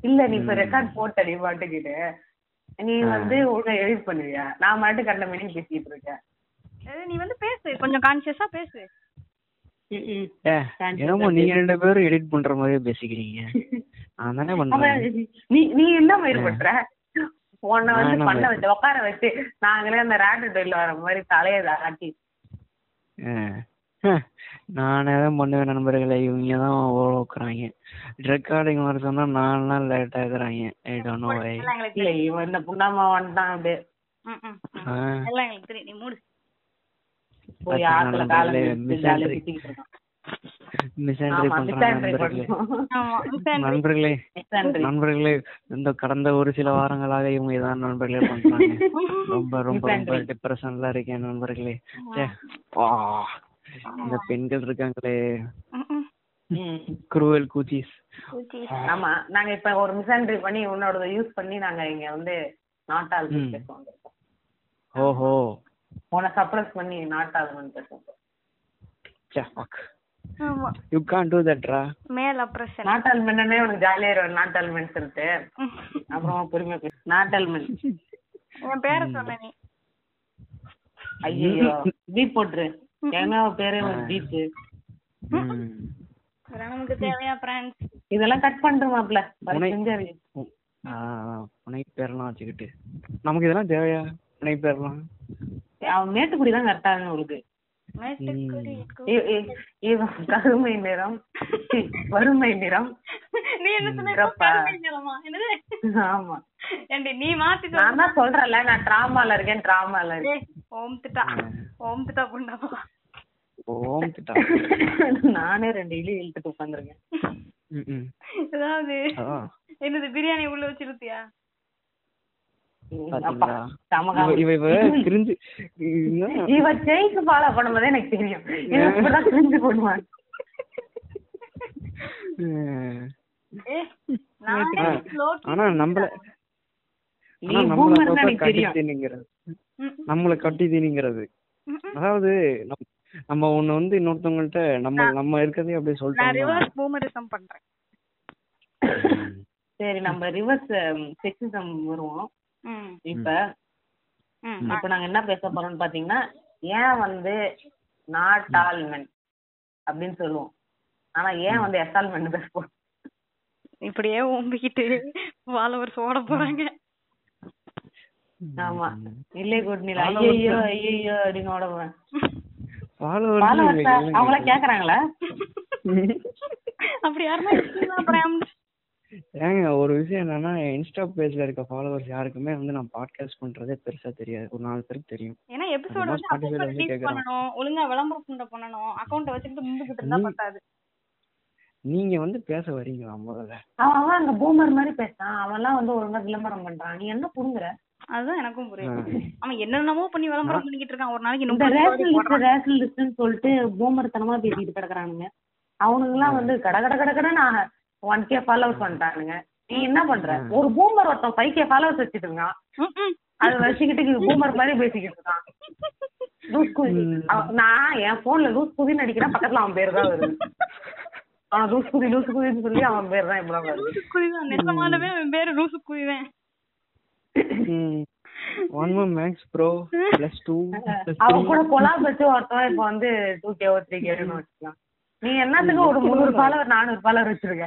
இல்ல நீ இப்ப ரெக்கார்ட் போட்ட நீ பாட்டுக்கிட்டு. நீ வந்து ஒழுங்கா எடிட் பண்ணுவியா? நான் மாட்டு கண்ட மணி பேசிட்டு இருக்கேன். ஏய், நீ வந்து பேசு. கொஞ்சம் கான்சியஸா பேசு. என்னமோ நீங்க ரெண்டு பேரும் எடிட் பண்ற மாதிரியே பேசிக்கிறீங்க. நான் தானே அவன் பண்றேன். நீ நீ என்ன பண்ற? உன்னை வந்து பண்ண வச்சு உட்கார வச்சு நாங்களே அந்த ரேட்டு டொயில் வர மாதிரி தலையை தாட்டி. ஆ. ஹ, நானே தான் பண்ணுவேன் நண்பர்களே. இவங்க தான் ஓடுறாங்க ரெக்கார்டிங் வர சொன்னா நாலு நாள் லேட் ஆகுறாங்க ஐ டோன்ட் நோ வை இல்ல இவன் இந்த புண்ணாமா வந்துட்டான் அப்படியே. எல்லாம் எங்களுக்கு தெரியும். நீ மூடு. போய் ஆத்துல நண்பர்களே, நண்பர்களே இந்த கடந்த ஒரு சில வாரங்களாக இவங்க இதான் நண்பர்களே பண்றாங்க. ரொம்ப ரொம்ப ரொம்ப. டிப்ரெஷன்ல இருக்கேன் நண்பர்களே. இந்த பெண்கள் இருக்காங்களே. குரூவல் கூச்சிஸ். ஆமா. நாங்க இப்ப ஒரு மிஸ்ஆண்ட்ரி பண்ணி உன்னோட யூஸ் பண்ணி நாங்க இங்க வந்து நாட்டால் ம். பேச வந்திருக்கோம் ஓஹோ உன்னை சப்ரஸ் பண்ணி நாட்டால் பேசுவோம். ஆமா. யூ கான் டூ தட்ரா மேல் அப்ரஷன். நாட்டால் மென்னே உனக்கு ஜாலியா இருக்கும். நாட்டால் மென் சொல்லிட்டு. அப்புறம் பொறுமையா பேசு நாட்டால் மென் என் பேரை சொன்ன நீ. ஐயோ பீப் போட்டுரு. ஏன்னா பேரே ஒரு இதெல்லாம் நமக்கு தேவையா ஃப்ரெண்ட்ஸ் இதெல்லாம் கட் செஞ்சாரு. புனை பேர்லாம் வச்சுக்கிட்டு. நமக்கு இதெல்லாம் தேவையா? புனை பேர்லாம் அவன் மேட்டுக்குடி தான் கரெக்டா இருக்கு உங்களுக்கு கருமை நிறம். வறுமை நிறம். நீ என்ன சொன்ன? ஆமா. ஏண்டி நீ மாத்தி நான் தான் சொல்றேன்ல நான் டிராமால இருக்கேன் டிராமால இருக்கேன். ஓம் திட்டா ஓம் திட்டா புண்டாமா ஓம் திட்டா நானே ரெண்டு இலி இழுத்துட்டு ம். ஏதாவது என்னது பிரியாணி உள்ள வச்சு இழுத்தியா? பாத்தீங்களா சமகாலம் இவ செயின்ஸ் ஃபாலோ பண்ணும்போதே எனக்கு தெரியும். இப்பதான் ஆ, slow ஆனா நம்மள நம்மள கட்டி ம். அதாவது நம்- நம்ம ஒண்ணு வந்து இன்னொருத்தவங்கள்ட்ட நம்ம நம்ம இருக்கிறதே அப்படியே சொல்லிட்டோம் சரி நம்ம ரிவர்ஸ் செக்ஸிசம் வருவோம். இப்ப. இப்ப நாங்க என்ன பேச போறோம்னு பாத்தீங்கன்னா ஏன் வந்து நாட் ஆல் மென் அப்படின்னு சொல்லுவோம். ஆனா ஏன் வந்து எஸ்டால்மெண்ட் பேச போறோம்? இப்படியே ஓம்பிக்கிட்டு ஃபாலோவர்ஸ் ஓட போறாங்க. ஆமா. இல்லை குட் நீல ஐயோ ஐயோ அப்படின்னு ஓட போறேன். அவங்கள கேக்குறாங்களா? அப்படி யாருமே அப்புறம் ஏங்க ஒரு விஷயம் என்னன்னா இன்ஸ்டா பேஜ்ல இருக்க ஃபாலோவர்ஸ் யாருக்குமே வந்து நான் பாட்காஸ்ட் பண்றதே பெருசா தெரியாது. ஒரு நாலு பேருக்கு தெரியும். ஏன்னா எபிசோட் வந்து அப்பப்ப ரிலீஸ். பண்ணணும். ஒழுங்கா விளம்பரம் பண்ண பண்ணணும். அக்கவுண்ட வச்சுக்கிட்டு முந்துகிட்டு இருந்தா பத்தாது. நீங்க வந்து பேச வரீங்களா முதல்ல? அவன் அந்த பூமர் மாதிரி பேசுறான். அவன்லாம் வந்து ஒழுங்கா விளம்பரம் பண்றான். நீ என்ன புடுங்குற? அதுதான் எனக்கும் புரியும் அவன் என்னென்னமோ பண்ணி விளம்பரம் பண்ணிக்கிட்டு இருக்கான். ஒரு நாளைக்கு இந்த முப்பது story ரேஷனலிஸ்ட் போடுறான். ரேஷனலிஸ்ட்னு சொல்லிட்டு பூமர்த்தனமா பேசிட்டு கிடக்குறானுங்க. அவனுங்கெல்லாம் வந்து கட கட கட ஒன் கே ஃபாலோவர்ஸ் பண்ணிட்டானுங்க நீ என்ன பண்ற? ஒரு பூமர் ஒருத்தன் ஃபைவ் கே ஃபாலோவர்ஸ் வச்சுட்டு இருக்கான். அதை வச்சுக்கிட்டு பூமர் மாதிரி பேசிக்கிட்டு இருக்கான். லூஸ் குதி நான் என் போன்ல லூஸ் குதின்னு அடிக்கிறேன் பக்கத்துல அவன் பேர் தான் வருது. அவன் லூஸ் குதி லூஸ் குதின்னு சொல்லி அவன் பேர் தான் இப்படி வருது. லூசு குதிதான் நிஜமானவே அவன் பேரு லூசு குதிதான் one more max pro plus two அவன் கூட கொலாப் வச்சு ஒருத்தன் இப்ப வந்து டூ கே த்ரீ கேன்னு வச்சுக்கலாம். நீ என்னத்துக்கு ஒரு முந்நூறு ஃபாலோவர் நானூறு ஃபாலோவர் வச்சிருக்க.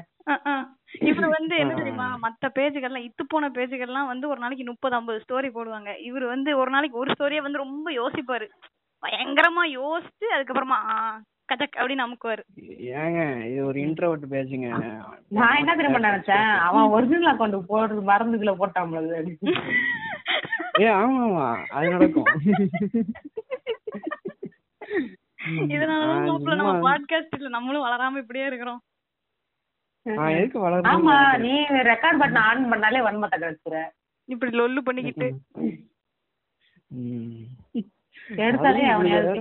இவரு வந்து என்ன தெரியுமா மத்த பேஜுகள்லாம் இத்து போன பேஜுகள்லாம் வந்து ஒரு நாளைக்கு முப்பது ஐம்பது ஸ்டோரி போடுவாங்க. இவரு வந்து ஒரு நாளைக்கு ஒரு ஸ்டோரியே வந்து ரொம்ப யோசிப்பாரு. பயங்கரமா யோசிச்சு அதுக்கப்புறமா ஆ, கஜக் அப்படின்னு அமுக்குவாரு. ஏங்க இது ஒரு இன்ட்ரோவர்ட் பேஜுங்க. நான் என்ன தெரியுமா நினைச்சேன்? அவன் ஒரிஜினல் அக்கௌண்ட் போடுறது மறந்துக்குள்ள. ஏ ஆமா அது நடக்கும். இதனாலதான் மாப்பிள்ள நம்ம சும்மா- பாட்காஸ்ட்ல நம்மளும் வளராம இப்படியே இருக்கிறோம். ஆமா நீ ரெக்கார்ட் பட்டன் ஆன் பண்ணாலே வன்மத்தை கிடைச்சிற இப்படி லொல்லு பண்ணிக்கிட்டு. எடுத்தாலே அவனையாவது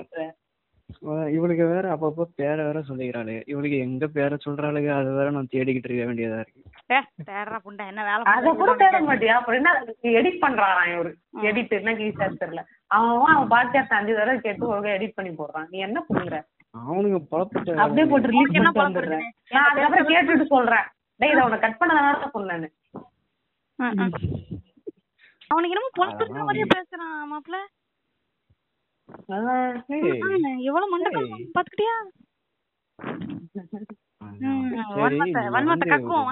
இவளுக்கு வேற அப்பப்போ பேரை வேற சொல்லிக்கிறாளு. இவளுக்கு எங்க பேரை சொல்றாளுங்க அது வேற நான் தேடிக்கிட்டு இருக்க வேண்டியதா இருக்கு. தேடுறா புண்டா என்ன வேலை அத கூட? தேட மாட்டியா? அப்புறம் என்ன எடிட் பண்றான் இவரு? எடிட் என்ன ஈஸியா தெரியல. அவன் அவன் அவன் பாட்காஸ்ட் அஞ்சு தடவை கேட்டு ஒழுங்கா எடிட் பண்ணி போடுறான். நீ என்ன புடுங்குற அவனுங்க புலப்பட்ட அப்படியே போட்டு ரிலீஸ் பழக்கம் வந்துடுறேன். நான் அதுக்கப்புறம் கேட்டுட்டு சொல்றேன். டேய் இதை உனக்கு கட் பண்ணதான சொன்னேன்னு ஆ, ஆ. அவனுக்கு என்னமோ பொழப்பு மாதிரியே பேசுறான் மாப்பிள்ள. எவ்வளவு மண்டக்கம். பாத்துக்கிட்டியா? கக்குவோம்,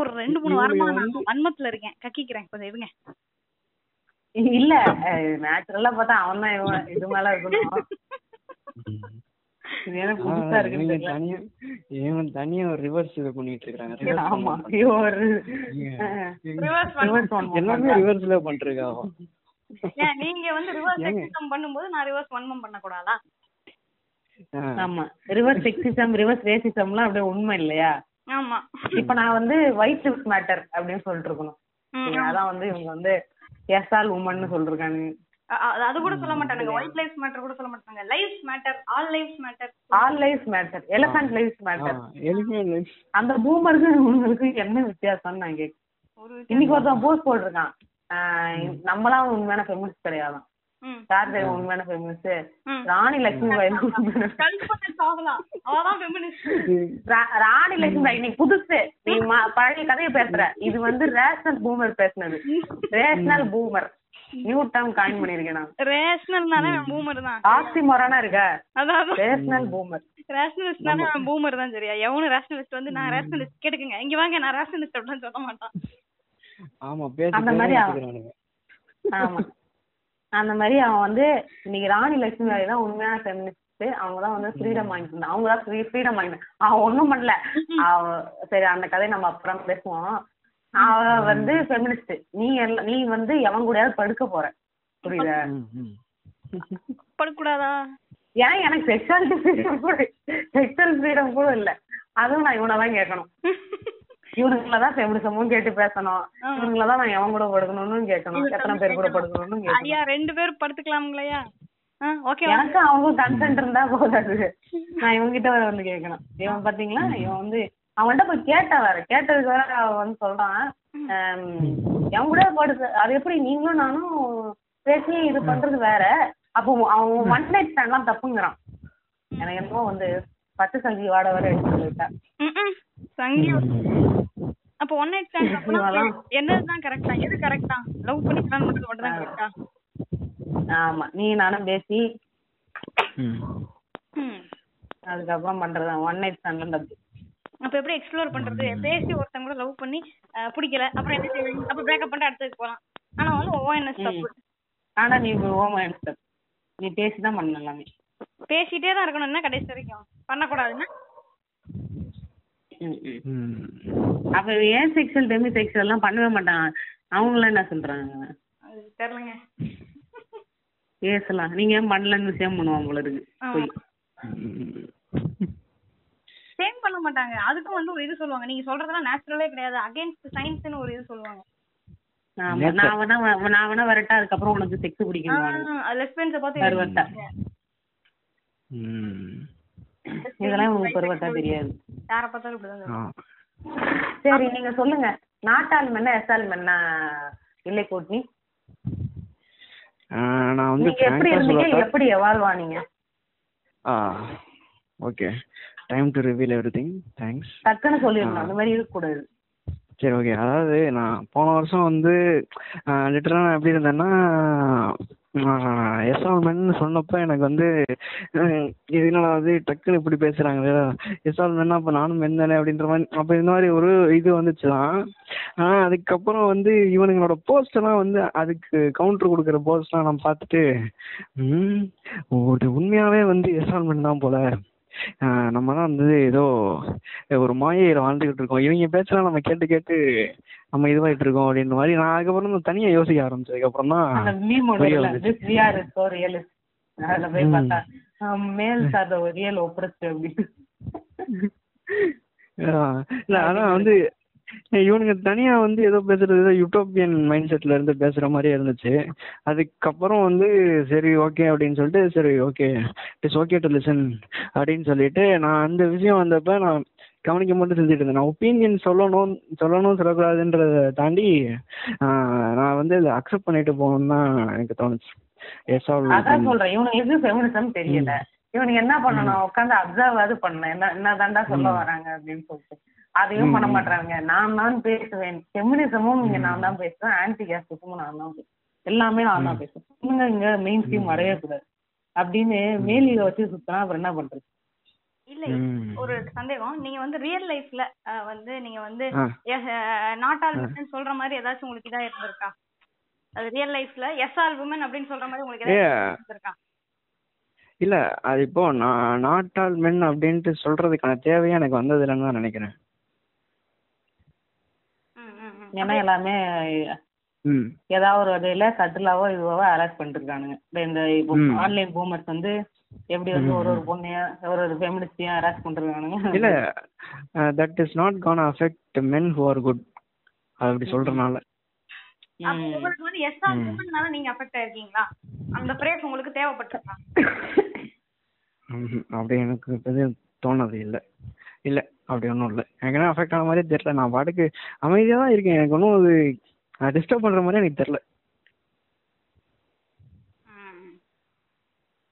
ஒரு ரெண்டு மூணு வாரமா வன்மத்துல இருக்கேன். கக்கிக்கிறேன். கொஞ்சம் இருங்க. இல்ல நேச்சுரலா பார்த்தா அவன் தான் இவன் இது மேல இருக்கணும். இவன் தனியா ஒரு ரிவர்ஸ் இது பண்ணிட்டு இருக்காங்க ஆமா எல்லாமே ரிவர்ஸ்ல பண்றாங்க ஏன் நீங்க வந்து ரிவர்ஸ்? செக்ஸிசம் பண்ணும்போது நான் ரிவர்ஸ் வன்மம் பண்ண கூடாதா ஆமா. ரிவர்ஸ் செக்ஸிசம் ரிவர்ஸ் ரேசிசம்லாம் அப்படியே உண்மை இல்லையா? ஆமா. இப்ப நான் வந்து ஒயிட் லிவ்ஸ் மேட்டர் அப்படின்னு சொல்லிட்டு இருக்கணும். அதான் வந்து இவங்க வந்து எஸ் ஆல் உமன் சொல்லிருக்காங்க. அது கூட சொல்ல மாட்டானுங்க. ஒயிட் லைஃப் மேட்டர் கூட சொல்ல மாட்டாங்க life matter all life matter all life matter elephant life matter elephant அந்த பூமருக்கு உங்களுக்கு என்ன வித்தியாசம்னு நான் கேட்க ஒரு இன்னைக்கு ஒருத்தன் போஸ்ட் போட்டிருக்கான். நம்மளாம் உண்மையான ஃபெமினிஸ்ட் கிடையாதான் ம். யார் தெரியும் உண்மையான ஃபெமினிஸ்ட். ராணி லட்சுமி பாய் தான் உண்மையான கல்பனை சாகலாம் அவதான் ஃபெமினிஸ்ட் ரா- ராணி லட்சுமி பாய் நீ புதுசு. நீ ம- பழைய கதையை பேசுற. இது வந்து ரேஷனல் பூமர் பேசுனது. Rational boomer new term coin பண்ணிருக்கேன் நான். ரேஷனல்னாலே பூமர் தான். ஆக்சி மொரானா இருக்க அதாவது ரேஷனல் பூமர் ரேஷனலிஸ்ட்னாலே பூமர் தான் சரியா. எவனும் ரேஷனலிஸ்ட் வந்து நான் ரேஷனலிஸ்ட் கேட்டுக்கங்க. இங்க வாங்க நான் ரேஷனலிஸ்ட் அப்படின்னு சொல்ல மாட்டான். ஆமா பேசி அந்த மாதிரி. ஆமா. அந்த மாதிரி அவன் வந்து இன்னைக்கு ராணி லட்சுமி பாய் தான் உண்மையான ஃபெமினிஸ்ட் அவங்க தான் வந்து ஃப்ரீடம் வாங்கிட்டு இருந்தான் அவங்க தான் ஃப்ரீ ஃப்ரீடம் வாங்கிட்டு அவன் ஒண்ணும் பண்ணல. அவ சரி அந்த கதையை நம்ம அப்புறம் பேசுவோம். அவ வந்து ஃபெமினிஸ்ட் நீ நீ வந்து எவன் கூடயாவது படுக்க போற? புரியுதா. படக்கூடாதா ஏன் எனக்கு செக்ஷுவாலிட்டி ஃப்ரீடம் கூட செக்ஷுவல் ஃப்ரீடம் கூட இல்ல. அதுவும் நான் இவனை தான் கேட்கணும். இவனுங்கள தான் ஃபெமினிசமும் கேட்டு பேசணும். இவனுங்கள தான் நான் எவன் கூட படுக்கணும்னு கேட்கணும். எத்தனை பேர் கூட படுக்கணும்னு கேட்கணும். ஐயா ரெண்டு பேரும் படுத்துக்கலாம்ங்களையா? ஓகே எனக்கு அவங்க கன்சென்ட் இருந்தா போதாது. நான் இவன்கிட்ட வேற வந்து கேட்கணும். இவன் பாத்தீங்களா? இவன் வந்து அவன்கிட்ட போய் கேட்டேன் வேற. கேட்டதுக்கு வேற அவன் வந்து சொல்றான். என் கூட படுத்து அது எப்படி? நீங்களும் நானும் பேசி இது பண்றது வேற. அப்போ அவன் ஒன் நைட் ஸ்டாண்ட்லாம் தப்புங்கிறான். எனக்கு என்னமோ வந்து பத்து சங்கி வாட வர எடுத்து சொல்லிட்டேன் சங்கி அப்ப ஒன் நைட் ஸ்டாண்ட் இவெல்லாம். என்னதுதான் கரெக்டா எது கரெக்டா லவ் பண்ணி கல்யாணம் பண்றது மட்டும் தான் கரெக்டா ஆமா. நீ நானும் பேசி ம். அதுக்கப்புறம் பண்றது ஒன் நைட் ஸ்டாண்ட்லாம் தப்பு. அப்ப எப்படி எக்ஸ்ப்ளோர் பண்றது? பேசி ஒருத்தங்க கூட லவ் பண்ணி பிடிக்கல. அப்புறம் என்ன செய்வீங்க அப்ப பிரேக்கப் பண்ணிட்டு அடுத்ததுக்கு போலாம். ஆனா வந்து ஓஎன்எஸ் தப்பு. ஆனா நீ ஓம நீ பேசி தான் பண்ணணும் எல்லாமே. பேசிட்டே தான் இருக்கணும். என்ன கடைசி வரைக்கும்? பண்ணக்கூடாதுன்னா. அப்ப ஏன் செக்ஷுவல் டெமி செக்ஷுவல் எல்லாம் பண்ணவே மாட்டாங்க அவங்களாம் என்ன சொல்றாங்க? அது தெரியலங்க. பேசலாம். நீங்க ஏன் பண்ணலன்னு விஷயம் பண்ணுவாங்க போல இருக்கு. சேம் பண்ண மாட்டாங்க. அதுக்கும் வந்து ஒரு இது சொல்லுவாங்க. நீங்க சொல்றதெல்லாம் நேச்சுரலே கிடையாது. அகைன்ஸ்ட் சயின்ஸ்னு ஒரு இது சொல்லுவாங்க. நான் வேணா நான் வேணா வரட்டா அதுக்கப்புறம் உனக்கு செக்ஸ் பிடிக்கும் லெஸ்பென்ஸ பார்த்து பருவத்தா. இதெல்லாம் உங்களுக்கு பருவத்தா தெரியாது. யார பார்த்தாலும் இப்படிதான். சரி நீங்க சொல்லுங்க. நாட்டாள் மண்ணா எஸ்ஆல் மண்ணா இல்லை கூட்னி. நான் வந்து நீங்க எப்படி இருந்தீங்க? எப்படி எவால்வ் ஆனீங்க? ஆ okay. Time to reveal everything thanks டக்குன்னு சொல்லிடணும். அந்த மாதிரி இருக்கக்கூடாது. சரி ஓகே. அதாவது நான் போன வருஷம் வந்து லிட்டரலாக நான் எப்படி இருந்தேன்னா எஸ்ஆல்மென்னு சொன்னப்போ எனக்கு வந்து அஹ், இது என்னடா வந்து டக்குன்னு இப்படி பேசுகிறாங்களே எஸ்ஆல்மென்னா அப்போ நானும் மென் தானே அப்படின்ற மாதிரி அப்போ இந்த மாதிரி ஒரு இது வந்துச்சு தான் ஆனால் அதுக்கப்புறம் வந்து இவனுங்களோட போஸ்டெல்லாம் வந்து அதுக்கு கவுண்டர் கொடுக்குற போஸ்ட்லாம் நான் பார்த்துட்டு ம் ஒரு உண்மையாகவே வந்து எஸ்ஆல்மெண்ட் தான் போல. நம்ம தான் வந்து ஏதோ ஒரு மாயையில வாழ்ந்துகிட்டு இருக்கோம். இவங்க பேச்செல்லாம் நம்ம கேட்டு கேட்டு நம்ம இதுவாயிட்டு இருக்கோம் அப்படின்ற மாதிரி நான் அதுக்கப்புறம் தான் தனியா யோசிக்க ஆரம்பிச்சதுக்கு அப்புறம் அந்த தான் அதுல போய் பார்த்தா மேல் சார் ரியல் ஒப்ரஸ்ட் அப்படின்னு. அதான் வந்து இவனுங்க தனியா வந்து ஏதோ பேசுறது ஏதோ யூட்டோப்பியன் மைண்ட் செட்ல இருந்து பேசுற மாதிரியே இருந்துச்சு. அதுக்கப்புறம் வந்து சரி ஓகே அப்படின்னு சொல்லிட்டு சரி okay it's okay to listen அப்படின்னு சொல்லிட்டு நான் அந்த விஷயம் வந்தப்ப நான் கவனிக்க மட்டும் செஞ்சுட்டு இருந்தேன். நான் ஒப்பீனியன் சொல்லணும் சொல்லணும் சொல்லக்கூடாதுன்றத தாண்டி நான் வந்து இதை அக்செப்ட் பண்ணிட்டு போகணும்னு தான் எனக்கு தோணுச்சு. எஸ் ஆல் அதான் சொல்றேன். இவனுங்களுக்கு ஃபெமினிசம் தெரியல. இவனுக்கு என்ன பண்ணணும்? உட்காந்து அப்சர்வ் அது பண்ணணும். என்ன என்ன தாண்டா சொல்ல வராங்க அப்படின்னு சொல்லிட்டு. அதையும் பண்ண மாட்டாங்க நான் தான் பேசுவேன். ஃபெமினிசமும் இங்க நான் தான் பேசுவேன். ஆன்டி கேஸ்டிசமும் நான் தான் பேசுவேன். எல்லாமே நான் தான் பேசுவேன். இவங்க இங்க மெயின் ஸ்ட்ரீம் வரவே கூடாது அப்படின்னு மேலில வச்சு சுத்தினா அப்புறம் என்ன பண்றது? இல்ல. ஒரு சந்தேகம். நீங்க வந்து ரியல் லைஃப்ல வந்து நீங்க வந்து. நாட் ஆல் விமன் சொல்ற மாதிரி ஏதாச்சும் உங்களுக்கு இதா இருந்திருக்கா? அது ரியல் லைஃப்ல எஸ் ஆல் விமன் அப்படின்னு சொல்ற மாதிரி உங்களுக்கு ஏதாவது இருந்திருக்கா? இல்ல அது இப்போ நான் நாட்டால் மென் அப்படின்ட்டு சொல்றதுக்கான தேவையே எனக்கு வந்தது இல்லைன்னு தான் நினைக்கிறேன். ஏன்னா எல்லாமே ம். ஏதாவது ஒரு வகையில கட்டிலாவோ இதுவாவோ அரெஸ்ட் பண்ணிட்டு இருக்கானுங்க இந்த- இந்த இப்போ. ஆன்லைன் பூமர்ஸ் வந்து எப்படி வந்து ஒரு ஒரு பொண்ணையும் ஒரு ஒரு ஃபெமினிஸ்டையும் அரெஸ்ட் பண்ணிருக்கானுங்க இல்ல that is not gonna affect men who are good அப்படி சொல்றனால உங்களுக்கு வந்து எஸ் ஆல் விமன்னால நீங்க அஃபெக்ட் ஆயிருக்கீங்களா? அந்த பிரேஸ் உங்களுக்கு தேவைப்பட்டிருக்கா. அப்படி எனக்கு தோணது இல்ல. இல்ல. அப்படி ஒன்றும் இல்லை. எனக்கு என்ன அஃபெக்ட் ஆன மாதிரியே தெரியல. நான் பாட்டுக்கு அமைதியா தான் இருக்கேன். எனக்கு ஒன்றும் அது டிஸ்டர்ப் பண்ற மாதிரி எனக்கு தெரியல.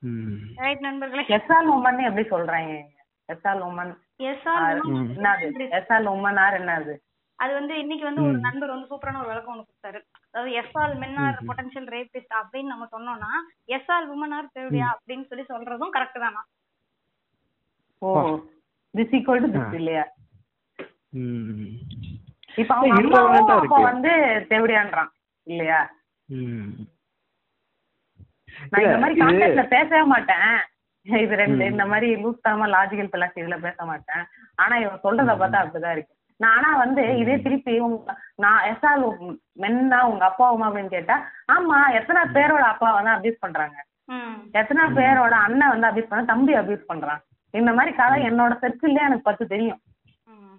ம். ரைட் நண்பர்களே. எஸ்ஆல் உமன் எப்படி சொல்றாங்க? எஸ்ஆல் உமன் எஸ் ஆல் என்னது? எஸ்ஆல் உமன் ஆர் என்னது? அது வந்து இன்னைக்கு வந்து ஒரு நண்பர் வந்து சூப்பரான ஒரு விளக்கம் ஒன்று கொடுத்தாரு. அதாவது yes all men are potential rapist அப்படின்னு நம்ம சொன்னோம்னா எஸ் ஆல் உமன் ஆர் தேவையா அப்படின்னு சொல்லி சொல்றதும் கரெக்ட் தானா? ஓ. திஸ் ஈக்குவல் டு திஸ் இல்லையா? இப்ப அவங்க அம்மாவும் அப்பா. வந்து தேவடியான்றான் இல்லையா? நான் இந்த மாதிரி கான்டெக்ட்ல பேசவே மாட்டேன். இது ரெண்டு இந்த மாதிரி லூஸ் தரமா லாஜிக்கல் பிளாஸ் இதுல பேச மாட்டேன். ஆனா இவன் சொல்றத பார்த்தா அப்படிதான் இருக்கு. நான் ஆனா வந்து இதே திருப்பி உங்க நான் எஸ்ஆல் மென்னா உங்க அப்பாவுமா அப்படின்னு கேட்டா ஆமா எத்தனை பேரோட அப்பா வந்து அபியூஸ் பண்றாங்க? ம் எத்தனை பேரோட அண்ணன் வந்து அபியூஸ் பண்ண தம்பி அபியூஸ் பண்றான்? இந்த மாதிரி கதை என்னோட சர்க்கிள்லயே எனக்கு பத்து தெரியும். ம்.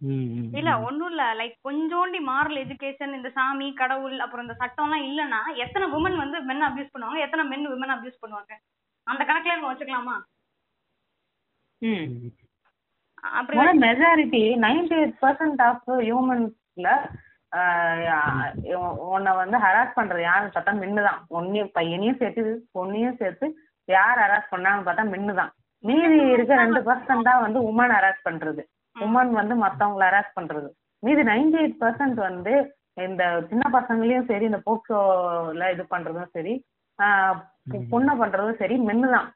ம் இல்ல ஒண்ணும் இல்ல. லைக் கொஞ்சோண்டி மாரல் எஜுகேஷன் இந்த சாமி கடவுள் அப்புறம் இந்த சட்டம் எல்லாம் இல்லன்னா எத்தனை உமன் வந்து மென் அபியூஸ் பண்ணுவாங்க எத்தனை மென் விமன் அபியூஸ் பண்ணுவாங்க? அந்த கணக்குல நம்ம வச்சுக்கலாமா? அப்படி majority ninety eight percent of ஹியூமன்ஸ்ல உன்னை வந்து ஹராஸ் பண்றது யாருன்னு பார்த்தா மின்னு தான். ஒன்னையும் பையனையும் சேர்த்து பொண்ணையும் சேர்த்து யார் ஹராஸ் பண்ணாங்கன்னு பார்த்தா மின்னு தான். மீதி இருக்க ரெண்டு பர்சன்ட் தான் வந்து உமன் ஹராஸ் பண்றது. உமன் வந்து மத்தவங்கள ஹராஸ் பண்றது. மீதி நைன்டி எயிட் பர்சன்ட் வந்து இந்த சின்ன பசங்களையும் சரி இந்த போக்சோல இது பண்றதும் சரி பொண்ணை பண்றதும் சரி மென்னு தான்.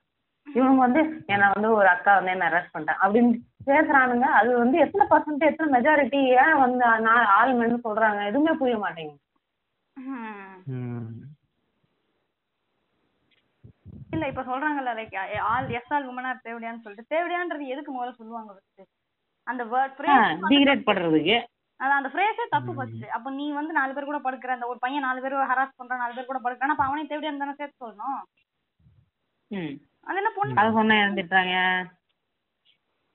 இவங்க வந்து என்னை வந்து ஒரு அக்கா வந்து என்ன அரெஸ்ட் பண்ணிட்டேன் அப்படின்னு பேசுறானுங்க. அது வந்து எத்தனை பர்சன்ட் எத்தனை மெஜாரிட்டி ஏன் வந்து நான் ஆள் மென்னு சொல்றாங்க? எதுவுமே புரிய மாட்டேங்குது. இல்ல இப்ப சொல்றாங்கல்ல லைக் ஆல் எஸ் ஆல் உமனா தேவடியான்னு சொல்லிட்டு தேவடியான்றது எதுக்கு முதல்ல சொல்லுவாங்க first? அந்த வேர்ட் ஃப்ரேஸ் டிகிரேட் பண்றதுக்கு. அதான் அந்த ஃப்ரேஸே தப்பு ஃபர்ஸ்ட் அப்ப நீ வந்து நாலு பேர் கூட படுக்கிற அந்த ஒரு பையன் நாலு பேர் ஹராஸ் பண்றான் நாலு பேர் கூட படுக்கிறான் அப்ப அவனையும் தேவடியான்னு தானே சேர்த்து சொல்லணும்? ம். அது என்ன பொண்ணு? அதை சொன்னா இறந்துட்டாங்க.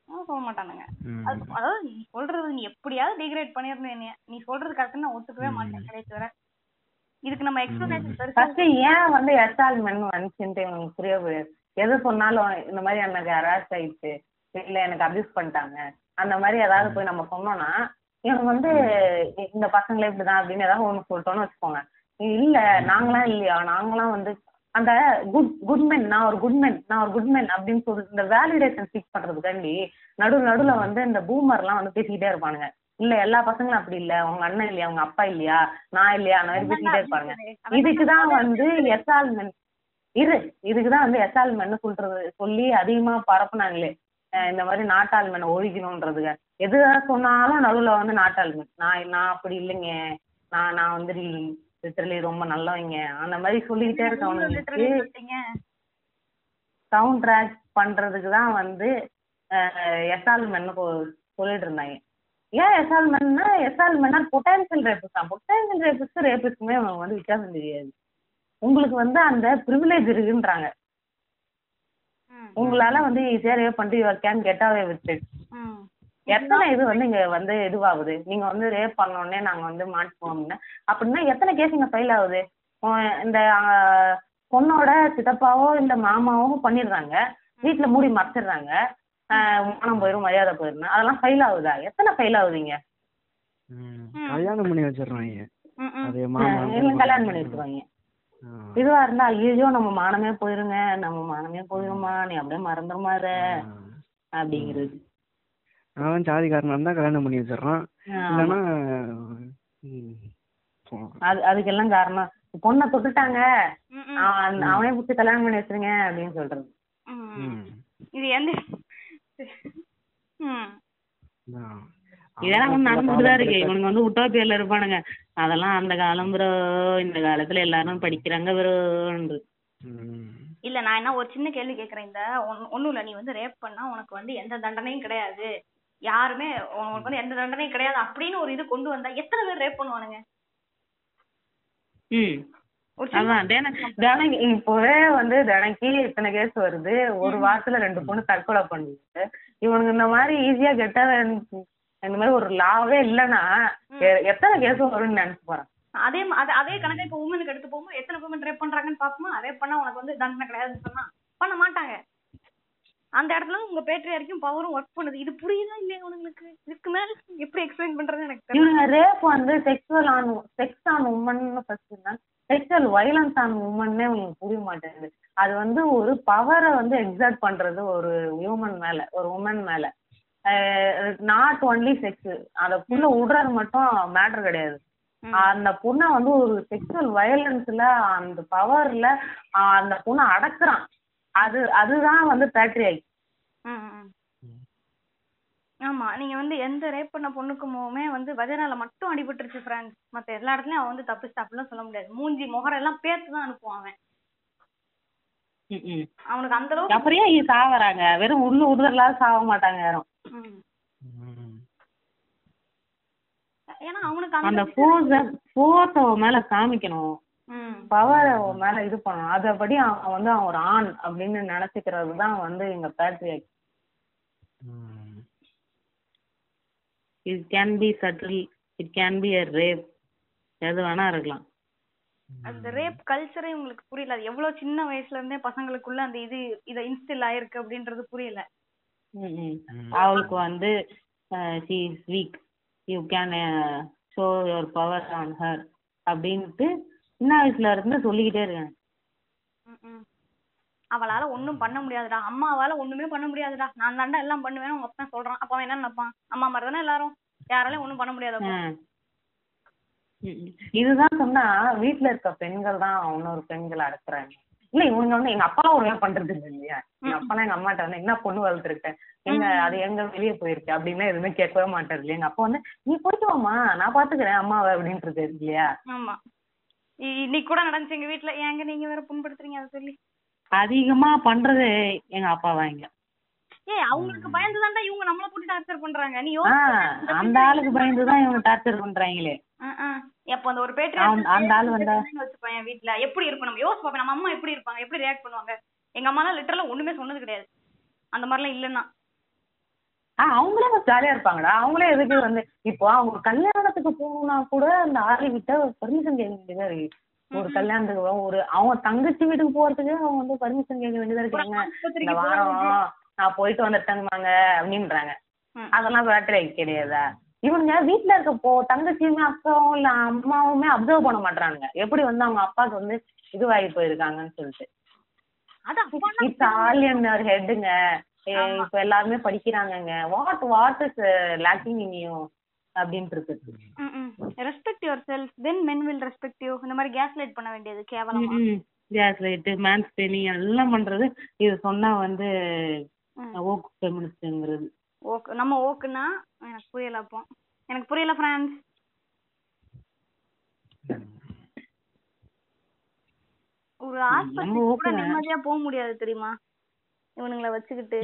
அவன் சொல்ல மாட்டானுங்க. அது அதாவது நீ சொல்றது நீ எப்படியாவது டிகிரேட் பண்ணிருந்தேன் என்னைய. நீ சொல்றது கரெக்ட் நான் ஒத்துக்கவே மாட்டேன் கடைசி வரை. இதுக்கு நம்ம எக்ஸ்பிளனேஷன் ஃபர்ஸ்ட் ஏன் வந்து மென் வந்துச்சுன்ட்டு எனக்கு புரிய எது சொன்னாலும் இந்த மாதிரி எனக்கு ஹராஸ் ஆயிடுச்சு இல்ல எனக்கு அபியூஸ் பண்ணிட்டாங்க அந்த மாதிரி ஏதாவது போய் நம்ம சொன்னோம்னா இவங்க வந்து இந்த பசங்களே இப்படிதான் அப்படின்னு ஏதாவது ஒண்ணு சொல்லிட்டோம்னு வச்சுக்கோங்க. இல்ல நாங்களாம் இல்லையா? நாங்களாம் வந்து அந்த குட் குட்மென் நான் ஒரு குட்மென் நான் ஒரு குட்மென் அப்படின்னு சொல்லிட்டு இந்த வேலிடேஷன் சீக் பண்றதுக்காண்டி நடு நடுவுல வந்து இந்த பூமர்லாம் வந்து பேசிக்கிட்டே இருப்பானுங்க. இல்ல எல்லா பசங்களும் அப்படி இல்ல. உங்க அண்ணன் இல்லையா? உங்க அப்பா இல்லையா? நான் இல்லையா? அந்த மாதிரி பேசிக்கிட்டே இருப்பாங்க. இதுக்குதான் வந்து எஸ்ஆல்மென் இரு இதுக்குதான் வந்து எஸ்ஆல்மென் சொல்றது சொல்லி அதிகமா பரப்புனாங்களே. இந்த மாதிரி நாட்டாள்மென் ஒழிக்கணும்ன்றதுக்கு எது சொன்னாலும் நடுவுல வந்து நாட்டாள்மென். நான் நான் அப்படி இல்லைங்க. நான் நான் வந்து லிட்டரலி ரொம்ப நல்லவங்க. அந்த மாதிரி சொல்லிக்கிட்டே இருக்கவனுங்களுக்கு சவுண்ட் ட்ராக் பண்றதுக்கு தான் வந்து எஸ்ஆல்மென் சொல்லிட்டு இருந்தாங்க. ஏன் எஸ்ஆல்மென்னா எஸ்ஆல்மென்னா பொட்டான்சியல் ரேபிஸ்ட் தான். பொட்டான்சியல் ரேபிஸ்ட் ரேபிஸ்டுமே அவங்க வந்து வித்தியாசம் தெரியாது. உங்களுக்கு வந்து அந்த ப்ரிவிலேஜ் இருக்குன்றாங்க. உங்களால வந்து ஈஸியா ரேப் பண்ணிட்டு your can get away with it எத்தனை இது வந்து இங்க வந்து இதுவாகுது? நீங்க வந்து ரேப் பண்ண உடனே நாங்க வந்து மாட்டுவோம் அப்படின்னா அப்படின்னா எத்தனை கேஸ் இங்க ஃபைல் ஆகுது? இந்த பொண்ணோட சித்தப்பாவோ இல்ல மாமாவோ பண்ணிடுறாங்க. வீட்டுல மூடி மறைச்சிடுறாங்க. மானம் போயிரும் மரியாதை போயிரும் அதெல்லாம் ஃபைல் ஆகுதா? எத்தனை ஃபைல் ஆகுதுங்க. கல்யாணம் பண்ணி வச்சிடுறாங்க. கல்யாணம் பண்ணி வச்சிருவாங்க. இதுவா இருந்தா ஐயோ நம்ம மானமே போயிருங்க நம்ம மானமே போயிருமா? நீ அப்படியே மறந்துருமாற. அப்படிங்கிறது. அவன் ஜாதிக்காரனா இருந்தா கல்யாணம் பண்ணி வச்சிடுறான். இல்லைன்னா. அது அதுக்கெல்லாம் காரணம். பொண்ணை தொட்டுட்டாங்க. அவன் அவனே பிடிச்சி கல்யாணம் பண்ணி வச்சிருங்க அப்படின்னு சொல்றது. இது எந்த ம். இதெல்லாம் வந்து அவன் நடந்துட்டு தான் இருக்கு. இவனுங்க வந்து உட்டோப்பியர்ல இருப்பானுங்க. அதெல்லாம் அந்த காலம் ப்ரோ இந்த காலத்துல எல்லாரும் படிக்கிறாங்க ப்ரோன்று ம். இல்ல நான் என்ன ஒரு சின்ன கேள்வி கேக்குறேன். இந்த ஒன்- ஒண்ணும் இல்ல. நீ வந்து ரேப் பண்ணா உனக்கு வந்து எந்த தண்டனையும் கிடையாது. யாருமே உனக்கு வந்து எந்த தண்டனையும் கிடையாது. அப்படின்னு ஒரு இது கொண்டு வந்தா எத்தனை பேர் ரேப் பண்ணுவானுங்க? ம். இப்போவே வந்து தினைக்கு இத்தனை கேஸ் வருது. ஒரு வாரத்துல ரெண்டு பொண்ணு தற்கொலை பண்ணுது இவனுங்க இந்த மாதிரி ஈஸியா கெட்ட இந்த மாதிரி ஒரு லாவே இல்லைன்னா எத்தனை கேஸ் வரும்னு நினைச்சு போறேன் அதே அதே அதே கணக்கா இப்ப உமனுக்கு எடுத்து போகும்போது எத்தனை உமன் ரேப் பண்றாங்கன்னு பாப்போமா ரேப் பண்ணா உனக்கு வந்து தண்டனை கிடையாதுன்னு சொன்னா பண்ண மாட்டாங்க. அந்த இடத்துல உங்க பேட்டரி வரைக்கும் பவரும் ஒர்க் பண்ணுது. இது புரியுதா இல்லையா உனங்களுக்கு இதுக்கு மேல எப்படி எக்ஸ்பிளைன் பண்றதுன்னு எனக்கு இவனுங்க ரேப் வந்து sexual on sex on woman first sexual violence on உமன்னே உங்களுக்கு புரிய மாட்டேங்குது அது வந்து ஒரு பவரை வந்து எக்ஸாக்ட் பண்றது ஒரு ஹியூமன் மேல ஒரு உமன் மேல. நாட் ஒன்லி செக்ஸ் அந்த புண்ணை விடுறது மட்டும் மேட்டர் கிடையாது. அந்த பொண்ணை வந்து ஒரு செக்ஷுவல் வயலன்ஸ்ல அந்த பவர்ல அந்த பொண்ணை அடக்குறான். அது அதுதான் வந்து ம். ஆமா நீங்க வந்து எந்த ரேப் பண்ண பொண்ணுக்குமே வந்து வஜனால மட்டும் அடிபட்டுருச்சு ஃப்ரெண்ட்ஸ் மத்த எல்லா இடத்துலயும் அவன் வந்து தப்பு தப்புலாம் சொல்ல முடியாது. மூஞ்சி முகரம் எல்லாம் பேத்து தான் அனுப்புவான் அவன். அவனுக்கு அந்த அளவுக்கு அப்புறம் ஏன் இது சாவறாங்க வெறும் உள்ளு விடுதலாவது சாவ மாட்டாங்க யாரும். ம். ம். ஏன்னா அவனுக்கு அந்த ஃபோர்ஸ ஃபோர்ஸ் அவன் மேல காமிக்கணும். ம். பவர் அவன் மேல இது பண்ணணும். அதபடி அவன் வந்து அவன் ஒரு ஆண் அப்படின்னு நினைச்சுக்கிறது தான் வந்து எங்க பேட்ரியாக் ம். It can be subtle it can be a rape எது வேணா இருக்கலாம். அந்த ரேப் கல்ச்சரே உங்களுக்கு புரியல. அது எவ்வளவு சின்ன வயசுல இருந்தே பசங்களுக்குள்ள அந்த இது இத இன்ஸ்டில் ஆயிருக்கு அப்படின்றது புரியல. அவளுக்கு வந்து she is weak you can show your power on her அப்படின்ட்டு சின்ன வயசுல இருந்து சொல்லிக்கிட்டே ம். அவளால ஒண்ணும் பண்ண முடியாதுடா. அம்மாவால ஒண்ணுமே பண்ண முடியாதுடா. நான் தாண்டா எல்லாம் பண்ணுவேன் உங்க அப்பா சொல்றான். அப்ப அவன் என்ன நினைப்பான்? அம்மா மாதிரி தானே எல்லாரும்? யாராலையும் ஒண்ணும் பண்ண முடியாது. இதுதான் சொன்னா வீட்ல இருக்க பெண்கள் தான் இன்னொரு பெண்களை அடக்குறாங்க. இல்ல இவங்க வந்து எங்க அப்பா வேலை பண்றது இல்லை இல்லையா? எங்க அப்பா எங்க அம்மாட்ட வந்து என்ன பொண்ணு வளர்த்துருக்கேன் எங்க அது எங்க வெளியே போயிருக்கு? அப்படின்னு எதுவுமே கேட்கவே மாட்டாரு இல்லையா? எங்க அப்பா வந்து நீ போயிட்டு வாமா நான் பாத்துக்கிறேன் அம்மாவை இருக்காரு இல்லையா? இன்னைக்கு கூட நடந்துச்சு எங்க வீட்ல. ஏங்க நீங்க வேற புண்படுத்துறீங்க அதை சொல்லி. அதிகமா பண்றது எங்க அப்பா தான் இங்க. ஏய் அவங்களுக்கு பயந்து தான்டா இவங்க நம்மள போட்டு டார்ச்சர் பண்றாங்க. நீ யோசிச்சு அந்த ஆளுக்கு பயந்துதான் இவங்க டார்ச்சர் பண்றாங்களே. எப்ப அந்த ஒரு பேட்டரி அந்த- ஆள் வந்தா- வச்சுப்பேன் வீட்ல. எப்படி இருக்கும் நம்ம யோசிச்சு பாப்பேன் நம்ம அம்மா எப்படி இருப்பாங்க? எப்படி ரியாக்ட் பண்ணுவாங்க? எங்க அம்மா எல்லாம் லிட்டரலா ஒண்ணுமே சொன்னது கிடையாது. அந்த மாதிரிலாம் இல்லன்னா. அவங்களே ஜாலியா இருப்பாங்கடா. அவங்களே எதுக்கு வந்து இப்போ அவங்க கல்யாணத்துக்கு போகணும்னா கூட அந்த ஆளு கிட்ட பர்மிஷன் கேட்க வேண்டியதா இருக்கு. ஒரு கல்யாணத்துக்கு ஒரு அவங்க தங்கச்சி வீட்டுக்கு போறதுக்கு அவங்க வந்து பர்மிஷன் கேட்க வேண்டியதா இருக்காங்க இந்த வாரம் நான் போயிட்டு வந்துட்டேங்கம்மாங்க அப்படின்றாங்க. அதெல்லாம் பேட்டரி கிடையாதா? இவங்க வீட்ல இருக்க போ தங்கச்சியுமே அக்காவும் இல்ல அம்மாவுமே அப்சர்வ் பண்ண மாட்டாங்க எப்படி வந்து அவங்க அப்பாவுக்கு வந்து இதுவாகி போயிருக்காங்கன்னு சொல்லிட்டு. இட்ஸ் ஆல் இன் யுவர் ஹெட்டுங்க இப்ப எல்லாருமே படிக்கிறாங்கங்க. What what is lacking in you அப்படின்ட்டு இருக்கு respect yourself then men will respect you இந்த மாதிரி கேஸ் லைட் பண்ண வேண்டியது கேவலமா? கேஸ் லைட்டு மேன் ஸ்பெனிங் எல்லாம் பண்றது. இது சொன்னா வந்து ம். ஓக்கு ஃபெமினிஸ்ட்ங்கிறது ஓக்கு நம்ம ஓக்குன்னா எனக்கு புரியல அப்போ. எனக்கு புரியல ஃப்ரான்ஸ் ஒரு ஆஸ்பத்திரி கூட. நிம்மதியா போக முடியாது தெரியுமா? இவனுங்கள வச்சுக்கிட்டு.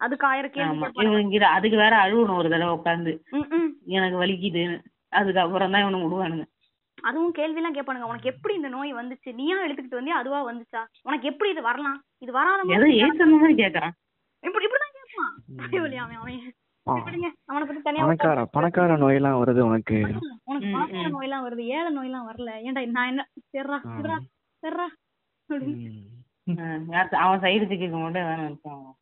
அதுக்கு ஆயிரம் கேள்வி அதுக்கு வேற அழுவணும் ஒரு தடவை உட்காந்து. எனக்கு வலிக்குதுன்னு அதுக்கப்புறம் தான் இவனுக்கு விடுவானுங்க. அதுவும் கேள்வி எல்லாம் கேட்பானுங்க. உனக்கு எப்படி இந்த நோய் வந்துச்சு? நீயா எடுத்துக்கிட்டு வந்தியா? அதுவா வந்துச்சா? உனக்கு எப்படி இது வரலாம்? இது வராத மாதிரி கேக்குறான். இப்படி இப்படிதான் கேட்பான். அவன் அவன். ஆ. விடுங்க அவனை பத்தி தனியா ஒரு பணக்கார பணக்கார நோயெல்லாம் வருது உனக்கு. உனக்கு பணக்கார. நோயெல்லாம் வருது. ஏழை நோயெல்லாம் வரல. ஏன்டா நான் என்ன? ம். ம், யார் அவன் சைடு கேட்க மட்டும் வேணும்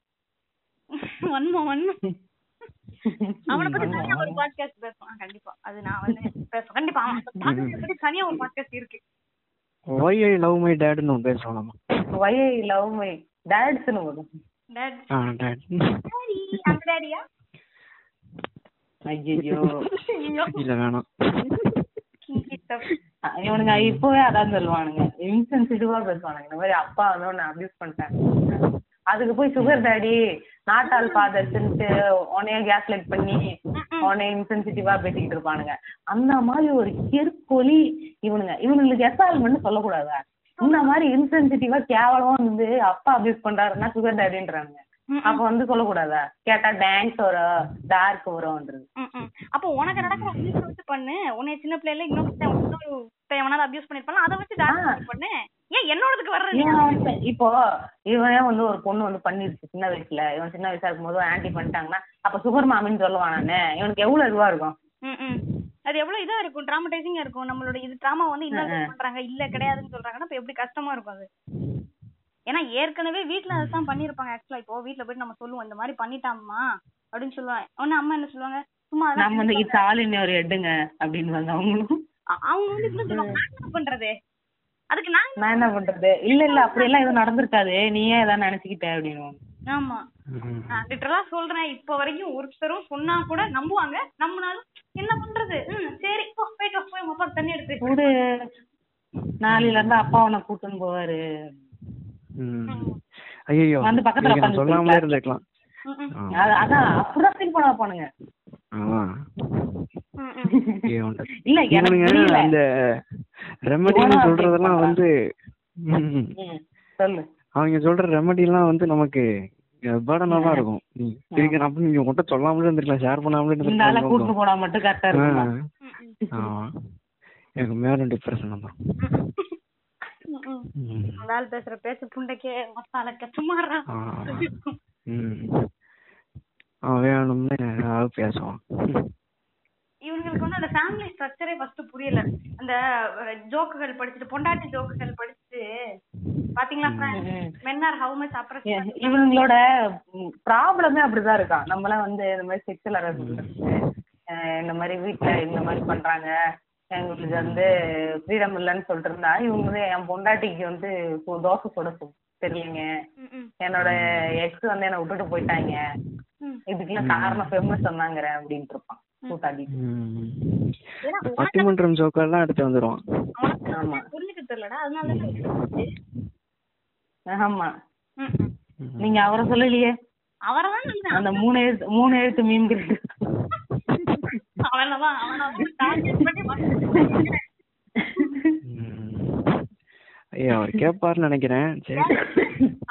நினைச்சான் வன்மம் வன்மம் அவனை பத்தி தனியா ஒரு பாட்காஸ்ட் பேசுவான். கண்டிப்பா. அது நான் வந்து பேசுவேன். கண்டிப்பா அவன் பத்தி தனியா ஒரு பாட்காஸ்ட் இருக்கு. ஒய் ஐ லவ் மை டேட்னு ஒன்று பேசலாமா? வை லவ் மை டேட்ஸ்னு வரும் டேட் ஆ டேட் டாடி அந்த டாடியா ஐயோ இல்ல வேணாம். இவனுங்க இப்பவே அதான் சொல்லுவானுங்க. இன்சென்சிட்டிவா பேசுவானுங்க. இந்த மாதிரி அப்பா வந்து உன்னை அபியூஸ் பண்ணிட்டாங்க அதுக்கு போய் சுகர் டாடி நாட்டால் ஃபாதர்ஸ்ன்ட்டு உன்னைய கேஸ் லைட் பண்ணி உன்னைய இன்சென்சிட்டிவா பேசிக்கிட்டு இருப்பானுங்க. அந்த மாதிரி ஒரு கெருக்கொலி இவனுங்க. இவனுங்களுக்கு எஸ்ஆல்மெண்ட் சொல்லக்கூடாதா? இந்த மாதிரி இன்சென்சிட்டிவா கேவலமா வந்து அப்பா அபியூஸ் பண்றாருன்னா சுகர் டாடின்றானுங்க அப்ப வந்து சொல்லக்கூடாதா? கேட்டா டான்ஸ் வரும் டார்க் வரும்ன்றது. அப்போ உனக்கு நடக்கிற abuse வச்சு பண்ணு. உன்னைய சின்ன பிள்ளைல இன்னொரு இன்னொரு எவனாவது அபியூஸ் பண்ணிருப்பான் அதை வச்சு டான்ஸ் பண்ணு. ஏன் என்னோடதுக்கு வர்ற நீ? இவன் வந்து இப்போ இவனே வந்து ஒரு பொண்ணு வந்து பண்ணிருச்சு சின்ன வயசுல. இவன் சின்ன வயசா இருக்கும்போது ஆன்டி பண்ணிட்டாங்கன்னா அப்ப சுகர் மாமின்னு சொல்லுவான் நானு. இவனுக்கு எவ்வளவு இதுவா இருக்கும். அது எவ்வளவு இதா இருக்கும்? டிராமடைசிங்கா இருக்கும். நம்மளோட இது டிராமா வந்து இன்னொரு பண்றாங்க. இல்ல கிடையாதுன்னு சொல்றாங்கன்னா இப்ப எப்படி கஷ்டமா இருக்கும் அது? ஏன்னா ஏற்கனவே வீட்ல அதான் பண்ணிருப்பாங்க. ஆக்சுவலா இப்போ வீட்ல போயிட்டு நம்ம சொல்லுவோம் இந்த மாதிரி பண்ணிட்டாம்மா அப்படின்னு சொல்லுவாங்க. உடனே அம்மா என்ன சொல்லுவாங்க? சும்மா நம்ம வந்து இன் ஒரு எடுங்க அப்படின்னு வந்து அவங்களும். அவங்க வந்து இப்படி சொல்லுவாங்க. என்ன பண்றது? அதுக்கு நான் நான் என்ன பண்றது? இல்ல இல்ல அப்படி எல்லாம் எதுவும் நடந்திருக்காது. நீ ஏன் ஏதாவது நினைச்சுக்கிட்ட அப்படின்னு. ஆமா. நான் லிட்டரலா சொல்றேன். இப்ப வரைக்கும் ஒருத்தரும் சொன்னா கூட நம்புவாங்க. நம்பினாலும் என்ன பண்றது? ம் சரி போ போயிட்டு போய் உங்க அப்பா தண்ணி எடுத்து கூடு நாளையில இருந்து அப்பா உன்னை கூட்டுன்னு போவாரு. ஐயோ வந்து பக்கத்துல நான் உட்காந்து சொல்லாமலே இருந்திருக்கலாம். அதான் அப்படிதான் ஃபீல் பண்ண போனுங்க அந்த ரெமடின்னு சொல்றதெல்லாம் வந்து அவங்க சொல்ற ரெமடிலாம் வந்து நமக்கு பேர்டனா தான் இருக்கும். இதுக்கு அப்ப நீங்க உன்கிட்ட சொல்லாமலே இருந்திருக்கலாம் ஷேர் பண்ணாமலே இருந்திருக்கலாம். கூட்டு போனா மட்டும் கரெக்டா இருக்குமா? ஆ. ஆமா. எனக்கு மேலும் டிப்ரெஷன் வந்துடும் ம், ம். அந்த ஆள் பேசுற பேச்சு புண்டைக்கே மசாலா கச்சுமாறா ஆ. ம் அவன் வேணும்னு ஏதாவது பேசுவான். இவங்களுக்கு வந்து அந்த ஃபேமிலி ஸ்ட்ரக்சரே ஃபர்ஸ்ட் புரியல. அந்த ஜோக்குகள் படிச்சுட்டு பொண்டாட்டி ஜோக்குகள் படிச்சுட்டு பாத்தீங்களா men are how much oppress இவங்களோட ப்ராப்ளமே அப்படிதான் இருக்கான். நம்மளாம் வந்து இந்த மாதிரி செக்ஷுவல் ஹராஸ்மெண்ட் இந்த மாதிரி வீட்ல இந்த மாதிரி பண்றாங்க. எங்களுக்கு வந்து ஃப்ரீடம் இல்லைன்னு சொல்லிட்டு இருந்தா இவங்க வந்து என் பொண்டாட்டிக்கு வந்து தோசை சுட சு- தெரியலைங்க என்னோட எக்ஸ் வந்து என்னை விட்டுட்டு போயிட்டாங்க. இதுக்கெல்லாம் காரணம் ஃபெமினிஸ்ட் சொன்னாங்க அப்படின்ட்டு இருப்பான். இந்த பட்டிமன்றம் ஜோக்கெல்லாம் எடுத்து வந்துருவான். ஆமா. புரிஞ்சுக்கிட்டு தெரியலடா அதனால ஆமா. நீங்க அவரை சொல்லலையே? அவரை தான் அந்த மூணு எழுத்து மூணு எழுத்து மீன் அவனதான் அவனதான் டார்கெட் பண்ணி வந்து- ம். ஐயா அவர் கேட்பாருன்னு நினைக்கிறேன். சரி.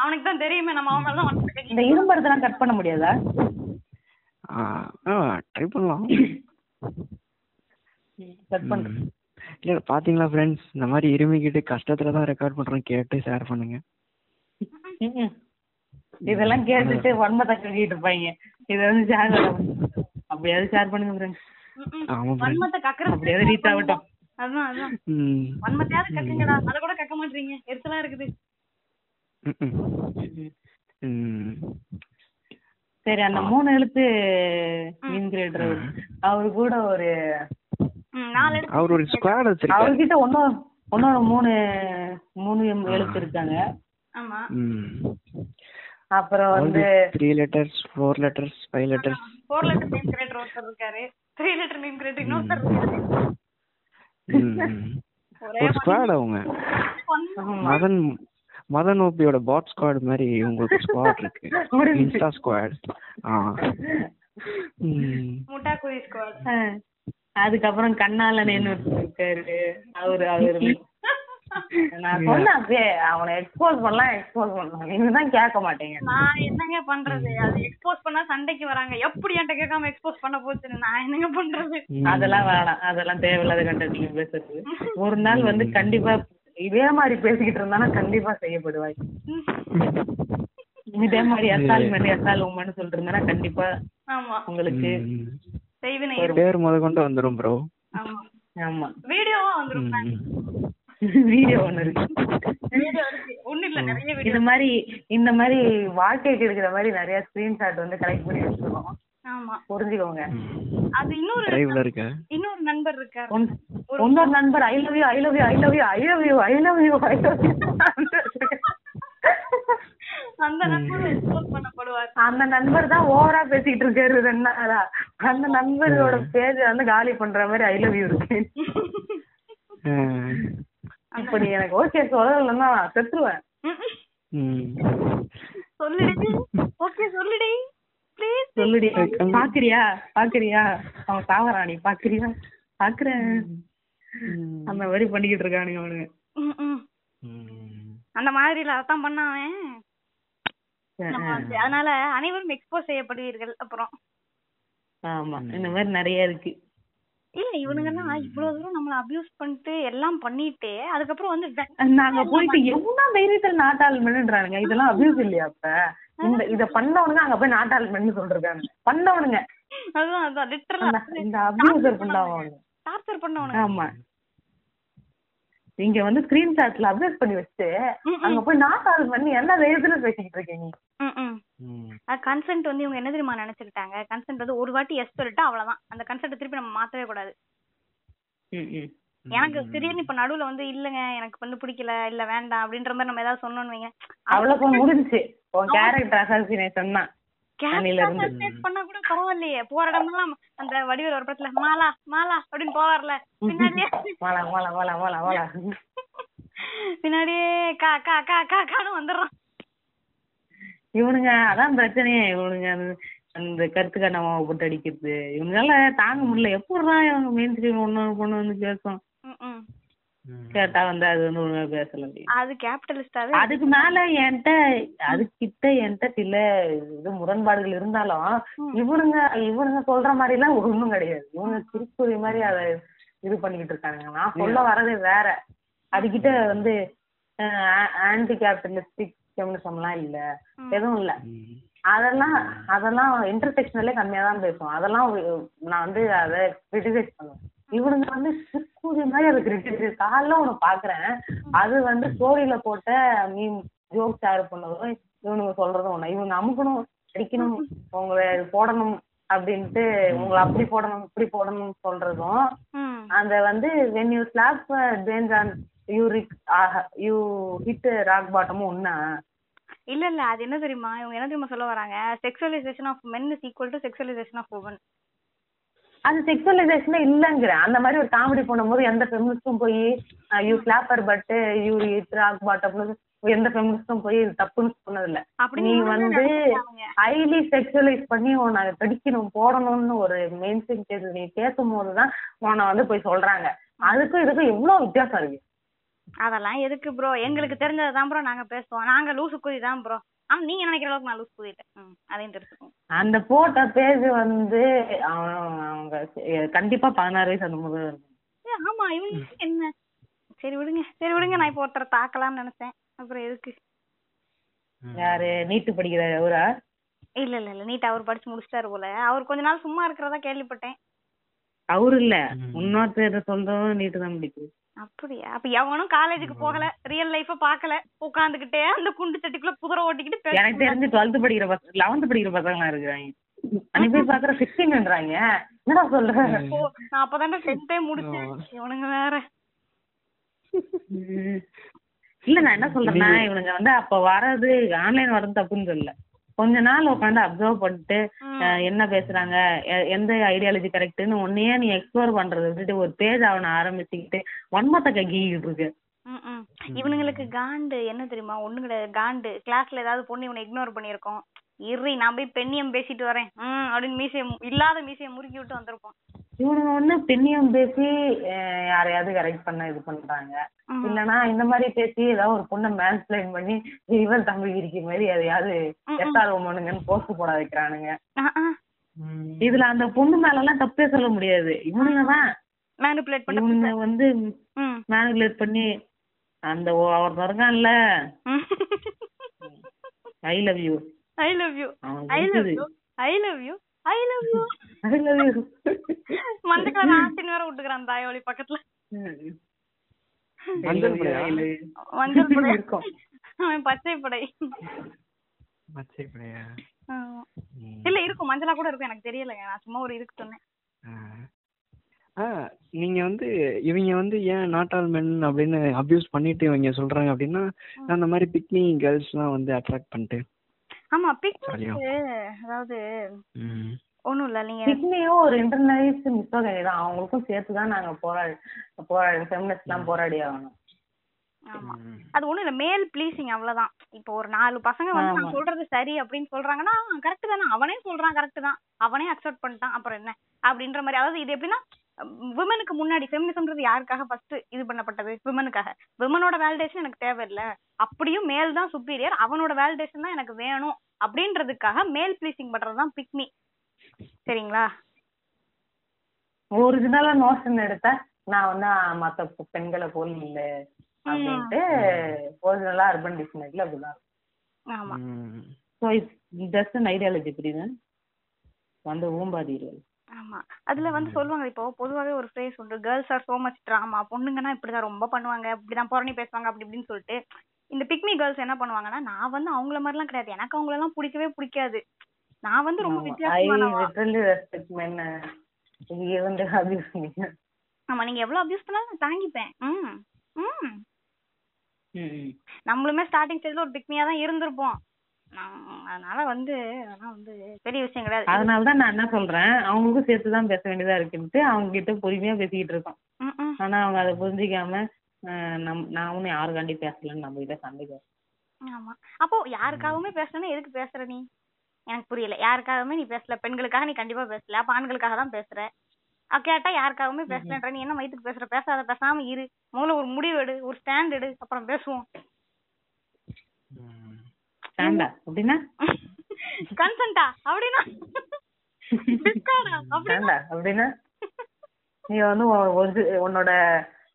அவனுக்கு தான் தெரியுமே நம்ம அவன் மேல தான் இந்த இரும்புறதெல்லாம் கட் பண்ண முடியாதா? ஆ ட்ரை பண்ணலாம். கட் பண்றேன். ம். இல்ல பாத்தீங்களா ஃப்ரெண்ட்ஸ் இந்த மாதிரி இருமிக்கிட்டு கஷ்டத்துல தான் ரெக்கார்ட் பண்றோம். கேட்டு ஷேர் பண்ணுங்க. இதெல்லாம் கேட்டுட்டு வன்மத்தை கட்டிட்டு இருப்பாங்க. இத வந்து ஷேர் அப்படியாவது ஷேர் பண்ணுங்க ஃப்ரெண்ட்ஸ் ஆமா ஃப்ரெண்ட்ஸ் வன்மத்தை கக்கறது அப்படியாவது ரீச் ஆகட்டும். அதான் அதான். ம். வன்மத்தையாவது கக்குங்கடா அதை கூட கக்க மாட்டீங்க. எரிச்சலா இருக்குது. சரி அந்த மூணு எழுத்து மீன் கிரேட்டர் அவரு கூட ஒரு அவர் ஒரு ஸ்குவாட் வச்சிருக்காரு. அவர்கிட்ட ஒன்னொரு ஒன்னொரு மூணு மூணு எம் எழுத்து இருக்காங்க. ஆமா. ம். அப்புறம் வந்து three letters four letters five letters four letter meme creator ஒருத்தர் இருக்காரு. த்ரீ லெட்டர் மீம் கிரேட்டர் இன்னொருத்தர் இருக்காரு. ஒரு ஸ்குவாட் அவங்க. மதன் மதன் ஓபியோட பாட் ஸ்குவாட் மாதிரி உங்களுக்கு ஸ்குவாட் இருக்கு. இன்ஸ்டா ஸ்குவாட் ஆ. முட்டா குயி ஸ்குவாட் ஆ. அதுக்கப்புறம் கண்ணாலனேன்னு ஒருத்தர் இருக்காரு. அவர் அவர். நான் சொன்னேன் அவனை எக்ஸ்போஸ் பண்ணலாம் எக்ஸ்போஸ் பண்ணலாம். நீங்க தான் கேட்க மாட்டீங்க. நான் என்னங்க பண்றது? அது எக்ஸ்போஸ் பண்ணா சண்டைக்கு வராங்க. எப்படி என்கிட்ட கேட்காம எக்ஸ்போஸ் பண்ண போச்சுன்னு நான் என்னங்க பண்றது? அதெல்லாம் வேணாம். அதெல்லாம் தேவையில்லாத நீங்க பேசுறது. ஒரு நாள் வந்து கண்டிப்பா இதே மாதிரி பேசிக்கிட்டு இருந்தானா கண்டிப்பா செய்யப்படுவாய். இதே மாதிரி எஸ்ஆல் மேன் எஸ்ஆல் உமன் சொல்லிட்டு இருந்தானா கண்டிப்பா ஆமா. உங்களுக்கு பேர் முத கொண்டு வந்துரும் ப்ரோ ஆமா. ஆமா. வீடியோவா வந்துரும் வீடியோ ஒண்ணு இருக்கு. வீடியோ இருக்கு. ஒண்ணு இல்ல நிறைய வீடியோ இது மாதிரி இந்த மாதிரி வாழ்க்கைக்கு எடுக்கிற மாதிரி நிறைய ஸ்கிரீன்ஷாட் வந்து கலெக்ட் பண்ணி வச்சிருக்கோம். ஆமா. புரிஞ்சுக்கோங்க. அது இன்னொரு நண்பர் இருக்காரு. இன்னொரு நண்பர் I love you I love you I love you I love you I love you I love you அந்த நண்பர் எக்ஸ்போஸ் பண்ணப்படுவார். அந்த நண்பர் தான் ஓவரா பேசிட்டு இருக்காரு ரெண்டு நாளா. அந்த நண்பர்களோட பேஜ் வந்து காலி பண்ற மாதிரி ஐ லவ் யூ இருக்கு. இப்ப நீ எனக்கு ஓகே சொல்லலைன்னா நான் செத்துருவேன். ம். சொல்லுடி. ஓகே சொல்லுடி. ப்ளீஸ் சொல்லுடி. பாக்குறியா? பாக்குறியா? அவன் நீ பாக்குறியா? பாக்குறேன். அந்த மாதிரி பண்ணிக்கிட்டு இருக்கானுங்க அவனுங்க. ம். அந்த மாதிரில அதான் பண்ணாவன் நம்ம வந்து அதனால அனைவரும் எக்ஸ்போஸ் செய்யப்படுவீர்கள். அப்புறம். ஆமா. இந்த மாதிரி நிறைய இருக்கு. இல்ல இவனுங்கெல்லாம் இவ்வளவு தூரம் நம்மள அபியூஸ் பண்ணிட்டு எல்லாம் பண்ணிட்டு அதுக்கப்புறம் வந்து நாங்க போயிட்டு எவ்வளவு தைரியத்தில் நாட்டாளுமன்றானுங்க இதெல்லாம் அபியூஸ் இல்லையா அப்ப இந்த இத பண்ணவனுங்க அங்க போய் நாட்டாளுமன் சொல்றாங்க. பண்ணவனுங்க. அதான் அதான் லிட்டரலா இந்த அபியூசர் பண்ணவனுங்க. டார்ச்சர் பண்ணவனுங்க. ஆமா. நீங்க வந்து ஸ்கிரீன்ஷாட்ல அப்டேட் பண்ணி வச்சுட்டு ம், அங்க போய் நாட்டாள் பண்ணி என்ன தைரியத்துல பேசிக்கிட்டு இருக்கீங்க. கன்சென்ட் வந்து இவங்க என்ன தெரியுமா நினைச்சுக்கிட்டாங்க? கன்சென்ட் வந்து ஒரு வாட்டி எஸ் சொல்லிட்டா அவ்வளவுதான். அந்த கன்சென்ட் திருப்பி நம்ம மாத்தவே கூடாது. ம், ம். எனக்கு திடீர்னு இப்ப நடுவுல வந்து இல்லங்க எனக்கு வந்து பிடிக்கல இல்ல வேண்டாம் அப்படின்ற மாதிரி நம்ம ஏதாவது சொன்னோம்னு வைங்க. அவ்வளவு முடிஞ்சுச்சு. உன் கேரக்டர் அசாசினேஷன் தான். பண்ணா கூட பரவாயில்லையே. போற இடமெல்லாம் அந்த வடிவேல் ஒரு படத்துல மாலா மாலா அப்படின்னு போவார்ல. பின்னாடியே வாழா பின்னாடியே கா கா கா கா கான்னு வந்துடுறான். இவனுங்க அதான் பிரச்சனையே இவனுங்க அந்த- கருத்து கண்ணமாவை போட்டு அடிக்கிறது. இவங்களால தாங்க முடியல. எப்படிதான் இவங்க மெயின் ஸ்ட்ரீம் ஒண்ணு பொண்ணு வந்து பேசும்? ம், ம். ம். கேட்டா வந்து அது வந்து ஒழுங்கா பேசல. அது கேபிட்டலிஸ்டாவே அதுக்கு மேல என்கிட்ட அதுக்கிட்ட என்கிட்ட சில இது முரண்பாடுகள் இருந்தாலும் இவனுங்க இவனுங்க சொல்ற மாதிரி எல்லாம் ஒண்ணும் கிடையாது. இவனுங்க திருப்பதி மாதிரி அதை இது பண்ணிக்கிட்டு இருக்காங்க நான் சொல்ல வரதே வேற. அதுகிட்ட வந்து ஆன்டி கேபிட்டலிஸ்டிக் ஃபெமினிசம்லாம் இல்ல. எதுவும் இல்ல. அதெல்லாம் அதெல்லாம் இன்டர்செக்ஷனலே கம்மியா தான் பேசும் அதெல்லாம் நான் வந்து அதை கிரிட்டிசைஸ் பண்ணுவேன். இவனுங்க வந்து சிற்கூதி மாதிரி அதை கிரிட்டிசைஸ் காலைல ஒண்ணு பாக்குறேன். அது வந்து ஸ்டோரியில போட்ட மீம் ஜோக் ஷேர் பண்ணதும் இவனுங்க சொல்றதும் ஒண்ணு. இவங்க அமுக்கணும் அடிக்கணும் உங்களை போடணும் அப்படின்ட்டு உங்களை அப்படி போடணும் இப்படி போடணும் சொல்றதும் அந்த வந்து when you slap bench on you rig you hit rock பாட்டமும் ஒண்ணா? இல்ல இல்ல அது என்ன தெரியுமா? இவங்க என்ன தெரியுமா சொல்ல வராங்க? Sexualization of men is equal to sexualization of woman அது செக்ஷுவலைசேஷனே இல்லைங்கிறேன் அந்த மாதிரி ஒரு காமெடி பண்ணும்போது எந்த ஃபெமினிஸ்டும் போய் you slapper but you hit rock bot அப்படின்னு எந்த ஃபெமினிஸ்டும் போய் இது தப்புன்னு சொன்னதில்ல. நீ வந்து. ஹைலி செக்ஷுவலைஸ் பண்ணி உன்னை கடிக்கணும் போடணும்னு ஒரு மெயின் ஸ்ட்ரீம் நீ பேசும்போது தான் உன்னை வந்து போய் சொல்றாங்க. அதுக்கும் இதுக்கும் எவ்வளவு வித்தியாசம் இருக்கு? அதெல்லாம் எதுக்கு ப்ரோ எங்களுக்கு தெரிஞ்சதுதான் ப்ரோ நாங்க பேசுவோம். நாங்க லூசு குதி தான் ப்ரோ ஆனா நீங்க நினைக்கிற அளவுக்கு நான் லூசு குதிட்டேன் ம், அதையும் தெரிஞ்சுக்கோங்க அந்த போட்ட பேஜ் வந்து அவங்க கண்டிப்பா பதினாறு வயசு அந்த முதல் ஆமா இவங்க என்ன? சரி விடுங்க சரி விடுங்க. நான் இப்போ ஒருத்தரை தாக்கலாம்னு நினைச்சேன். அப்புறம் எதுக்கு? யாரு? நீட்டு படிக்கிற அவரா? இல்ல இல்ல இல்ல. நீட் அவர் படிச்சு முடிச்சிட்டாரு போல. அவர் கொஞ்ச நாள் சும்மா இருக்கிறதா கேள்விப்பட்டேன். அவரு இல்ல. இன்னொருத்தர் சொல்றதும் நீட்டு தான் பிடிக்குது அப்படியா? அப்ப எவனும் காலேஜுக்கு போகல ரியல் லைஃப பாக்கல உட்காந்துக்கிட்டே அந்த குண்டு சட்டிக்குள்ள குதிரை ஓட்டிக்கிட்டு எனக்கு தெரிஞ்சு டுவெல்த் படிக்கிற பசங்க லெவன்த் படிக்கிற பசங்க இருக்கிறாங்க. போய் பாக்குற சிக்ஸ்டீன்ன்றாங்க என்னடா சொல்ற? நான் அப்பதான்டா டென்த்தே முடிச்சேன். இவனுங்க வேற. இல்ல நான் என்ன சொல்றேன்னா இவனுங்க வந்து அப்ப வர்றது ஆன்லைன் வரது தப்புன்னு சொல்லல. கொஞ்ச நாள் உட்காந்து அப்சர்வ் பண்ணிட்டு என்ன பேசுறாங்க எந்த ஐடியாலஜி கரெக்ட்னு ஒன்னையே நீ எக்ஸ்ப்ளோர் பண்றதை விட்டுட்டு ஒரு பேஜ் அவனை ஆரம்பிச்சுக்கிட்டு வன்மத்தை கக்கிக்கிட்டு இருக்கு. இவனுங்களுக்கு காண்டு என்ன தெரியுமா? ஒண்ணு கிடையாது. காண்டு. கிளாஸ்ல ஏதாவது பொண்ணு இவனை இக்னோர் பண்ணியிருக்கோம். இரு நான் போய் பெண்ணியம் பேசிட்டு வரேன். ம் அப்படின்னு மீசைய இல்லாத மீசைய முறுக்கி விட்டு வந்திருப்போம். இவனுங்க வந்து பெண்ணியம் பேசி அஹ், யாரையாவது கரெக்ட் பண்ண இது பண்றாங்க. இல்லனா இந்த மாதிரி பேசி ஏதாவது ஒரு பொண்ணை மேன்ஸ்பிளைன் பண்ணி இவள் தம்பி இருக்க மாதிரி எதையாவது எஸ்ஆர் உமனுங்கன்னு போஸ்ட் போட வைக்கிறானுங்க. இதுல அந்த பொண்ணு மேல எல்லாம் தப்பே சொல்ல முடியாது. இவனுங்க தான். மேனிபுலேட் பண்ண இவனுங்க வந்து மேனிபுலேட் பண்ணி அந்த அவர் இருக்கான்ல I love you I love you I love. You I love you I love you I love you மண்டக்கல ஆசின் வேற விட்டுக்கிறான் தாயோலி பக்கத்துல. மஞ்சள்? மஞ்சள் படை. இருக்கும். அவன் பச்சை படை. மச்சை படையா? இல்ல இருக்கும். மஞ்சளா கூட இருக்கும். எனக்கு தெரியலங்க நான் சும்மா ஒரு இதுக்கு சொன்னேன். நீங்க வந்து இவங்க வந்து ஏன் நாட்டால் மென் அப்படின்னு அபியூஸ் பண்ணிட்டு இவங்க சொல்றாங்க அப்படின்னா அந்த மாதிரி பிக்னி கேர்ள்ஸ்லாம் வந்து அட்ராக்ட் பண்ணிட்டு ஆமா பிக் ஜாலியா. அதாவது. ஒண்ணும் இல்ல நீங்க சிட்னியும் ஒரு இன்டர்னலைஸ்டு மிஸ்ஓகனி தான். அவங்களுக்கும் சேர்த்து தான் நாங்க போராடி போராடி ஃபெமினிஸ்ட் எல்லாம் போராடி ஆகணும். ஆமா. அது ஒண்ணும் இல்ல மேல் ப்ளீசிங் அவ்வளவுதான். இப்போ ஒரு நாலு பசங்க வந்து. நான் சொல்றது சரி அப்படின்னு சொல்றாங்கன்னா கரெக்ட் தானே. அவனே சொல்றான் கரெக்ட் தான். அவனே அக்செப்ட் பண்ணிட்டான். அப்புறம் என்ன? அப்படின்ற மாதிரி. அதாவது இது எப்படின்னா விமனுக்கு முன்னாடி ஃபெமினிசம்ன்றது யாருக்காக ஃபர்ஸ்ட் இது பண்ணப்பட்டது? விமனுக்காக விமனோட வேலிடேஷன் எனக்கு தேவையில்ல. அப்படியும் மேல் தான் சுப்பீரியர் அவனோட வேலிடேஷன் தான் எனக்கு வேணும். அப்படின்றதுக்காக மேல் ப்ளீசிங் பண்றது தான் பிக்மி சரிங்களா? ஒரிஜினலா நோஷன் எடுத்தா நான் வந்து மத்த பெண்களை போல் இல்ல அப்படின்ட்டு ஒரிஜினலா அர்பன் டிக்ஷனரியில அப்படிதான். ஆமா. So it's just an ideology புரியுது வந்து ஊம்பாதீர்கள் ஆமா. அதுல வந்து சொல்லுவாங்க இப்போ பொதுவாவே ஒரு ஃப்ரேஸ் உண்டு girls are so much drama பொண்ணுங்கன்னா இப்படிதான் ரொம்ப பண்ணுவாங்க இப்படிதான் புரணி பேசுவாங்க அப்படி இப்படின்னு சொல்லிட்டு இந்த பிக்மி கேர்ள்ஸ் என்ன பண்ணுவாங்கன்னா நான் வந்து அவங்கள மாதிரிலாம் கிடையாது. எனக்கு அவங்கள எல்லாம் பிடிக்கவே பிடிக்காது. நான் வந்து ரொம்ப ஐ வித்தியாசமானவா? லிட்டரலி ரெஸ்பெக்ட் மென் வந்து அபியூஸ் பண்ணீங்க ஆமா நீங்க எவ்வளவு அபியூஸ் பண்ணாலும் நான் தாங்கிப்பேன். ம் ம். ம் நம்மளுமே ஸ்டார்டிங் ஸ்டேஜ்ல ஒரு பிக்மியா தான் இருந்திருப்போம். அதனால வந்து அதெல்லாம் வந்து பெரிய விஷயம் கிடையாது. அதனால தான் நான் என்ன சொல்றேன் அவங்களுக்கும் சேர்த்து தான் பேச வேண்டியதா இருக்குன்ட்டு அவங்க கிட்ட பொறுமையா பேசிக்கிட்டு இருக்கோம். ஆனா அவங்க அதை புரிஞ்சிக்காம நம் நான் ஒன்னும் யாருக்காண்டி பேசலன்னு நம்ம கிட்ட சண்டைக்கு ஆமா. அப்போ யாருக்காகவுமே பேசணும்னா எதுக்கு பேசுற நீ? எனக்கு புரியல. யாருக்காகவுமே நீ பேசல. பெண்களுக்காக நீ கண்டிப்பா பேசல. அப்ப ஆண்களுக்காக தான் பேசுற. கேட்டா யாருக்காகவுமே பேசலன்ற நீ என்ன வயித்துக்கு பேசுற? பேசாத பேசாம இரு. முதல்ல ஒரு முடிவு எடு. ஒரு ஸ்டாண்ட் எடு. அப்புறம் பேசுவோம். ஸ்டாண்டா அப்படின்னா? கன்சென்டா அப்படின்னா? நீ வந்து ஒரு உன்னோட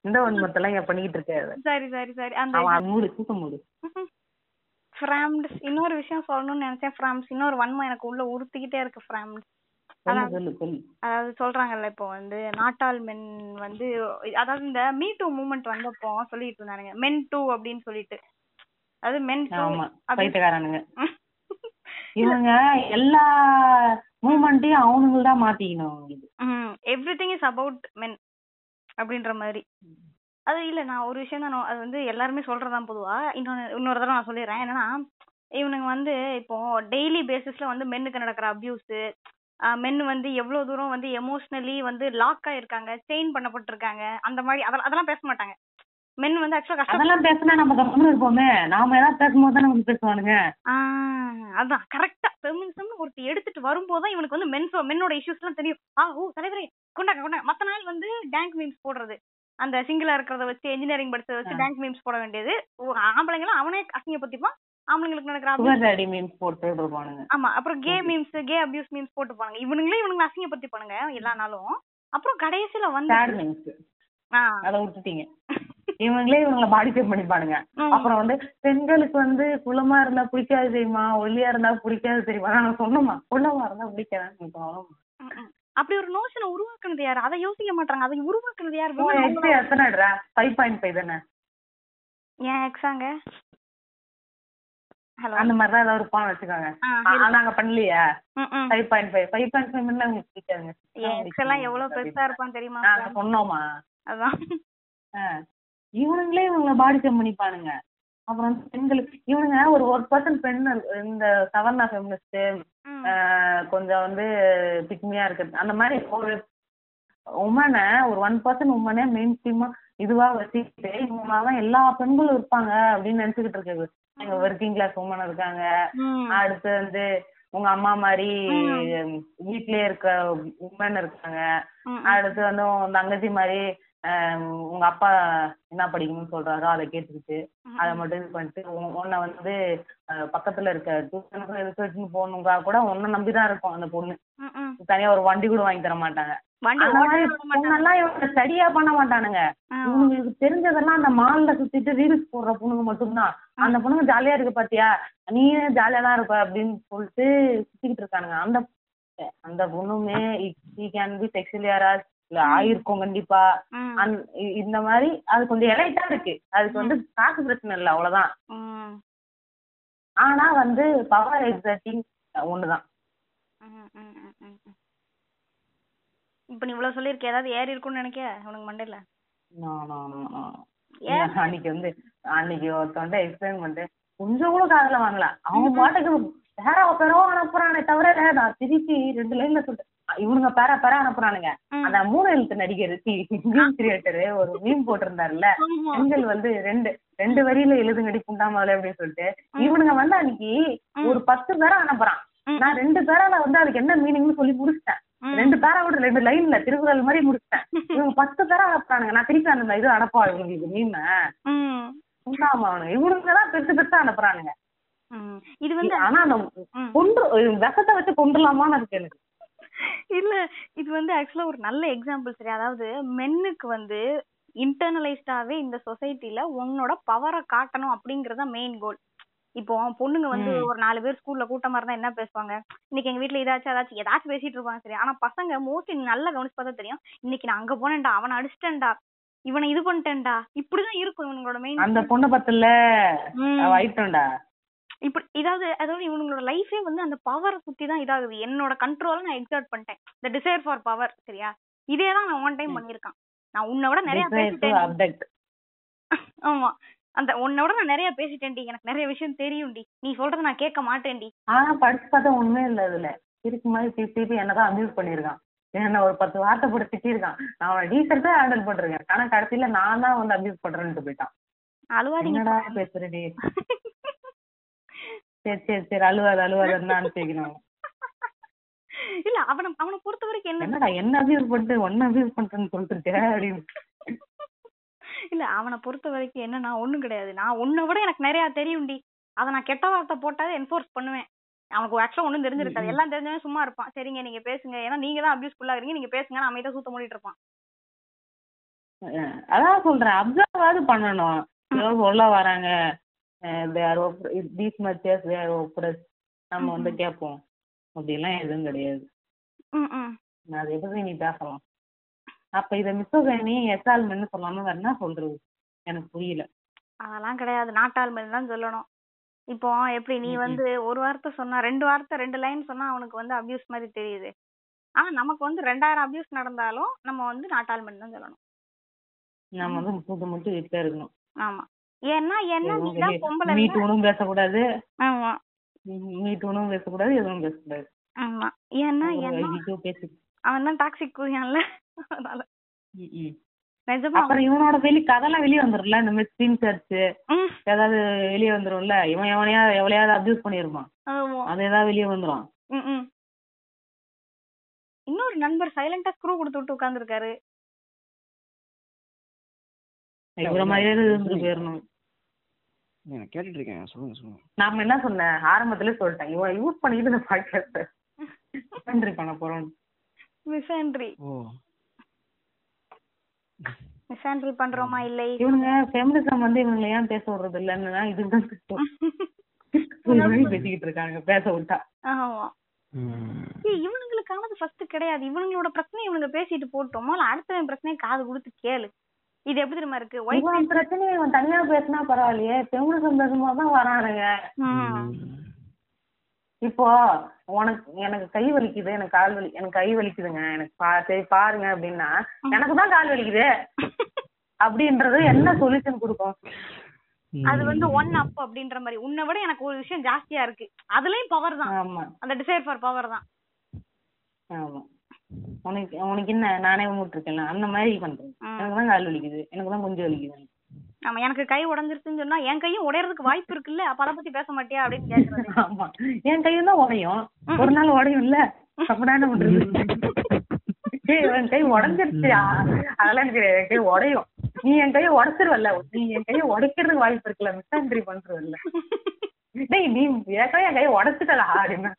இந்த வன்மத்தெல்லாம் இங்க பண்ணிக்கிட்டு இருக்க சரி சரி சரி. அந்த மூடு தூக்க மூடு. ஃப்ராம்ஸ் இன்னொரு விஷயம் சொல்லணும்னு நினைச்சேன். ஃப்ராம்ஸ் இன்னொரு வன்மம் எனக்கு உள்ள உறுத்திக்கிட்டே இருக்கு ஃப்ராம்ஸ். அதாவது சொல்றாங்கல்ல இப்போ வந்து நாட்டால் மென் வந்து அதாவது இந்த மீ டூ மூமெண்ட் வந்தப்போ சொல்லிட்டு இருந்தானுங்க. மென் டூ அப்படின்னு சொல்லிட்டு. அதாவது மென் டூ பைத்தியக்காரனுங்க. இவங்க எல்லா மூமெண்ட்டையும் அவனுங்க தான் மாத்திக்கணும். அவங்களுக்கு everything is about men அப்படின்ற மாதிரி. அது இல்ல நான் ஒரு விஷயம் தான் அது வந்து எல்லாருமே சொல்றதுதான் பொதுவா. இன்னொன்னு இன்னொரு தடவை நான் சொல்லிடுறேன் என்னன்னா இவனுங்க வந்து இப்போ டெய்லி பேசிஸ்ல வந்து மென்னுக்கு நடக்கிற அபியூஸ் மென் வந்து எவ்வளவு தூரம் வந்து எமோஷனலி வந்து லாக் ஆயிருக்காங்க செயின் பண்ணப்பட்டிருக்காங்க அந்த மாதிரி அதெல்லாம் அதெல்லாம் பேச மாட்டாங்க. மென் வந்து ஆக்சுவலா கஷ்டம் அதெல்லாம் பேசினா நம்ம கம்முன்னு இருப்போமே. நாம ஏதாவது பேசும்போது தான் நமக்கு பேசுவானுங்க. அதான் கரெக்டா ஃபெமினிசம் ஒருத்தி எடுத்துட்டு வரும்போது தான் இவனுக்கு வந்து மென்ஸோ மென்னோட இஷ்யூஸ் எல்லாம் தெரியும். ஆ ஓ தலைவரே கொண்டாங்க கொண்டாங்க மத்த நாள் வந்து டேங்க் மீம்ஸ் போடுறது. அந்த சிங்கிளா இருக்கிறத வச்சு இன்ஜினியரிங் படிச்சத வச்சு டேங்க் மீம்ஸ் போட வேண்டியது. ஆம்பளைங்களும் அவனே அசிங்கப்படுத்திப்பான் ஆம்பளைங்களுக்கு நடக்கிற மீன்ஸ் போட்டு இருப்பானுங்க ஆமா அப்புறம் gay memes gay abuse memes போட்டு போனாங்க இவனுங்களே இவனுங்களை அசிங்கப்படுத்திப்பானுங்க எல்லா நாளும். அப்புறம் கடைசியில வந்து அதை விட்டுட்டீங்க இவங்களே இவங்கள பாடி ஷேப் பண்ணிப்பானுங்க. அப்புறம் வந்து பெண்களுக்கு வந்து குள்ளமா இருந்தா பிடிக்காது தெரியுமா? ஒல்லியா இருந்தா பிடிக்காது தெரியுமா? நான் சொன்னோமா குள்ளமா இருந்தா பிடிக்காது ம், ம். அப்படி ஒரு நோஷனை உருவாக்குனது யாரு? அதை யோசிக்க மாட்டாங்க. அதை உருவாக்குனது யாரு? ஃபைவ் பாயிண்ட் ஃபைவ் தானே? ஏன் எக்ஸாங்க அந்த மாதிரி தான் ஏதாவது இருப்பான்னு வச்சுக்கோங்க. நாங்க பண்ணலையா? Five point five five point five உங்களுக்கு பிடிக்காதுங்க. எக்ஸ் எல்லாம் எவ்வளவு பெருசா இருப்பான்னு தெரியுமா? நாங்க சொன்னோமா? அதான். இவனுங்களே இவங்கள பாடி ஷேப் பண்ணிப்பானுங்க. அப்புறம் பெண்களுக்கு இவனுங்க ஒரு ஒரு பர்சன்ட் பெண். இந்த சவர்ணா ஃபெமினிஸ்ட். கொஞ்சம் வந்து பிக்மியா இருக்குது அந்த மாதிரி ஒரு உமனை ஒரு ஒன் பர்சன்ட் உமனே மெயின் ஸ்ட்ரீமா இதுவா வச்சுக்கிட்டு இவங்க தான் எல்லா பெண்களும் இருப்பாங்க அப்படின்னு நினைச்சுக்கிட்டு இருக்குது எங்க ஒர்க்கிங் கிளாஸ் உமன் இருக்காங்க. அடுத்து வந்து உங்க அம்மா மாதிரி வீட்லயே இருக்க உமன் இருக்காங்க. அடுத்து வந்து உன் தங்கச்சி மாதிரி உங்க அப்பா என்ன படிக்கணும்னு சொல்றாரோ அதை கேட்டுக்கிட்டு அதை மட்டும் இது பண்ணிட்டு உன்- உன்னை வந்து பக்கத்துல இருக்க டியூஷனுக்கு ரிசர்ச்னு போகணுங்கா கூட உன்னை நம்பிதான் இருக்கும் அந்த பொண்ணு. தனியா ஒரு வண்டி கூட வாங்கி தர மாட்டாங்க. ஸ்டடியா பண்ண மாட்டானுங்க. ஆ. இவங்களுக்கு தெரிஞ்சதெல்லாம் அந்த மால்ல சுத்திட்டு ரீல்ஸ் போடுற பொண்ணுங்க மட்டும்தான். அந்த பொண்ணுங்க ஜாலியா இருக்கு பாத்தியா? நீ ஜாலியா தான் இருப்ப அப்படின்னு சொல்லிட்டு சுத்திக்கிட்டு இருக்கானுங்க. அந்த அந்த பொண்ணுமே ஈ கேன் பி செக்ஷுவல் இல்ல ஆயிருக்கும் கண்டிப்பா. இந்த மாதிரி அது கொஞ்சம் எலைட்டா இருக்கு. அதுக்கு வந்து காசு பிரச்சனை இல்லை அவ்வளவுதான். ஆனா வந்து பவர் எக்ஸாக்டிங் ஒண்ணுதான். இப்ப நீ இவ்வளவு சொல்லிருக்க ஏதாவது ஏறி இருக்கும்னு நினைக்க உனக்கு மண்டையில? அன்னைக்கு வந்து அன்னைக்கு ஒருத்தவன்ட்ட எக்ஸ்பிளைன் பண்ணிட்டு கொஞ்சம் கூட காதுல வாங்கல. அவன் பாட்டுக்கு பேரா பேரோ அனுப்புறானே தவிர நான் திருப்பி ரெண்டு லைன்ல சொல்லிட்டேன் இவனுங்க பேரா பேரா அனுப்புறானுங்க. அந்த மூணு எழுத்து நடிகர் மீம் கிரியேட்டர் ஒரு மீம் போட்டிருந்தாருல்ல. பெண்கள் வந்து ரெண்டு ரெண்டு வரியில எழுதுங்கடி புண்டாமலை அப்படின்னு சொல்லிட்டு. இவனுங்க வந்து அன்னைக்கு ஒரு பத்து பேரா அனுப்புறான். நான் ரெண்டு பேரால வந்து அதுக்கு என்ன மீனிங்னு சொல்லி முடிச்சிட்டேன். ரெண்டு பேரா விட ரெண்டு லைன்ல திருக்குறள் மாதிரி முடிச்சிட்டேன். இவங்க பத்து பேரா அனுப்புறானுங்க. நான் திருப்பி அந்த இது அனுப்பா இவங்களுக்கு மீன் ம். உண்டாமா அவனுங்க இவனுங்க தான் பெருசு பெருசா அனுப்புறானுங்க. இது வந்து ஆனா அந்த. கொண்டு விஷத்தை வச்சு கொண்டுலாமான்னு இருக்கு எனக்கு இல்ல இது வந்து ஆக்சுவலா ஒரு நல்ல எக்ஸாம்பிள் சரி. அதாவது மென்னுக்கு வந்து இன்டர்னலைஸ்டாவே இந்த சொசைட்டில உன்னோட பவரை காட்டணும் அப்படிங்கறது மெயின் கோல் இப்போ பொண்ணுங்க வந்து. ஒரு நாலு பேர் ஸ்கூல்ல கூட்டமா இருந்தா என்ன பேசுவாங்க? இன்னைக்கு எங்க வீட்ல ஏதாச்சும் ஏதாச்சும் ஏதாச்சும் பேசிட்டு இருப்பாங்க சரி. ஆனா பசங்க மோஸ்ட்லி நல்லா கவனிச்சு பார்த்தா தெரியும். இன்னைக்கு நான் அங்க போனேன்டா அவனை அடிச்சிட்டேன்டா இவனை இது பண்ணிட்டேன்டா. இப்படிதான் இருக்கும் இவங்களோட மெயின் அந்த பொண்ணு பத்துல ஆயிட்டோம்டா இப்படி இதாவது அதாவது இவங்களோட லைஃபே வந்து அந்த பவரை சுத்தி தான் இதாகுது. என்னோட கண்ட்ரோல நான் எக்ஸர்ட் பண்ணிட்டேன். இந்த டிசைர் ஃபார் பவர் சரியா? இதே தான் நான் ஒன் டைம் பண்ணிருக்கான் நான் உன்னை விட நிறைய பேசிட்டேன் ஆமா. அந்த உன்னை விட நான் நிறைய பேசிட்டேன்டி. எனக்கு நிறைய விஷயம் தெரியும்டி. நீ சொல்றத நான் கேட்க மாட்டேன்டி. ஆனா படிச்சு பார்த்தா ஒண்ணுமே இல்ல இதுல இருக்கு மாதிரி திருப்பி திருப்பி என்னதான் அபியூஸ் பண்ணிருக்கான் என்ன ஒரு பத்து வார்த்தை போட்டு திட்டிருக்கான் நான் அவனை டீசெண்டா ஹேண்டில் பண்றேன் ஆனா கடைசியில நான் தான் வந்து அபியூஸ் பண்றேன்ட்டு போயிட்டான். அழுவாதீங்க பேசுறடி? சரி சரி சரி அழுவாது அழுவாதுன்னு அனுப்பிக்கணும் இல்ல அவனை அவனை பொறுத்த வரைக்கும் என்ன? என்னடா என்ன அபியூஸ் பண்ணிட்டு ஒன்னு அபியூஸ் பண்றேன்னு சொல்லிட்டு இருக்க அப்படின்னு. இல்ல அவனை பொறுத்த வரைக்கும் என்னன்னா ஒண்ணும் கிடையாது. நான் உன்னை விட எனக்கு நிறைய தெரியும்டி. அத நான் கெட்ட வார்த்தை போட்டாலே என்ஃபோர்ஸ் பண்ணுவேன். அவனுக்கு ஆக்சுவலா ஒண்ணும் தெரிஞ்சிருக்காது. எல்லாம் தெரிஞ்சவன் சும்மா இருப்பான். சரிங்க நீங்க பேசுங்க. ஏன்னா நீங்க தான் அபியூஸ் ஃபுல்லாகிறீங்க நீங்க பேசுங்க நான் அமைதியா சூத்த மூடிட்டு இருப்பான். அதான் சொல்றேன். அப்சர்வாவது பண்ணணும். ஏதோ சொல்ல வராங்க. தேர் தீஸ் மச்சஸ் தேர் ஒப்ரஸ் நம்ம வந்து கேட்போம். அப்படிலாம் எதுவும் கிடையாது. அது எப்படி நீ பேசலாம். அப்ப இத மிஸ்ஸோகனி எஸ்ஆல்மென்னு சொல்லாம வேற என்ன சொல்றது? எனக்கு புரியல. அதெல்லாம் கிடையாது. நாட்டாள்மை தான் சொல்லணும். இப்போ எப்படி நீ. வந்து ஒரு வார்த்தை சொன்னா ரெண்டு வார்த்தை ரெண்டு லைன் சொன்னா அவனுக்கு வந்து அபியூஸ் மாதிரி தெரியுது. ஆனா நமக்கு வந்து ரெண்டாயிரம் அபியூஸ் நடந்தாலும் நம்ம வந்து நாட்டாள்மன் தான் சொல்லணும். நம்ம வந்து முட்டு முட்டு வீட்டுல இருக்கணும். ஆமா. ஏன்னா ஏன்னா எதுவும் நீ தான் பொம்பளை மீ டூனும் பேசக்கூடாது. ஆமா. மீ டூனும் பேசக்கூடாது எதுவும் பேசக்கூடாது. ஆமா. ஏன்னா ஐயோ பேசி அவன் தான் டாக்ஸிக் கூறியான்ல அதனால. நிஜமா அப்புறம் இவனோட வெளி கதெல்லாம் வெளியே வந்துரும்ல இந்த மாதிரி ஸ்கிரீன் சர்ச் ஏதாவது வெளியே வந்துரும்ல இவன் எவனையா எவ்வளையாவது அப்யூஸ் பண்ணிருப்பான். ஆமா. அது ஏதாவது வெளியே வந்துரும். ம், ம். இன்னொரு நண்பர் சைலண்டா ஸ்க்ரூ கொடுத்து விட்டு உட்கார்ந்துருக்காரு. இவர மாதிரியே போயிடணும். நான் கேட்டுட்டு இருக்கேன். சொல்லுங்க சொல்லுங்க. நாம என்ன சொன்னேன். ஆரம்பத்திலே சொல்லிட்டேன். இவன் யூஸ் பண்ணிட்டு இந்த பாட்காஸ்ட் நன்றி பண்ண போறோம். மிஸ்ஆண்ட்ரி ஓ. மிஸ்ஆண்ட்ரி பண்றோமா இல்லை? இவனுங்க ஃபெமினிசம் வந்து இவங்களை ஏன் பேச விடுறது இல்லைன்னு இதுதான் பேசிக்கிட்டு இருக்காங்க. பேச விட்டா. ஆமா. இவனுங்களுக்கானது ஃபர்ஸ்ட் கிடையாது. இவனுங்களோட பிரச்சனை இவனுங்க பேசிட்டு போட்டோமோ இல்ல அடுத்தவன் பிரச்சனையை காது கொடுத்து கேளு. இது எப்படி தெரியுமா இருக்கு? ஒயிட் பிரச்சனையை இவன் தனியா பேசினா பரவாயில்லையே. ஃபெமினிசம் பேசும்போது தான் வரானுங்க. இப்போ உனக்கு எனக்கு கை வலிக்குது எனக்கு கால் வலி எனக்கு கை வலிக்குதுங்க. எனக்கு பா சரி பாருங்க அப்படின்னா எனக்கு தான் கால் வலிக்குது. அப்படின்றது என்ன சொல்யூஷன் கொடுக்கும்? அது வந்து ஒன் அப் அப்படின்ற மாதிரி. உன்னை விட எனக்கு ஒரு விஷயம் ஜாஸ்தியா இருக்கு. அதுலயும் பவர் தான். அந்த டிசைர் ஃபார் பவர் தான். ஆமா. உனக்கு உனக்கு என்ன? நானே விட்டு இருக்கேன்ல அந்த மாதிரி பண்றேன். எனக்கு தான் கால் வலிக்குது. எனக்கு தான் கொஞ்சம் வலிக்குது. ஆமா எனக்கு கை உடைஞ்சிருச்சுன்னு சொன்னா என் கையும் உடையறதுக்கு வாய்ப்பு இருக்குல்ல? அப்ப அதை பத்தி பேச மாட்டியா அப்படின்னு கேக்குறது. ஆமா. என் கையும் தான் உடையும். ஒரு நாள் உடையும்ல? அப்படிதானே பண்றது? ஏய், என் கை உடைஞ்சிருச்சு அதெல்லாம் எனக்கு. என் கை உடையும். நீ என் கையை உடைச்சிருவல்ல? நீ என் கையை உடைக்கிறதுக்கு வாய்ப்பு இருக்குல்ல? மிஸ்ஆண்ட்ரி பண்றதில்ல. டேய் நீ ஏற்கனவே என் கையை உடைச்சிட்டடா அப்படின்னா.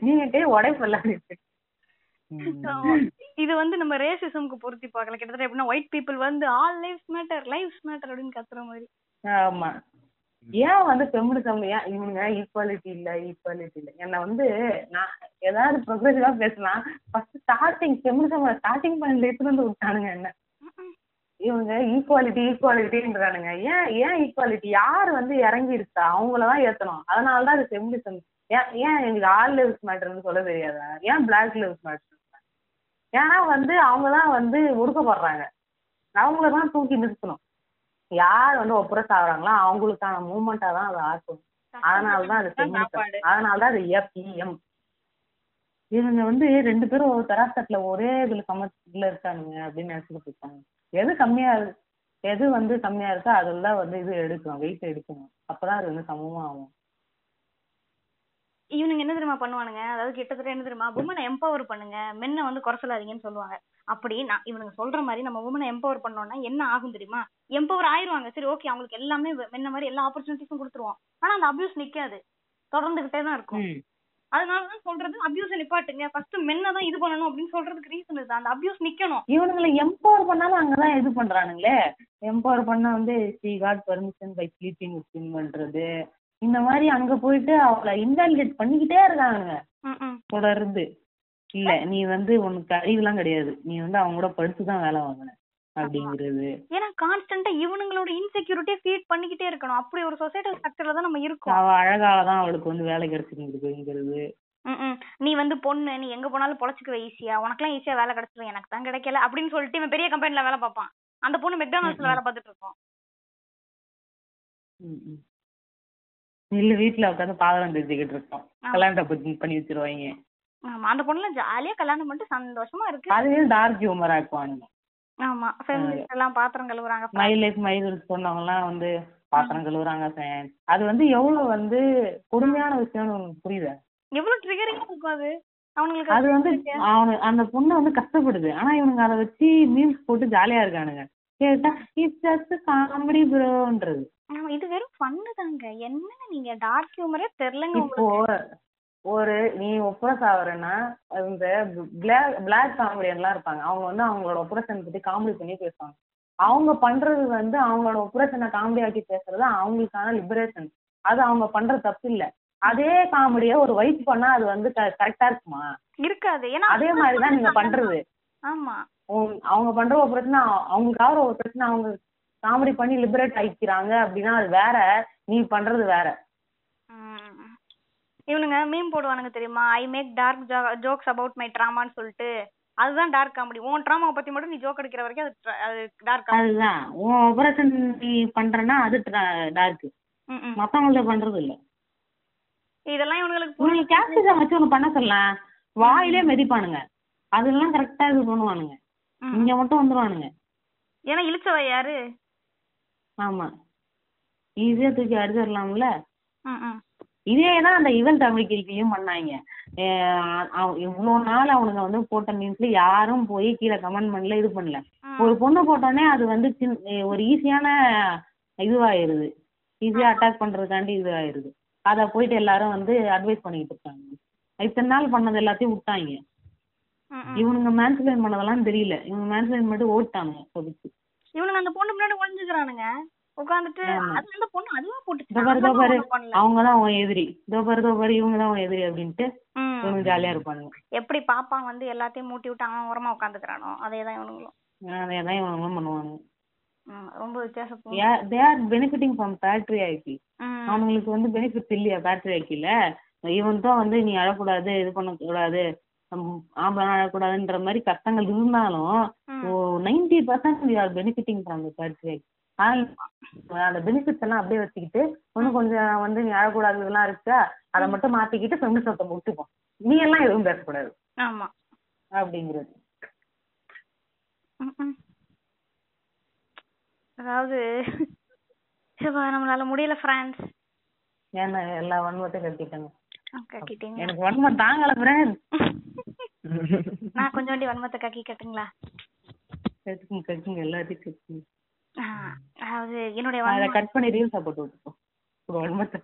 நீ என் கையை உடைப்பல்ல அப்படின்னு. இது வந்து நம்ம ரேசிசம்க்கு பொருத்தி பார்க்கலாம். கிட்டத்தட்ட எப்படின்னா ஒயிட் பீப்புள் வந்து all lifes matter lifes matter அப்படின்னு கத்துற மாதிரி. ஆமா. ஏன் வந்து ஃபெமினிசம் ஏன் இவனுங்க ஈக்குவாலிட்டி இல்ல ஈக்குவாலிட்டி இல்ல? என்ன வந்து நான் ஏதாவது ப்ரொக்ரெசிவா பேசலாம் ஃபர்ஸ்ட் ஸ்டார்டிங் ஃபெமினிசம் ஸ்டார்டிங் பாயிண்ட்ல எடுத்துட்டு வந்து விட்டானுங்க என்ன? இவங்க ஈக்குவாலிட்டி ஈக்குவாலிட்டின்றானுங்க ஏன் ஏன் ஈக்குவாலிட்டி யார் வந்து இறங்கி இருக்கா அவங்களதான் ஏத்தணும். அதனாலதான் அது ஃபெமினிசம் ஏன் ஏன் எங்களுக்கு ஆல் லிவ்ஸ் மேட்டர்னு சொல்ல தெரியாதா? ஏன் பிளாக் லிவ்ஸ் மேட்டர் ஏன்னா வந்து அவங்க தான் வந்து ஒடுக்கப்படுறாங்க. அவங்கள தான் தூக்கி நிறுத்தணும். யார் வந்து ஒப்ரஸ் ஆகுறாங்களோ அவங்களுக்கான மூமெண்டா தான் அதை ஆக்கும் அதனாலதான் அது கஷ்டப்பட்டு feminist. சாப்பாடு. அதனாலதான் அது எஃப்இஎம் இவங்க வந்து ரெண்டு பேரும் ஒரு தராசத்துல ஒரே இதுல சமத்துல இருக்கானுங்க அப்படின்னு நினைச்சுட்டு இருக்காங்க. எது கம்மியா இருக்கு? எது வந்து கம்மியா இருக்கோ அதெல்லாம் வந்து இது எடுக்கணும். வெயிட் எடுக்கணும். அப்பதான் அது வந்து சமமா ஆகும் இவனுங்க என்ன தெரியுமா பண்ணுவானுங்க? அதாவது கிட்டத்தட்ட என்ன தெரியுமா? உமனை எம்பவர் பண்ணுங்க. மென்னை வந்து குறை சொல்லாதீங்கன்னு சொல்லுவாங்க. அப்படி நான் இவனுங்க சொல்ற மாதிரி நம்ம உமனை எம்பவர் பண்ணோம்னா என்ன ஆகும் தெரியுமா? எம்பவர் ஆயிருவாங்க. சரி ஓகே அவங்களுக்கு எல்லாமே மென்ன மாதிரி எல்லா ஆப்பர்ச்சுனிட்டிஸும் கொடுத்துருவோம். ஆனா அந்த அபியூஸ் நிக்காது. தொடர்ந்துகிட்டே தான் இருக்கும். அதனாலதான் சொல்றது அபியூஸ் நிப்பாட்டுங்க. ஃபர்ஸ்ட் மென்னை தான் இது பண்ணணும் அப்படின்னு சொல்றதுக்கு ரீசன் இதுதான். அந்த அபியூஸ் நிக்கணும். இவனுங்களை எம்பவர் பண்ணாலும் அங்கதான் இது பண்றானுங்களே. எம்பவர் பண்ணா வந்து she got permission by sleeping with பண்றது. இந்த மாதிரி அங்க போயிட்டு அவளை இன்வாலிடேட் பண்ணிக்கிட்டே ம். தொடர்ந்து. இல்ல நீ வந்து உனக்கு அறிவுலாம் கிடையாது. நீ வந்து அவங்க கூட படிச்சுதான் வேலை வாங்கின அப்படிங்கிறது. ஏன்னா கான்ஸ்டன்டா இவனுங்களோட இன்செக்யூரிட்டியை ஃபீட் பண்ணிக்கிட்டே இருக்கணும். அப்படி ஒரு சொசைட்டல் ஸ்ட்ரக்சர்ல தான் நம்ம இருக்கோம். அவ அழகாலதான் அவளுக்கு வந்து வேலை கிடைச்சிருக்குங்கிறது. நீ வந்து பொண்ணு நீ எங்க போனாலும் பொழைச்சுக்குவ ஈஸியா உனக்கெல்லாம் ஈஸியா வேலை கிடைச்சிடும் எனக்கு தான் கிடைக்கல அப்படின்னு சொல்லிட்டு இவன் பெரிய கம்பெனில வேலை பார்ப்பான். அந்த பொண்ணு மெக்டானல்ஸ்ல வேலை பார்த்துட்டு இருக்கும் இல்ல வீட்டுல உட்காந்து பாதகம் தெரிஞ்சுக்கிட்டு இருக்கோம். கல்யாணத்தை பண்ணி வச்சிருவாங்க ஆமா அந்த பொண்ணுல ஜாலியா கல்யாணம் பண்ணிட்டு சந்தோஷமா இருக்கு. அதுவே டார்க் ஹியூமர் ஆக்குவானுங்க ஆமா ஃபெமினிஸ்ட் எல்லாம் பாத்திரம் கழுவுறாங்க. மை லைஃப் மை ரூல்ஸ் சொன்னவங்க எல்லாம் வந்து பாத்திரம் கழுவுறாங்க. அது வந்து எவ்வளவு வந்து கொடுமையான விஷயம்னு உனக்கு புரியுதா? எவ்வளவு ட்ரிகரிங்கா இருக்கும் அது? அவங்களுக்கு அது வந்து அவனு அந்த பொண்ணு வந்து கஷ்டப்படுது. ஆனா இவனுங்க அதை வச்சு மீம்ஸ் போட்டு ஜாலியா இருக்கானுங்க. கேட்டா இட்ஸ் ஜஸ்ட் காமெடி ப்ரோன்றது ஆமா, இது வெறும் ஃபன்னு தாங்க. என்ன நீங்க டார்க் ஹியூமரே தெரியலங்க இப்போ உங்களுக்கு? ஒரு நீ ஒப்ரஸ் ஆகுறேன்னா இந்த பிளாக் காமெடியன்லாம் இருப்பாங்க. அவங்க வந்து அவங்களோட ஒப்ரேஷன் பத்தி காமெடி பண்ணி பேசுவாங்க. அவங்க பண்றது வந்து அவங்களோட ஒப்ரேஷனை காமெடி ஆக்கி பேசுறது அவங்களுக்கான லிபரேஷன் அது அவங்க பண்ற தப்பு இல்ல. அதே காமெடிய ஒரு வயசு பண்ணா அது வந்து கரெக்டா இருக்குமா? இருக்காது. ஏன்னா அதே மாதிரிதான் நீங்க பண்றது ஆமா. அவங்க பண்ற ஒரு பிரச்சனை அவங்களுக்கு ஆகிற ஒரு பிரச்சனை அவங்க காமெடி பண்ணி லிபரேட் ஆகிக்கிறாங்க அப்படின்னா அது வேற நீ பண்றது வேற. இவனுங்க மீம் போடுவானுங்க தெரியுமா? I make dark jokes about my ட்ராமான்னு சொல்லிட்டு. அதுதான் டார்க் காமெடி உன் ட்ராமாவை பத்தி மட்டும் நீ ஜோக் அடிக்கிற வரைக்கும் அது அது டார்க் அதுதான். உன் ஆபரேஷன் நீ பண்றன்னா அது டார்க் மத்தவங்கள்ட்ட பண்றது இல்ல. இதெல்லாம் இவனுங்களுக்கு இவங்க கேப்சிகம் வச்சு ஒண்ணு பண்ண சொல்லலாம். வாயிலே மிதிப்பானுங்க. அதெல்லாம் கரெக்டா இது பண்ணுவானுங்க. இங்க மட்டும் வந்துருவானுங்க. ஏன்னா இழுச்சவ யாரு? ஆமா. ஈஸியா தூக்கி அடிச்சிடலாம்ல. இதே தான் அந்த இவன் தமிழ்கிரிக்கையும் பண்ணாங்க. இவ்வளவு நாள் அவனுங்க வந்து போட்ட மீன்ஸ்ல யாரும் போய் கீழே கமெண்ட் பண்ணல இது பண்ணல. ஒரு பொண்ணு போட்டோடனே அது வந்து சின்- ஒரு ஈஸியான இதுவாயிருது. ஈஸியா அட்டாக் பண்றதுக்காண்டி இதுவாயிருது. அத போயிட்டு எல்லாரும் வந்து அட்வைஸ் பண்ணிக்கிட்டு இருக்காங்க. இத்தனை நாள் பண்ணது எல்லாத்தையும் விட்டாங்க. இவனுங்க மேன்ஸ்லைன் பண்ணதெல்லாம் தெரியல. இவங்க மேன்ஸ்லைன் மட்டும் ஓட்டானுங்க இப்போதைக்கு. இவனுங்க அந்த பொண்ணு முன்னாடி ஒளிஞ்சுக்கிறானுங்க. உட்காந்துட்டு. அது அந்த பொண்ணு அதுவா போட்டுச்சு. அவங்க தான் அவன் எதிரி இதோ பாரு இதோ பாரு இவங்க தான் அவன் எதிரி அப்படின்ட்டு ஜாலியா இருப்பானுங்க. எப்படி பாப்பான் வந்து எல்லாத்தையும் மூட்டி விட்டு அவன் ஓரமா உட்காந்துக்கிறானோ அதேதான் இவனுங்களும். அதே தான் இவனுங்களும் பண்ணுவானுங்க. ரொம்ப வித்தியாசம் they are benefiting from patriarchy ம். அவனுங்களுக்கு வந்து பெனிஃபிட் இல்லையா பேட்டரி ஆக்கில இவன் தான் வந்து நீ அழக்கூடாது இது பண்ணக்கூடாது ஆம்பளை அழக்கூடாதுன்ற மாதிரி கஷ்டங்கள் இருந்தாலும். Ninety percent we are benefiting from the ஆக்கி அந்த பெனிஃபிட்ஸ் எல்லாம் அப்படியே வச்சுக்கிட்டு இன்னும் கொஞ்சம் வந்து நீ அழக்கூடாது இதெல்லாம் இருக்கா அதை மட்டும் மாத்திக்கிட்டு ஃபெமினிசத்தை முட்டுப்போம் நீ எல்லாம் எதுவும் பேசக்கூடாது. ஆமா. அப்படிங்கிறது. அதாவது நம்மளால முடியல ஃப்ரான்ஸ் ஏன்னா எல்லா வன்மத்தையும் கட்டிட்டாங்க. கட்டிட்டீங்க எனக்கு வன்மம் தாங்கல ஃப்ரெண்ட் நான் கொஞ்சோண்டி வன்மத்தை கக்கி கட்டுங்களா கட்டுங்க கட்டுங்க எல்லாத்தையும் கட்டுங்க அதாவது என்னுடைய அதை கட் பண்ணி ரீல்ஸா போட்டு விட்டுப்போம் வன்மத்தை.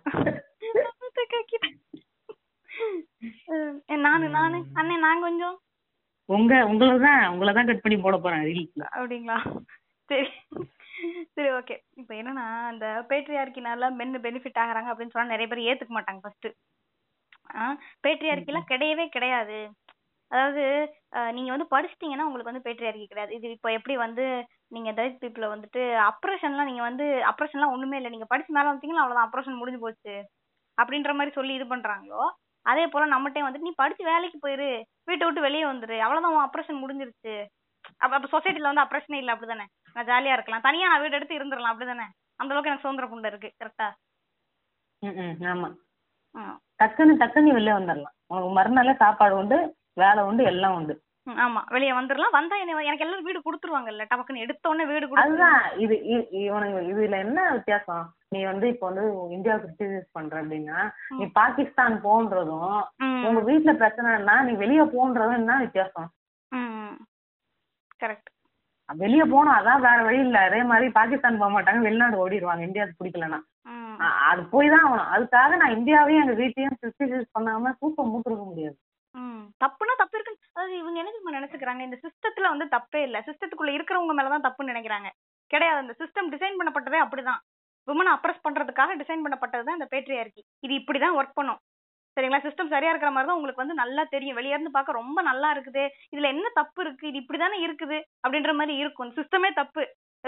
நானு நானு அண்ணே நான் கொஞ்சம். உங்க உங்களை தான் உங்களை தான் கட் பண்ணி போட போறேன் ரீல்ஸ்ல அப்படிங்களா? சரி. சரி ஓகே இப்போ என்னன்னா இந்த பேட்ரியார்க்கினால மென் பெனிஃபிட் ஆகுறாங்க அப்படின்னு சொன்னா நிறைய பேர் ஏத்துக்க மாட்டாங்க ஃபர்ஸ்ட் பேட்ரியார்க்கிலாம் கிடையவே கிடையாது. அதாவது நீங்க வந்து படிச்சிட்டீங்கன்னா உங்களுக்கு வந்து பேட்ரியார்க்கி கிடையாது. இது இப்போ எப்படி வந்து நீங்க தலித் பீப்புள வந்துட்டு அப்ரேஷன்லாம் நீங்க வந்து அப்ரேஷன்லாம் ஒண்ணுமே இல்லை. நீங்க படிச்சு மேல வந்தீங்கன்னா அவ்வளவுதான் அப்ரேஷன் முடிஞ்சு போச்சு. அப்படின்ற மாதிரி சொல்லி இது பண்றாங்களோ அதே போல நம்மகிட்டயும் வந்துட்டு நீ படிச்சு வேலைக்கு போயிரு. வீட்டை விட்டு வெளியே வந்துரு. அவ்வளவுதான் உன் அப்ரேஷன் முடிஞ்சிருச்சு. அப்ப அப்ப சொசைட்டில வந்து அப்ரேஷனே இல்ல அப்படிதானே? நான் ஜாலியா இருக்கலாம். தனியா நான் வீடு எடுத்து இருந்துடலாம் அப்படிதானே? அந்த அளவுக்கு எனக்கு சுதந்திர புண்டை இருக்கு கரெக்டா ம், ம், ஆமா. டக்குன்னு டக்குன்னு வெளில வந்துடலாம் உனக்கு மறுநாளே சாப்பாடு உண்டு வேலை உண்டு எல்லாம் உண்டு. ஆமா. வெளிய வந்துடலாம் வந்தா என்ன எனக்கு எல்லாரும் வீடு கொடுத்துருவாங்கல்ல. டபக்குன்னு எடுத்த உடனே வீடு அதுதான். இது இவனுங்க இதுல என்ன வித்தியாசம்? நீ வந்து இப்போ வந்து இந்தியா கிரிட்டிசைஸ் பண்ற அப்படின்னா நீ பாகிஸ்தான் போன்றதும் உங்க வீட்டுல பிரச்சனைன்னா நீ வெளிய போன்றதும் என்ன வித்தியாசம்? கரெக்ட் வெளிய போனோம் அதான் வேற வழி இல்ல. அதே மாதிரி பாகிஸ்தான் போக மாட்டாங்க வெளிநாடு ஓடிடுவாங்க இந்தியாவுக்கு பிடிக்கலன்னா. அது போய் தான் ஆகணும். அதுக்காக நான் இந்தியாவையும் எங்க வீட்டையும் கிரிட்டிசைஸ் பண்ணாம தூக்கம் மூட்டிருக்க முடியாது. தப்புனா தப்பு இருக்கு அதாவது இவங்க என்ன தெரியுமா நினைச்சுக்கிறாங்க? இந்த சிஸ்டத்துல வந்து தப்பே இல்ல. சிஸ்டத்துக்குள்ள இருக்கிறவங்க மேலதான் தப்புன்னு நினைக்கிறாங்க. கிடையாது. அந்த சிஸ்டம் டிசைன் பண்ணப்பட்டதே அப்படிதான். விமனை அப்ரஸ் பண்றதுக்காக டிசைன் பண்ணப்பட்டது தான் இந்த பேட்ரியார்கி இது இப்படிதான் ஒர்க் பண்ணும். சரிங்களா? சிஸ்டம் சரியா இருக்கிற மாதிரி தான் உங்களுக்கு வந்து நல்லா தெரியும். வெளிய இருந்து பார்க்க ரொம்ப நல்லா இருக்குது. இதுல என்ன தப்பு இருக்கு? இது இப்படிதானே இருக்குது? அப்படின்ற மாதிரி இருக்கும். சிஸ்டமே தப்பு.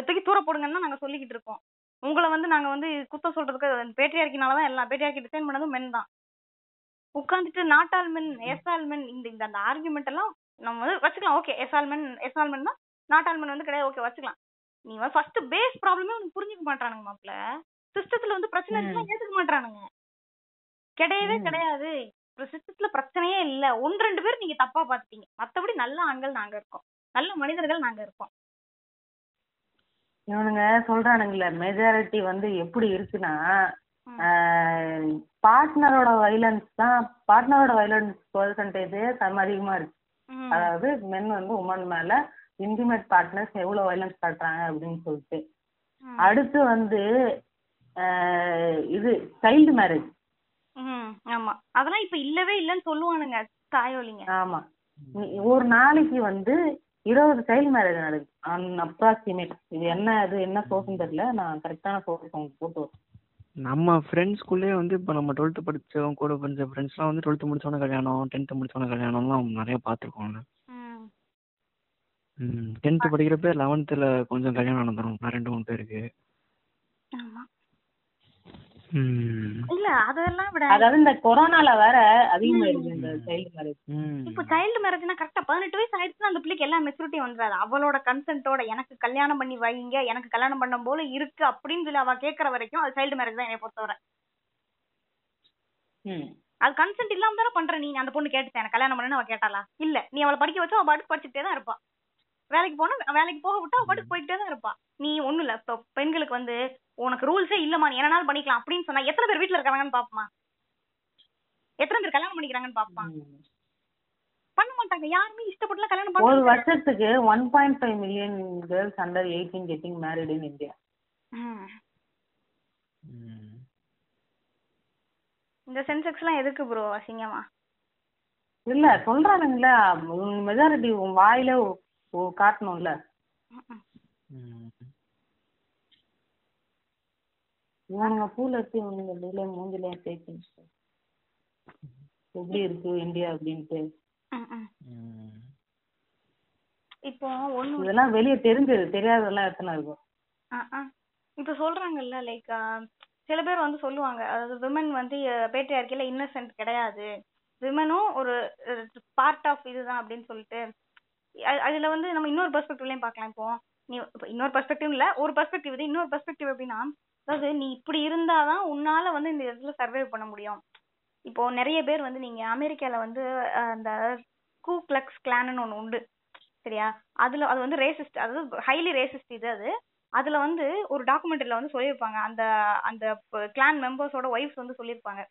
தூக்கி தூர போடுங்கன்னு நாங்க சொல்லிக்கிட்டு இருக்கோம். உங்களை வந்து நாங்க வந்து குத்தம் சொல்றதுக்கு பேட்ரியார்கினால தான் எல்லாம் பேட்ரியார்கி டிசைன் பண்ணதும் மென் தான். உட்காந்துட்டு நாட்டால் மென் எஸ்ஆல் மென் இந்த இந்த அந்த ஆர்குமெண்ட் எல்லாம் நம்ம வந்து வச்சுக்கலாம். Okay yes all men yes all men தான். நாட்டால் மென் வந்து கிடையாது. ஓகே வச்சுக்கலாம். நீ வந்து ஃபர்ஸ்ட் பேஸ் ப்ராப்ளமே உனக்கு புரிஞ்சுக்க மாட்டானுங்க மாப்ள சிஸ்டத்துல வந்து பிரச்சனை இருக்குன்னா ஏத்துக்க மாட்டானுங்க. கிடையவே கிடையாது. சிஸ்டத்துல பிரச்சனையே இல்ல. ஒன்று ரெண்டு பேர் நீங்க தப்பா பாத்துட்டீங்க. மத்தபடி நல்ல ஆண்கள் நாங்க இருக்கோம். நல்ல மனிதர்கள் நாங்க இருக்கோம். இவனுங்க சொல்றானுங்களே மெஜாரிட்டி வந்து எப்படி இருக்குன்னா பார்ட்னரோட வைலன்ஸ் தான் பார்ட்னரோட வைலன்ஸ் பெர்சன்டேஜ் அதிகமா இருக்கு. அதாவது மென் வந்து உமன் மேல இன்டிமேட் பார்ட்னர்ஸ் எவ்வளவு வைலன்ஸ் காட்டுறாங்க அப்படின்னு சொல்லிட்டு. அடுத்து வந்து இது சைல்டு மேரேஜ் ம், ஆமா. அதெல்லாம் இப்ப இல்லவே இல்லன்னு சொல்லுவானுங்க தாயோலிங்க. ஆமா. ஒரு நாளைக்கு வந்து இருபது சைல்டு மேரேஜ் நடக்குது. அன் அப்ராக்சிமேட் இது என்ன இது என்ன சோர்ஸ்னு தெரியல. நான் கரெக்டான சோர்ஸ் உங்களுக்கு போட்டு வரேன். நம்ம ஃப்ரெண்ட்ஸ்குள்ளே வந்து இப்போ நம்ம டுவெல்த்து படிச்சவங்க கூட படிச்ச ஃப்ரெண்ட்ஸ்லாம் வந்து டுவெல்த்து முடிச்சவன கல்யாணம் டென்த்து முடிச்சவன கல்யாணம்லாம் நிறைய பார்த்துருக்கோம்ல ம், ம். டென்த்து படிக்கிறப்ப லெவன்த்தில் கொஞ்சம் கல்யாணம் நடந்துரும். ரெண்டு மூணு பேருக்கு. ஆமா. இல்ல அதெல்லாம் விட அதாவது இந்த கொரோனால வேற அதிகமாயிருக்கு இந்த சைல்டு மேரேஜ் இப்போ சைல்டு மேரேஜ்னா கரெக்டா பதினெட்டு வயசு ஆயிடுச்சுன்னா அந்த பிள்ளைக்கு எல்லாம் மெச்சூரிட்டி வந்துடாது. அவளோட கன்சென்ட்டோட எனக்கு கல்யாணம் பண்ணி வைங்க எனக்கு கல்யாணம் பண்ண போல இருக்கு அப்படின்னு சொல்லி அவ கேக்குற வரைக்கும் அது சைல்டு மேரேஜ் தான் என்னை பொறுத்தவரை. ம். அது கன்சென்ட் இல்லாம தானே பண்ற நீ? அந்த பொண்ணு கேட்டுச்சேன் எனக்கு கல்யாணம் பண்ணு அவ கேட்டாளா? இல்ல. நீ அவளை படிக்க வச்சு அவ பாட்டுக்கு படிச்சுட்டே தான் இருப்பா. வேலைக்கு போனா வேலைக்கு போக விட்டா பாட்டுக்கு போயிட்டே தான் இருப்பா. நீ ஒண்ணு இல்ல இப்போ பெண்களுக்கு வந்து உனக்கு ரூல்ஸே இல்லம்மா நீ என்னனாலும் பண்ணிக்கலாம் அப்படின்னு சொன்னா எத்தனை பேர் வீட்டுல இருக்காங்கன்னு பாப்போமா? எத்தனை பேர் கல்யாணம் பண்ணிக்கிறாங்கன்னு பாப்போமா. பண்ண மாட்டாங்க. யாருமே இஷ்டப்பட்டுலாம் கல்யாணம் ஒரு பண்ண வருஷத்துக்கு one point five million girls under eighteen getting married in India இந்த சென்செக்ஸ் எல்லாம் எதுக்கு ப்ரோ அசிங்கமா. இல்ல சொல்றானுங்களே மெஜாரிட்டி உன் வாயில ஒ- காட்டணும்ல. இவனுங்க பூல வச்சு இவனுங்க டெய்லி மூஞ்சிலையும் தேய்ச்சி எப்படி இருக்கு இந்தியா அப்படின்ட்டு. இப்போ ஒண்ணு இதெல்லாம் வெளியே தெரிஞ்சது தெரியாததெல்லாம் எத்தனை இருக்கும். இப்ப சொல்றாங்கல்ல லைக் சில பேர் வந்து சொல்லுவாங்க அதாவது விமன் வந்து பேட்ரியார்க்கில இன்னசென்ட் கிடையாது. விமனும் ஒரு பார்ட் ஆஃப் இதுதான் அப்படின்னு சொல்லிட்டு அதுல வந்து நம்ம இன்னொரு பெர்ஸ்பெக்டிவ்லயும் பார்க்கலாம். இப்போ நீ இன்னொரு பெர்ஸ்பெக்டிவ் இல்ல ஒரு பெர்ஸ்பெக்டிவ் இது இன்னொரு பெர்ஸ்பெக்டிவ் எப்படின்னா அதாவது நீ இப்படி இருந்தாதான் உன்னால வந்து இந்த இடத்துல சர்வே பண்ண முடியும். இப்போ நிறைய பேர் வந்து நீங்க அமெரிக்கால வந்து அந்த கூ கிளக்ஸ் கிளான்னு ஒண்ணு உண்டு. சரியா? அதுல அது வந்து ரேசிஸ்ட் அதாவது ஹைலி ரேசிஸ்ட் இது அது. அதுல வந்து ஒரு டாக்குமெண்ட்ரியில வந்து சொல்லியிருப்பாங்க. அந்த அந்த கிளான் மெம்பர்ஸோட ஒய்ஃப்ஸ் வந்து சொல்லியிருப்பாங்க.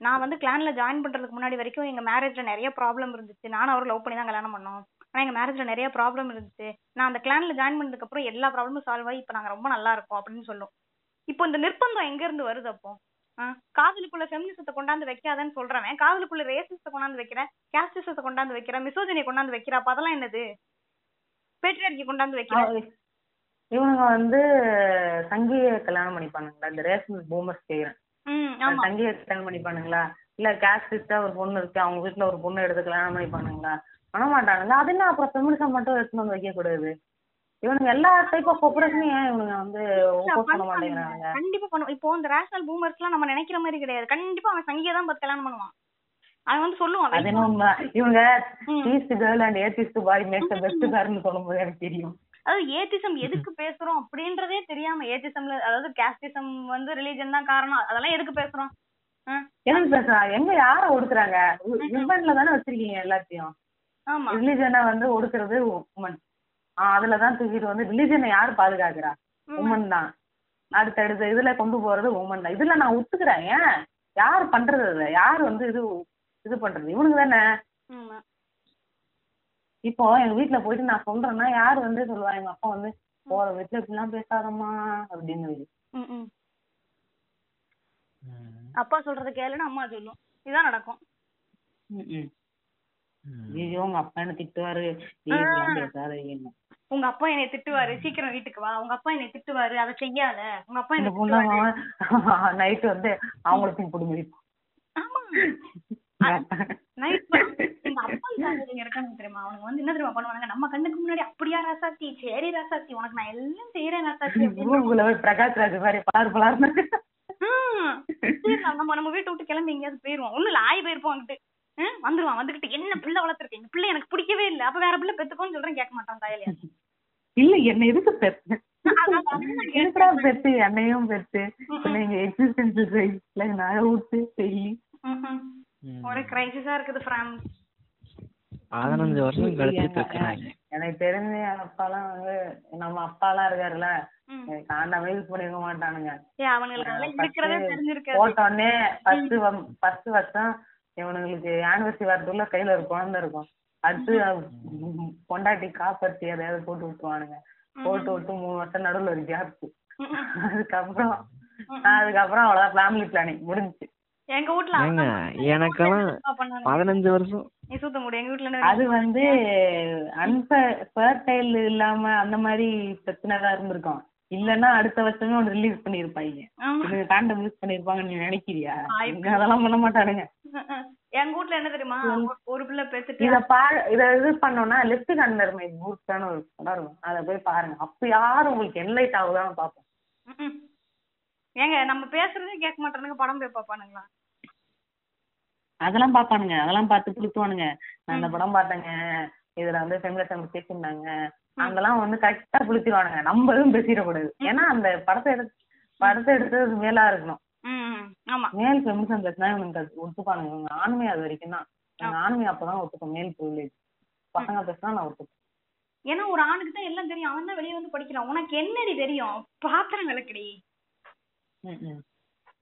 நான் வந்து கிளான்ல ஜாயின் பண்றதுக்கு முன்னாடி வரைக்கும் எங்க மேரேஜ்ல நிறைய ப்ராப்ளம் இருந்துச்சு. நானும் அவரை லவ் பண்ணி தான் கல்யாணம் பண்ணோம். ஆனா எங்க மேரேஜ்ல நிறைய ப்ராப்ளம் இருந்துச்சு. நான் அந்த கிளான்ல ஜாயின் பண்ணதுக்கு அப்புறம் எல்லா ப்ராப்ளமும் சால்வ் ஆகி இப்ப நாங்க ரொம்ப நல்லா இருக்கோம் அப்படின்னு சொல்லும். இப்போ இந்த நிர்பந்தம் எங்க இருந்து வருது அப்போ? ஆ, காதலுக்குள்ள ஃபெமினிசத்தை கொண்டாந்து வைக்காதன்னு சொல்றவன் காதலுக்குள்ள ரேசிசத்தை கொண்டாந்து வைக்கிறேன் கேஸ்டிசத்தை கொண்டாந்து வைக்கிறேன் மிசோஜனியை கொண்டாந்து வைக்கிற அப்ப அதெல்லாம் என்னது? பேட்ரியார்கி கொண்டாந்து வைக்கிறேன் இவனுங்க வந்து சங்கிய கல்யாணம் பண்ணிப்பானுங்களா? இந்த ரேஷன் பூமர்ஸ் கேக்குறேன் சங்கிய கல்யாணம் பண்ணிப்பானுங்களா? இல்ல கேஸ்டிஸ்டா ஒரு பொண்ணு இருக்கு அவங்க வீட்டுல ஒரு பொண்ணு எடுத்து கல்யாணம் பண்ணிப்பானுங்களா? பண்ண மாட்டானுங்க அது என்ன அப்புறம் ஃபெமினிசம் மட்டும் எடுத்துன்னு வந்து வைக்க கூடாது இவனுங்க எல்லா டைப் ஆஃப் கொப்பரேஷனையும் ஏன் இவனுங்க வந்து பண்ண மாட்டேங்கிறாங்க? கண்டிப்பா பண்ணுவோம் இப்போ இந்த ரேஷனல் பூமர்ஸ் எல்லாம் நம்ம நினைக்கிற மாதிரி கிடையாது. கண்டிப்பா அவன் சங்கியா தான் பார்த்து கல்யாணம் பண்ணுவான். அவன் வந்து சொல்லுவான் அது என்ன இவங்க. East girl and atheist boy makes the best கார்னு சொல்லும்போது எனக்கு தெரியும். அதாவது ஏத்திசம் எதுக்கு பேசுறோம் அப்படின்றதே தெரியாம ஏத்திசம்ல அதாவது கேஸ்டிசம் வந்து ரிலீஜன் தான் காரணம். அதெல்லாம் எதுக்கு பேசுறோம்? எதுக்கு பேசுறா? எங்க யார ஒடுக்குறாங்க? ஹியூமன்ல தானே வச்சிருக்கீங்க எல்லாத்தையும். ரிலிஜனை வந்து ஒடுக்குறது உமன் அதுல தான் தூக்கிட்டு வந்து ரிலிஜனை யாரு பாதுகாக்கிறா? உமன் தான். அடுத்தடுத்த இதுல கொண்டு போறது உமன் தான். இதுல நான் ஒத்துக்கிறேன். ஏன்? யார் பண்றது அதை? யார் வந்து இது இது பண்றது? இவனுக்கு தானே. ஆமா. இப்போ எங்க வீட்ல போயிட்டு நான் சொல்றேன்னா யார் வந்து சொல்லுவா? எங்க அப்பா வந்து போற வீட்டுல இப்படிலாம் பேசாதம்மா அப்படின்னு. அப்பா சொல்றத கேளுன்னு அம்மா சொல்லும். இதான் நடக்கும். ஐயோ உங்க அப்பா என்ன திட்டுவாரு? பேசாதீங்க உங்க அப்பா என்னை திட்டுவாரு. சீக்கிரம் வீட்டுக்கு வா. உங்க அப்பா என்னை திட்டுவாரு. அதை செய்யாத. உங்க அப்பா இந்த என்னை பொண்ணு நைட்டு வந்து அவங்களுக்கு பிடி முடியும் ஆமா. நைட் எங்க அப்பா இங்க இருக்காங்க தெரியுமா? அவனுங்க வந்து என்ன தெரியுமா பண்ணுவானுங்க? நம்ம கண்ணுக்கு முன்னாடி அப்படியா ராசாத்தி? சரி ராசாத்தி. உனக்கு நான் எல்லாம் செய்யறேன் ராசாத்தி பிரகாஷ் ராஜ் மாதிரி பலார். சரி, நம்ம நம்ம வீட்டை விட்டு கிளம்பி எங்கேயாவது போயிருவோம். ஒண்ணு ஆய் போயிருப்போம் அங்கிட்டு. வந்துருவான் வந்துகிட்டு என்ன பிள்ளை வளர்த்துருக்கேன் இந்த பிள்ளை எனக்கு பிடிக்கவே இல்ல. அப்ப வேற பிள்ளை பெத்துக்கோன்னு சொல்றேன் கேட்க மாட்டான் தாயலியா இல்ல என்ன எதுக்கு பெத்து எதுக்குடா பெத்து? என்னையும் பெத்து. நீங்க எக்ஸிஸ்டன்ஸ் ரைட்ல நான் விட்டு செய்யி. ஒரு கிரைசிஸா இருக்குது ஃப்ரம் பதினஞ்சு வருஷம் இருக்கிறாங்க எனக்கு தெரிஞ்ச அப்பாலாம் வந்து நம்ம அப்பாலாம் இருக்காருல்ல. காண்டாமே யூஸ் பண்ணிருக்க மாட்டானுங்க. போட்டோடனே ஃபர்ஸ்ட் ஃபர்ஸ்ட் வருஷம் இவனுங்களுக்கு ஆனிவர்சரி வரதுக்குள்ள கையில ஒரு குழந்தை இருக்கும். அடுத்து பொண்டாட்டி காப்பரிசி எதையாவது போட்டு விட்டுருவானுங்க. போட்டு விட்டு மூணு வருஷம் நடுவுல ஒரு கேப் அதுக்கப்புறம் அதுக்கப்புறம் அவ்வளவுதான் ஃபேமிலி பிளானிங் முடிஞ்சுச்சு. எங்க வீட்ல ஏங்க எனக்கெல்லாம் அதான் பண்ணாங்க. பதினஞ்சு வருஷம். அது வந்து அன்பர்டைல் இல்லாம அந்த மாதிரி பிரச்சனை தான் இருந்திருக்கும். இல்லன்னா அடுத்த வருஷமே ஒன்று ரிலீஸ் பண்ணிருப்பாங்க ஆமா. இவங்க காண்டம் யூஸ் பண்ணிருப்பாங்கன்னு நீ நினைக்கிறியா? அதெல்லாம் பண்ண மாட்டானுங்க. எங்க வீட்ல என்ன தெரியுமா? ஒரு- பிள்ளை பேத்துட்டு இத பா இத இது பண்ணோம்னா லெஃப்ட் கண்டர் மை பூட்ஸ்டான ஒரு படம் இருக்கும். அதை போய் பாருங்க. அப்ப யாரும் உங்களுக்கு என்லைட் ஆகுதான்னு பார்ப்போம் ம்ம். ஏங்க நம்ம பேசுறதே கேட்க மாட்டானுங்க படம் போய் பாப்பானுங்களா அதெல்லாம் பாப்பானுங்க அதெல்லாம் பார்த்து புளுத்துவானுங்க நான் இந்த படம் பார்த்தேங்க. இதுல வந்து ஃபெமினிசம் பேசியிருந்தாங்க அங்கெல்லாம் வந்து கரெக்டா புளுத்திடுவானுங்க நம்ம எதுவும் பேசிடக்கூடாது ஏன்னா அந்த படத்தை எடுத்து படத்தை எடுத்தது மேலா இருக்கணும். மேல் ஃபெமினிசம் பேசினா இவனுக்கு ஒத்துப்பானுங்க. இவங்க ஆண்மை அது வரைக்கும் தான். இவங்க ஆண்மை அப்பதான் ஒத்துக்கும். மேல் ப்ரிவிலேஜ் பசங்க பேசினா நான் ஒத்துப்பேன். ஏன்னா ஒரு ஆணுக்கு தான் எல்லாம் தெரியும். அவன் தான் வெளியே வந்து படிக்கிறான். உனக்கு என்னடி தெரியும்? பாத்திரம் விளக்குடி.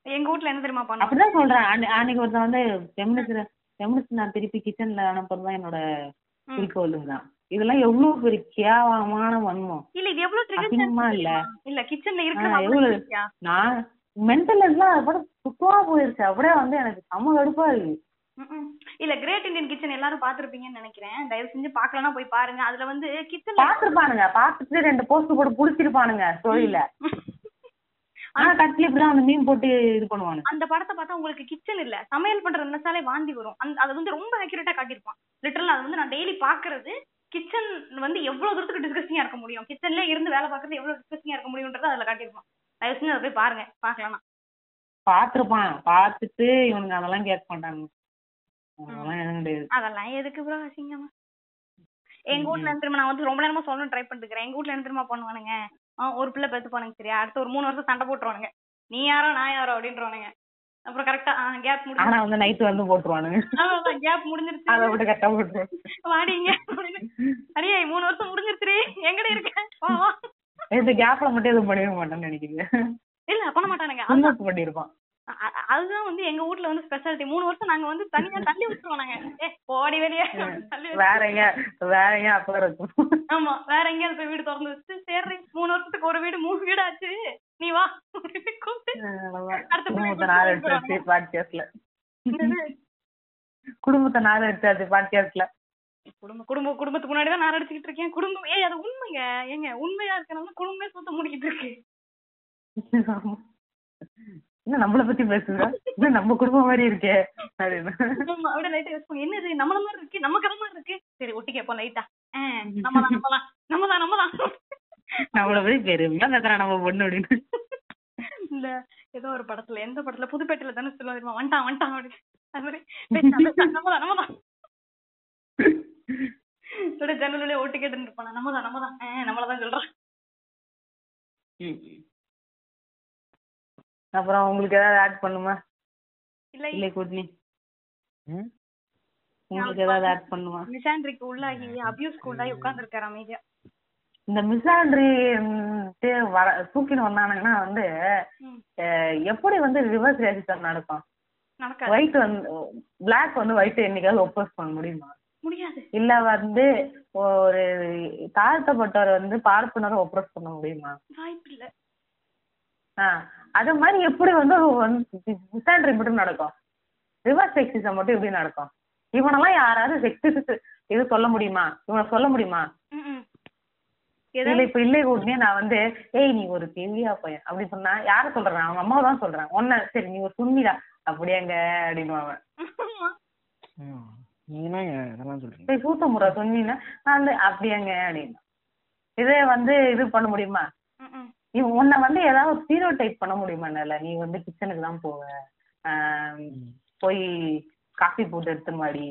எங்க வீட்ல என்ன தெரியுமா பண்ணுவோம் அப்படிதான் சொல்றேன். அன்னை- அன்னைக்கு ஒருத்தன் வந்து ஃபெமினிஸ்ட் ஃபெமினிஸ்ட் நான் திருப்பி கிச்சன்ல அனுப்புறது என்னோட குறிக்கோளுங்க தான். இதெல்லாம் எவ்வளவு பெரிய கேவலமான வன்மம். இல்ல இது எவ்வளவு அசிங்கமா இல்ல. இல்ல கிச்சன்ல இருக்கியா நான் மென்டல் எல்லாம் கூட சுத்தமா போயிருச்சு. அப்படியே வந்து எனக்கு செம்ம கடுப்பா இருக்கு. இல்ல கிரேட் இந்தியன் கிச்சன் எல்லாரும் பாத்திருப்பீங்கன்னு நினைக்கிறேன். தயவு செஞ்சு பாக்கலன்னா போய் பாருங்க. அதுல வந்து கிச்சன்ல பாத்துருப்பானுங்க பாத்துட்டு ரெண்டு போஸ்ட் போட்டு புடிச்சிருப்பானுங்க தொழில ஆனா கட்லி இப்படிதான் அந்த மீன் போட்டு இது பண்ணுவானுங்க. அந்த படத்தை பார்த்தா உங்களுக்கு கிச்சன் இல்ல. சமையல் பண்ற நினைச்சாலே வாந்தி வரும். அந்த அது வந்து ரொம்ப அக்யூரேட்டா காட்டியிருப்பான். லிட்டரலா அது வந்து நான் டெய்லி பாக்குறது கிச்சன் வந்து எவ்வளவு தூரத்துக்கு டிஸ்கஸ்டிங்கா இருக்க முடியும்? கிச்சன்ல இருந்து வேலை பாக்குறது எவ்வளவு டிஸ்கஸ்டிங்கா இருக்க முடியும்ன்றத அதுல காட்டியிருப்பான் தயவு செஞ்சு அதை போய் பாருங்க பாக்கலாம் பாத்துருப்பான் பாத்துட்டு இவனுங்க அதெல்லாம் கேட்க மாட்டாங்க அதெல்லாம் எதுவும் கிடையாது. அதெல்லாம் எதுக்கு ப்ரோ அசிங்கமா? எங்க வீட்ல தெரியுமா நான் வந்து ரொம்ப நேரமா சொல்லணும் ட்ரை பண்ணிட்டு இருக்கிறேன் எங்க வீட்ல என்ன தெரியுமா பண்ணுவானுங்க. ஆ, ஒரு பிள்ளை பெத்து போனாங்க சரியா? அடுத்து ஒரு மூணு வருஷம் சண்டை போட்டுருவானுங்க. நீ யாரோ நான் யாரோ அப்படின்றவானுங்க. அப்புறம் கரெக்டா கேப் முடிஞ்சு ஆனா வந்து நைட் வந்து போட்டுருவானுங்க. கேப் முடிஞ்சிருச்சு. அதை விட்டு கரெக்டா போட்டுருவாங்க வாடிங்க. அடியே மூணு வருஷம் முடிஞ்சிருச்சு எங்கடி இருக்க? வா வா. இந்த கேப்ல மட்டும் எதுவும் பண்ணிட மாட்டேன்னு நினைக்கிறேன் இல்ல பண்ண மாட்டானுங்க. பண்ணிருப்பான் அதுதான் வந்து எங்க வீட்ல வந்து ஸ்பெஷாலிட்டி மூணு வருஷம் நாங்க வந்து தனியா தள்ளி விட்டுருவோம் நாங்க. ஏ போடி வெளியே வேற எங்க வேற எங்க அப்ப இருக்கும். ஆமா வேற எங்கேயாவது போய் வீடு திறந்து வச்சுட்டு சரி மூணு வருஷத்துக்கு ஒரு வீடு மூணு வீடு ஆச்சு நீ வா. குடும்பத்தை நார் எடுத்தாச்சு பாட்காஸ்ட்ல நார் குடும்ப குடும்ப குடும்பத்துக்கு முன்னாடி தான் நான் அடிச்சுக்கிட்டு இருக்கேன். குடும்பம் ஏய் அது உண்மைங்க. ஏங்க உண்மையா இருக்கனால குடும்பமே சுத்த முடிக்கிட்டு இருக்கு. என்ன நம்மள பத்தி பேசுற? என்ன நம்ம குடும்பம் மாதிரி இருக்கே? அப்படின்னு. அப்படியே லைட்டா யோசிப்பாங்க என்னது நம்மள மாதிரி இருக்கு? நம்ம கதை மாதிரி இருக்கு? சரி ஒட்டி கேட்போம் லைட்டா நம்ம தான் நம்ம தான் நம்ம தான் நம்ம தான் நம்மள பத்தி பெருமையா நம்ம பொண்ணு அப்படின்னு. இந்த ஏதோ ஒரு படத்துல எந்த படத்துல புதுப்பேட்டையில தானே சொல்லுவா தெரியுமா? வந்துட்டான் வந்துட்டான் அப்படின்னு. அது மாதிரி. பேசிட்டான், பேசிட்டான், நம்ம தான் நம்ம தான் அப்படியே ஜன்னல் வழியா ஓட்டு கேட்டு இருப்பானா? நம்ம தான் நம்ம தான் நம்மள தான் சொல்றான் அப்புறம் உங்களுக்கு ஏதாவது ஆட் பண்ணுமா? இல்லை இல்லை குட்னி. ம்? உங்களுக்கு ஏதாவது ஆட் பண்ணுவா மிசாண்ட்ரிக்கு உள்ளாகி அபியூஸ்க்கு உள்ளாகி உட்கார்ந்துருக்காரு அமைதியா. இந்த மிஸ்ஆண்ட்ரி வர தூக்கின்னு வந்தானுங்கன்னா வந்து எப்படி வந்து ரிவர்ஸ் ரேசிசம் நடக்கும்? நடக்காது. ஒயிட் வந்து பிளாக் வந்து ஒயிட் என்னைக்காவது ஒப்போஸ் பண்ண முடியுமா? முடியாது. இல்ல வந்து ஒரு தாழ்த்தப்பட்டவர் வந்து பார்ப்பனரை ஒப்ரஸ் பண்ண முடியுமா? வாய்ப்பு இல்ல ஆ. அது மாதிரி எப்படி வந்து மிஸ்ஆண்ட்ரி மட்டும் நடக்கும். ரிவர்ஸ் செக்ஸிசம் மட்டும் எப்படி நடக்கும்? இவனெல்லாம் யாராவது செக்ஸிஸ்ட் இது சொல்ல முடியுமா? இவனை சொல்ல முடியுமா. இல்ல இப்ப இல்லை உடனே நான் வந்து ஏய் நீ ஒரு பெரியா பையன். அப்படி சொன்னா யார சொல்றேன்? அவங்க அம்மாவை தான் சொல்றேன். ஒன்ன சரி நீ ஒரு சுண்ணிடா. அப்படியாங்க அப்படின்னு அவன். சூத்த முறை சொன்னீங்கன்னா நான் அப்படியாங்க அப்படின்னு. இதே வந்து இது பண்ண முடியுமா? நீ உன்னை வந்து ஏதாவது ஹீரோ டைப் பண்ண முடியுமா என்னால? நீ வந்து கிச்சனுக்கு தான் போவ. போய் காஃபி போட்டு எடுத்துன்னு வாடி.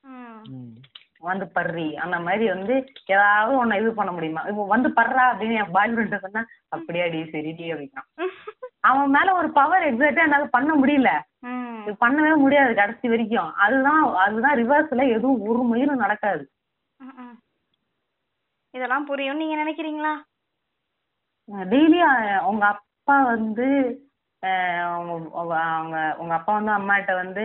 ம். ம். வந்து பர்றி. அந்த மாதிரி வந்து ஏதாவது உன்னை இது பண்ண முடியுமா? இப்போ வந்து பர்றா அப்படின்னு என் பாய் ஃப்ரெண்ட் சொன்னா அப்படியாடி சரிடி அப்படின்னா அவன் மேல ஒரு பவர் எக்ஸாக்டா என்னால பண்ண முடியல. பண்ணவே முடியாது கடைசி வரைக்கும். அதுதான் அதுதான் ரிவர்ஸ்ல எதுவும் ஒரு மயிலும் நடக்காது. இதெல்லாம் புரியும். நீங்க நினைக்கிறீங்களா? டெய்லி உங்க அப்பா வந்து அவங்க உங்க அப்பா வந்து அம்மாட்ட வந்து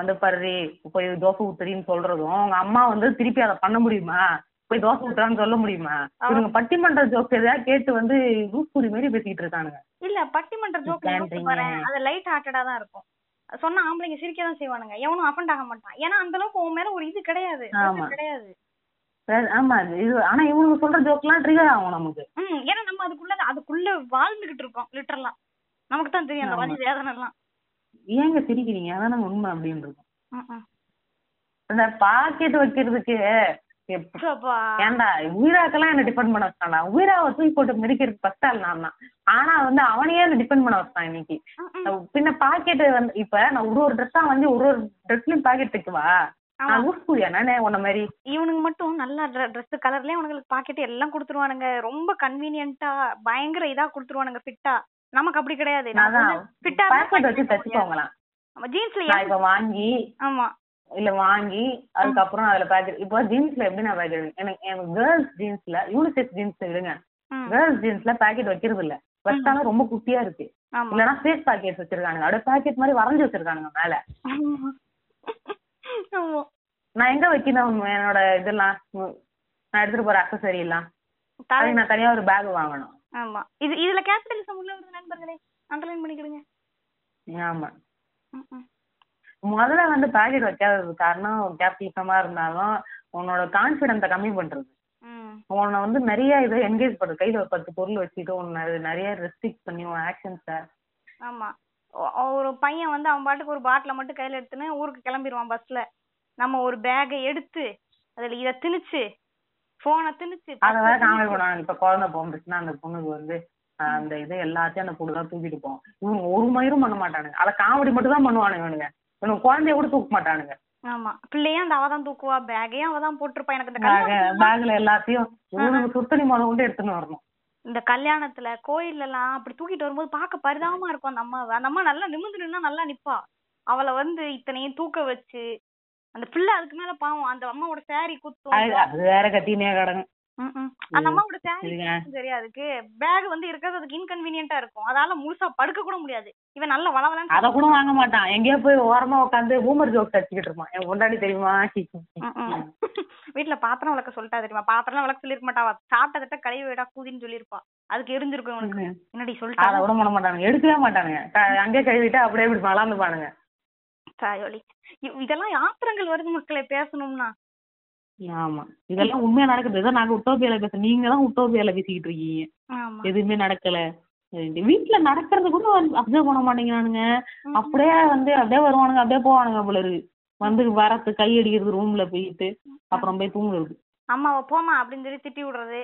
வந்து பர்றி போய் தோசை ஊத்துறின்னு சொல்றதும் உங்க அம்மா வந்து திருப்பி அதை பண்ண முடியுமா? போய் தோசை ஊத்துறான்னு சொல்ல முடியுமா? இவங்க பட்டிமன்ற ஜோக் எதாவது கேட்டு வந்து ரூப்புரி மாதிரி பேசிக்கிட்டு இருக்கானுங்க. இல்ல பட்டிமன்ற ஜோக் அது லைட் ஹார்ட்டடா தான் இருக்கும். சொன்னா ஆம்பளைங்க சிரிக்க தான் செய்வானுங்க. எவனும் அஃபண்ட் ஆக மாட்டான். ஏன்னா அந்த அளவுக்கு உன் மேல ஒரு இது கிடையாது. கிடையாது. ஆமா இது ஆனா இவங்க சொல்ற ஜோக்லாம் ட்ரிகர் ஆகும் நமக்கு. ம் ஏன்னா நம்ம அதுக்குள்ள அதுக்குள்ள வாழ்ந்துகிட்டு இருக்கோம் லிட்டரலா நமக்கு தான் தெரியும் அந்த வலி வேதனை எல்லாம் ஏங்க சிரிக்கிறீங்க? அதானே உண்மை அப்படின்னு இருக்கும். இந்த பாக்கெட் வைக்கிறதுக்கு. ஏன்டா உயிராக்கெல்லாம் என்ன டிபெண்ட் பண்ண வச்சான்டா உயிராவை தூக்கி போட்டு மெடிக்கிறது ஃபர்ஸ்ட் ஆள் நான் தான் ஆனா வந்து அவனையே என்ன டிபெண்ட் பண்ண வச்சான் இன்னைக்கு. பின்ன பாக்கெட் வந்து இப்ப நான் ஒரு ஒரு ட்ரெஸ்ஸா வந்து ஒரு ஒரு ட்ரெஸ்லயும் பாக்கெட் தைக்குவா? இவனுங்க மட்டும் நல்ல ட்ரெஸ் கலர்லயே அவனுங்களுக்கு பாக்கெட் எல்லாம் கொடுத்துருவானுங்க. ரொம்ப கன்வீனியன்ட்டா பயங்கர இதா கொடுத்துருவானுங்க ஃபிட்டா நமக்கு அப்படி கிடையாது. ஃபிட்டா நம்ம ஜீன்ஸ்ல வாங்கி ஆமா. இல்ல வாங்கி அதுக்கப்புறம் அதுல பாக்கெட் இப்போ ஜீன்ஸ்ல எப்படி நான் பாக்கெட் எனக்கு எனக்கு கேர்ள்ஸ் ஜீன்ஸ்ல யூனிசெக்ஸ் ஜீன்ஸ் விடுங்க. கேர்ள்ஸ் ஜீன்ஸ்ல பாக்கெட் வைக்கிறது இல்ல. வச்சாலும் ரொம்ப குட்டியா இருக்கு. ஆமா. இல்லன்னா ஃபேஸ் பாக்கெட் வச்சிருக்கானுங்க. அப்படியே பாக்கெட் மாதிரி வரைஞ்சு வச்சிருக்கானுங்க மேல. நான் எங்க வைக்கணும்? என்னோட இதெல்லாம். நான் எடுத்துட்டு போற அக்சசரி எல்லாம். அதுக்கு நான் தனியா ஒரு பேக் வாங்கணும். ஆமா. இது இதுல கேபிட்டலிசம் உள்ள வருது நண்பர்களே. அண்டர்லைன் பண்ணிக்கிடுங்க. ஆமா. முதல்ல வந்து பாக்கெட் வைக்காதது காரணம் கேபிட்டலிசமா இருந்தாலும் உன்னோட கான்பிடன்ஸை கம்மி பண்றது. உன்னை வந்து நிறைய இதை என்கேஜ் பண்றது. கையில ஒரு பத்து பொருள் வச்சுட்டு உன்னை நிறைய ரெஸ்ட்ரிக்ட் பண்ணி உன் ஆக்ஷன்ஸை ஆமா. ஒரு பையன் வந்து அவன் பாட்டுக்கு ஒரு பாட்டில மட்டும் கையில எடுத்துன்னு ஊருக்கு கிளம்பிடுவான் பஸ்ல நம்ம ஒரு பேக்கை எடுத்து அதுல இத திணிச்சு போனை திணிச்சு அதை வேற காமெடி பண்ணுவாங்க இப்ப குழந்தை போகும்போதுன்னா அந்த பொண்ணுக்கு வந்து அந்த இது எல்லாத்தையும் அந்த பொண்ணு தான் தூக்கிட்டு போவோம் இவங்க ஒரு மயிரும் பண்ண மாட்டானுங்க. அதை காமெடி மட்டும் தான் பண்ணுவானுங்க இவனுங்க. இவனுக்கு குழந்தைய கூட தூக்க மாட்டானுங்க. ஆமா. பிள்ளையும் அந்த அவதான் தூக்குவா? பேக்கையும் அவதான் போட்டிருப்பா. எனக்கு இந்த பேக்ல எல்லாத்தையும் சுத்தனி முதல் கொண்டு எடுத்துன்னு வரணும். இந்த கல்யாணத்துல கோயில்ல எல்லாம் அப்படி தூக்கிட்டு வரும்போது பார்க்க பரிதாபமா இருக்கும் அந்த அம்மாவை. அந்த அம்மா நல்லா நிமிர்ந்து நின்னா நல்லா நிப்பா. அவளை வந்து இத்தனையும் தூக்க வச்சு அந்த பிள்ளை அதுக்கு மேல பாவம். அந்த அம்மாவோட saree குத்தும். அது வேற கத்தினே கிடங்க அந்த அம்மாவோட. குத்தும் சரியா அதுக்கு பேக் வந்து இருக்கிறது அதுக்கு இன்கன்வீனியன்ட்டா இருக்கும். அதால முழுசா படுக்க கூட முடியாது. இவன் நல்ல வளவலன்னு அத கூட வாங்க மாட்டான். எங்கேயோ போய் ஓரமா உட்காந்து பூமர் ஜோக்ஸ் அடிச்சுக்கிட்டு இருப்பான். என் கொண்டாடி தெரியுமா. வீட்ல பாத்திரம் விளக்க சொல்லிட்டா தெரியுமா? பாத்திரம் விளக்க சொல்லிருக்க மாட்டா. சாப்பிட்ட தட்ட கழுவி விடா கூதின்னு சொல்லிருப்பா அதுக்கு எரிஞ்சிருக்கும் இவனுக்கு. என்னடி அதை சொல்லிட்டா கூட பண்ண மாட்டானுங்க. எடுக்கவே மாட்டானுங்க. அங்கேயே கழுவிட்டு அப்படியே இப்படி தாயோலி. இ- இதெல்லாம் ஆத்திரங்கள் வருது மக்களே பேசணும்னா. ஆமா. இதெல்லாம் உண்மையா நடக்குது. இதான் நாங்க உட்டோபியால பேச நீங்க தான் உட்டோபியால பேசிக்கிட்டு இருக்கீங்க. எதுவுமே நடக்கல. வீட்டுல நடக்கிறது கூட அப்சர்வ் பண்ண மாட்டேங்கிறானுங்க. அப்படியே வந்து அப்படியே வருவானுங்க. அப்படியே போவானுங்க போல இருக்கு. வந்து வரத்து கை அடிக்கிறது ரூம்ல போயிட்டு அப்புறம் போய் தூங்குறது. அம்மாவை போமா அப்படின்னு சொல்லி திட்டி விடுறது.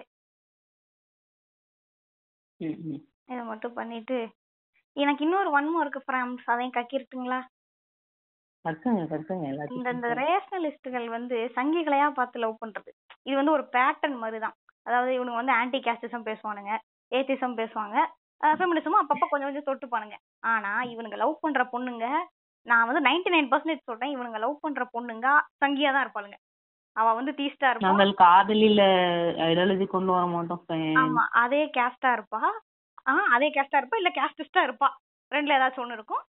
இதை மட்டும் பண்ணிட்டு எனக்கு இன்னொரு வன்மம் இருக்கு ஃப்ரெண்ட்ஸ் அதையும் கக்கிருட்டுங்களா? கத்துங்க கத்துங்க இந்த எல்லாத்தையும் இந்த ரேஷனலிஸ்டுகள் வந்து சங்கிகளையா பார்த்து லவ் பண்றது. இது வந்து ஒரு பேட்டர்ன் மாதிரி தான் அதாவது இவனுங்க வந்து ஆன்டி கேஸ்டிசம் பேசுவானுங்க ஏத்திசம் பேசுவாங்க ஃபெமினிசமும் அப்பப்ப கொஞ்சம் கொஞ்சம் தொட்டுப்பானுங்க. ஆனா இவனுங்க லவ் பண்ற பொண்ணுங்க நான் வந்து நைன்டி நைன் பர்சன்டேஜ் சொல்றேன் இவனுங்க லவ் பண்ற பொண்ணுங்க சங்கியா தான் இருப்பாளுங்க. அவ வந்து டீஸ்டா இருப்பா. நாங்கள் காதலில ஐடியாலஜி கொண்டு வர மாட்டோம். ஆமா அதே கேஸ்டா இருப்பா. ஆ அதே கேஸ்டா இருப்பா இல்ல கேஸ்டிஸ்டா இருப்பா. ரெண்டுல ஏதாச்சும் ஒண்ணு இருக்கும்.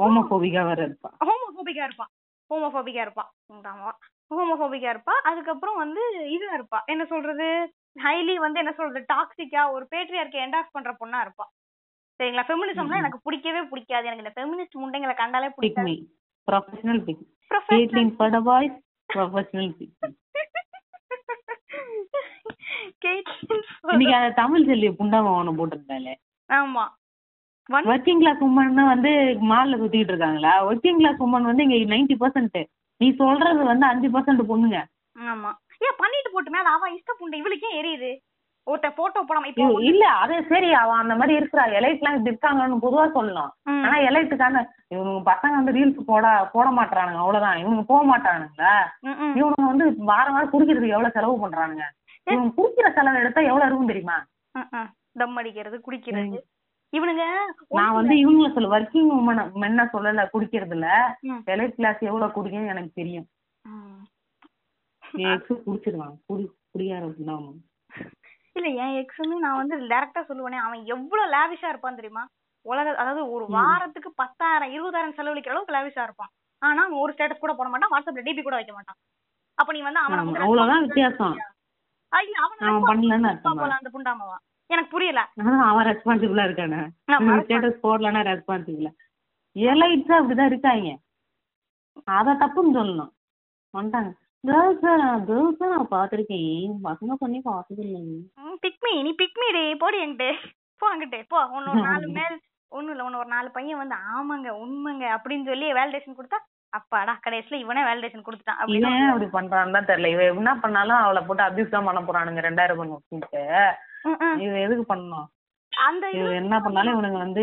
ஹோமோபோபிக்கா வேற இருப்பா. ஹோமோபோபிக்கா இருப்பா. ஹோமோபோபிக்கா இருப்பா. ஆமா ஹோமோபோபிக்கா இருப்பா. அதுக்கப்புறம் வந்து இதா இருப்பா. என்ன சொல்றது? ஹைலி வந்து என்ன சொல்றது? டாக்ஸிக்கா ஒரு பேட்ரியார்க்கு என்டாக்ஸ் பண்ற பொண்ணா இருப்பா. சரிங்களா? ஃபெமினிசம்னா எனக்கு பிடிக்கவே பிடிக்காது. எனக்கு இந்த ஃபெமினிஸ்ட் முண்டைங்களை கண்டாலே பிக் பிடிக்காது. Me professional pick Professional. கேட்லின் பாய்ஸ் ப்ரொஃபஷனல் பிக் இன்னைக்கு அந்த தமிழ் செல்வி புண்டாம ஒண்ணு போட்டிருந்தாலே ஆமா. ஒர்க்கிங் கிளாஸ் உமன் வந்து மால்ல சுத்திட்டு இருக்காங்களா? ஒர்க்கிங் கிளாஸ் உமன் வந்து இங்க நைன்டி பர்சன்ட் நீ சொல்றது வந்து அஞ்சு பர்சன்ட் பொண்ணுங்க. ஆமா. ஏன் பண்ணிட்டு போட்டுமே அது அவ இஷ்ட புண்டை. இவளுக்கே எரியுது. ஒருத்த போட்டோ போடாம இப்போ இல்ல அது சரி அவ அந்த மாதிரி இருக்கிறா. எலைட் எல்லாம் இப்படி இருக்காங்கன்னு பொதுவா சொல்லலாம். ஆனா எலைட்டுக்கான இவனுங்க பசங்க வந்து ரீல்ஸ் போட போட மாட்டானுங்க அவ்வளவுதான். இவனுங்க போக மாட்டானுங்களா. இவனுங்க வந்து வாரம் வாரம் குடிக்கிறதுக்கு எவ்வளவு செலவு பண்றானுங்க? இவங்க குடிக்கிற செலவு எடுத்தா எவ்வளவு இருக்கும் தெரியுமா. தம் அடிக்கிறது குடிக்கிறது. இவனுங்க நான் வந்து இவங்கள சொல்ல ஒர்க்கிங் உமன் மென்ன சொல்லல குடிக்கிறதுல. எலைட் கிளாஸ் எவ்வளவு குடிக்குன்னு எனக்கு தெரியும். என் எக்ஸ் குடிச்சிருவான். குடி குடியார இல்ல என் எக்ஸ்னு நான் வந்து டைரக்டா சொல்லுவேனே அவன் எவ்வளவு லாவிஷா இருப்பான் தெரியுமா? உலக அதாவது ஒரு வாரத்துக்கு பத்தாயிரம் இருபதாயிரம் செலவழிக்கிற அளவுக்கு லாவிஷா இருப்பான். ஆனா அவன் ஒரு ஸ்டேட்டஸ் கூட போட மாட்டான் வாட்ஸ்அப்ல டிபி கூட வைக்க மாட்டான். அப்ப நீ வந்து அவனை அவ்வளவுதான் வித்தியாசம். அவனை பண்ணலன்னு அந்த புண்டாமவா. எனக்கு புரியல. அவன் ரெஸ்பான்சிபிளா இருக்கானே. ஸ்டேட்டஸ் போடலன்னா ரெஸ்பான்சிபிளா எலைட்ஸ் அப்படிதான் இருக்காங்க. அத தப்புன்னு சொல்லணும். வந்துட்டாங்க. கேர்ள்ஸ் கேர்ள்ஸ் நான் பாத்திருக்கேன் பசங்க பண்ணி பார்த்தது இல்லைங்க பிக்மி நீ பிக்மி டே. போடி என்கிட்ட. போ அங்கிட்டு. போ. ஒன்னு ஒரு நாலு மேல் ஒண்ணும் இல்ல. ஒன்னு ஒரு நாலு பையன் வந்து ஆமாங்க உண்மைங்க அப்படின்னு சொல்லி வேலிடேஷன் கொடுத்தா அப்பாடா கடைசியில இவனே வேலிடேஷன் கொடுத்துட்டான் அப்படின்னு. அப்படி பண்றான்னு தான் தெரியல. இவன் என்ன பண்ணாலும் அவளை போட்டு அபியூஸ் தான் பண்ண போறானுங்க. ரெண்டாயிரம் பண்ண இவன் எதுக்கு பண்ணணும்? அந்த இது என்ன பண்ணாலும் இவனுங்க வந்து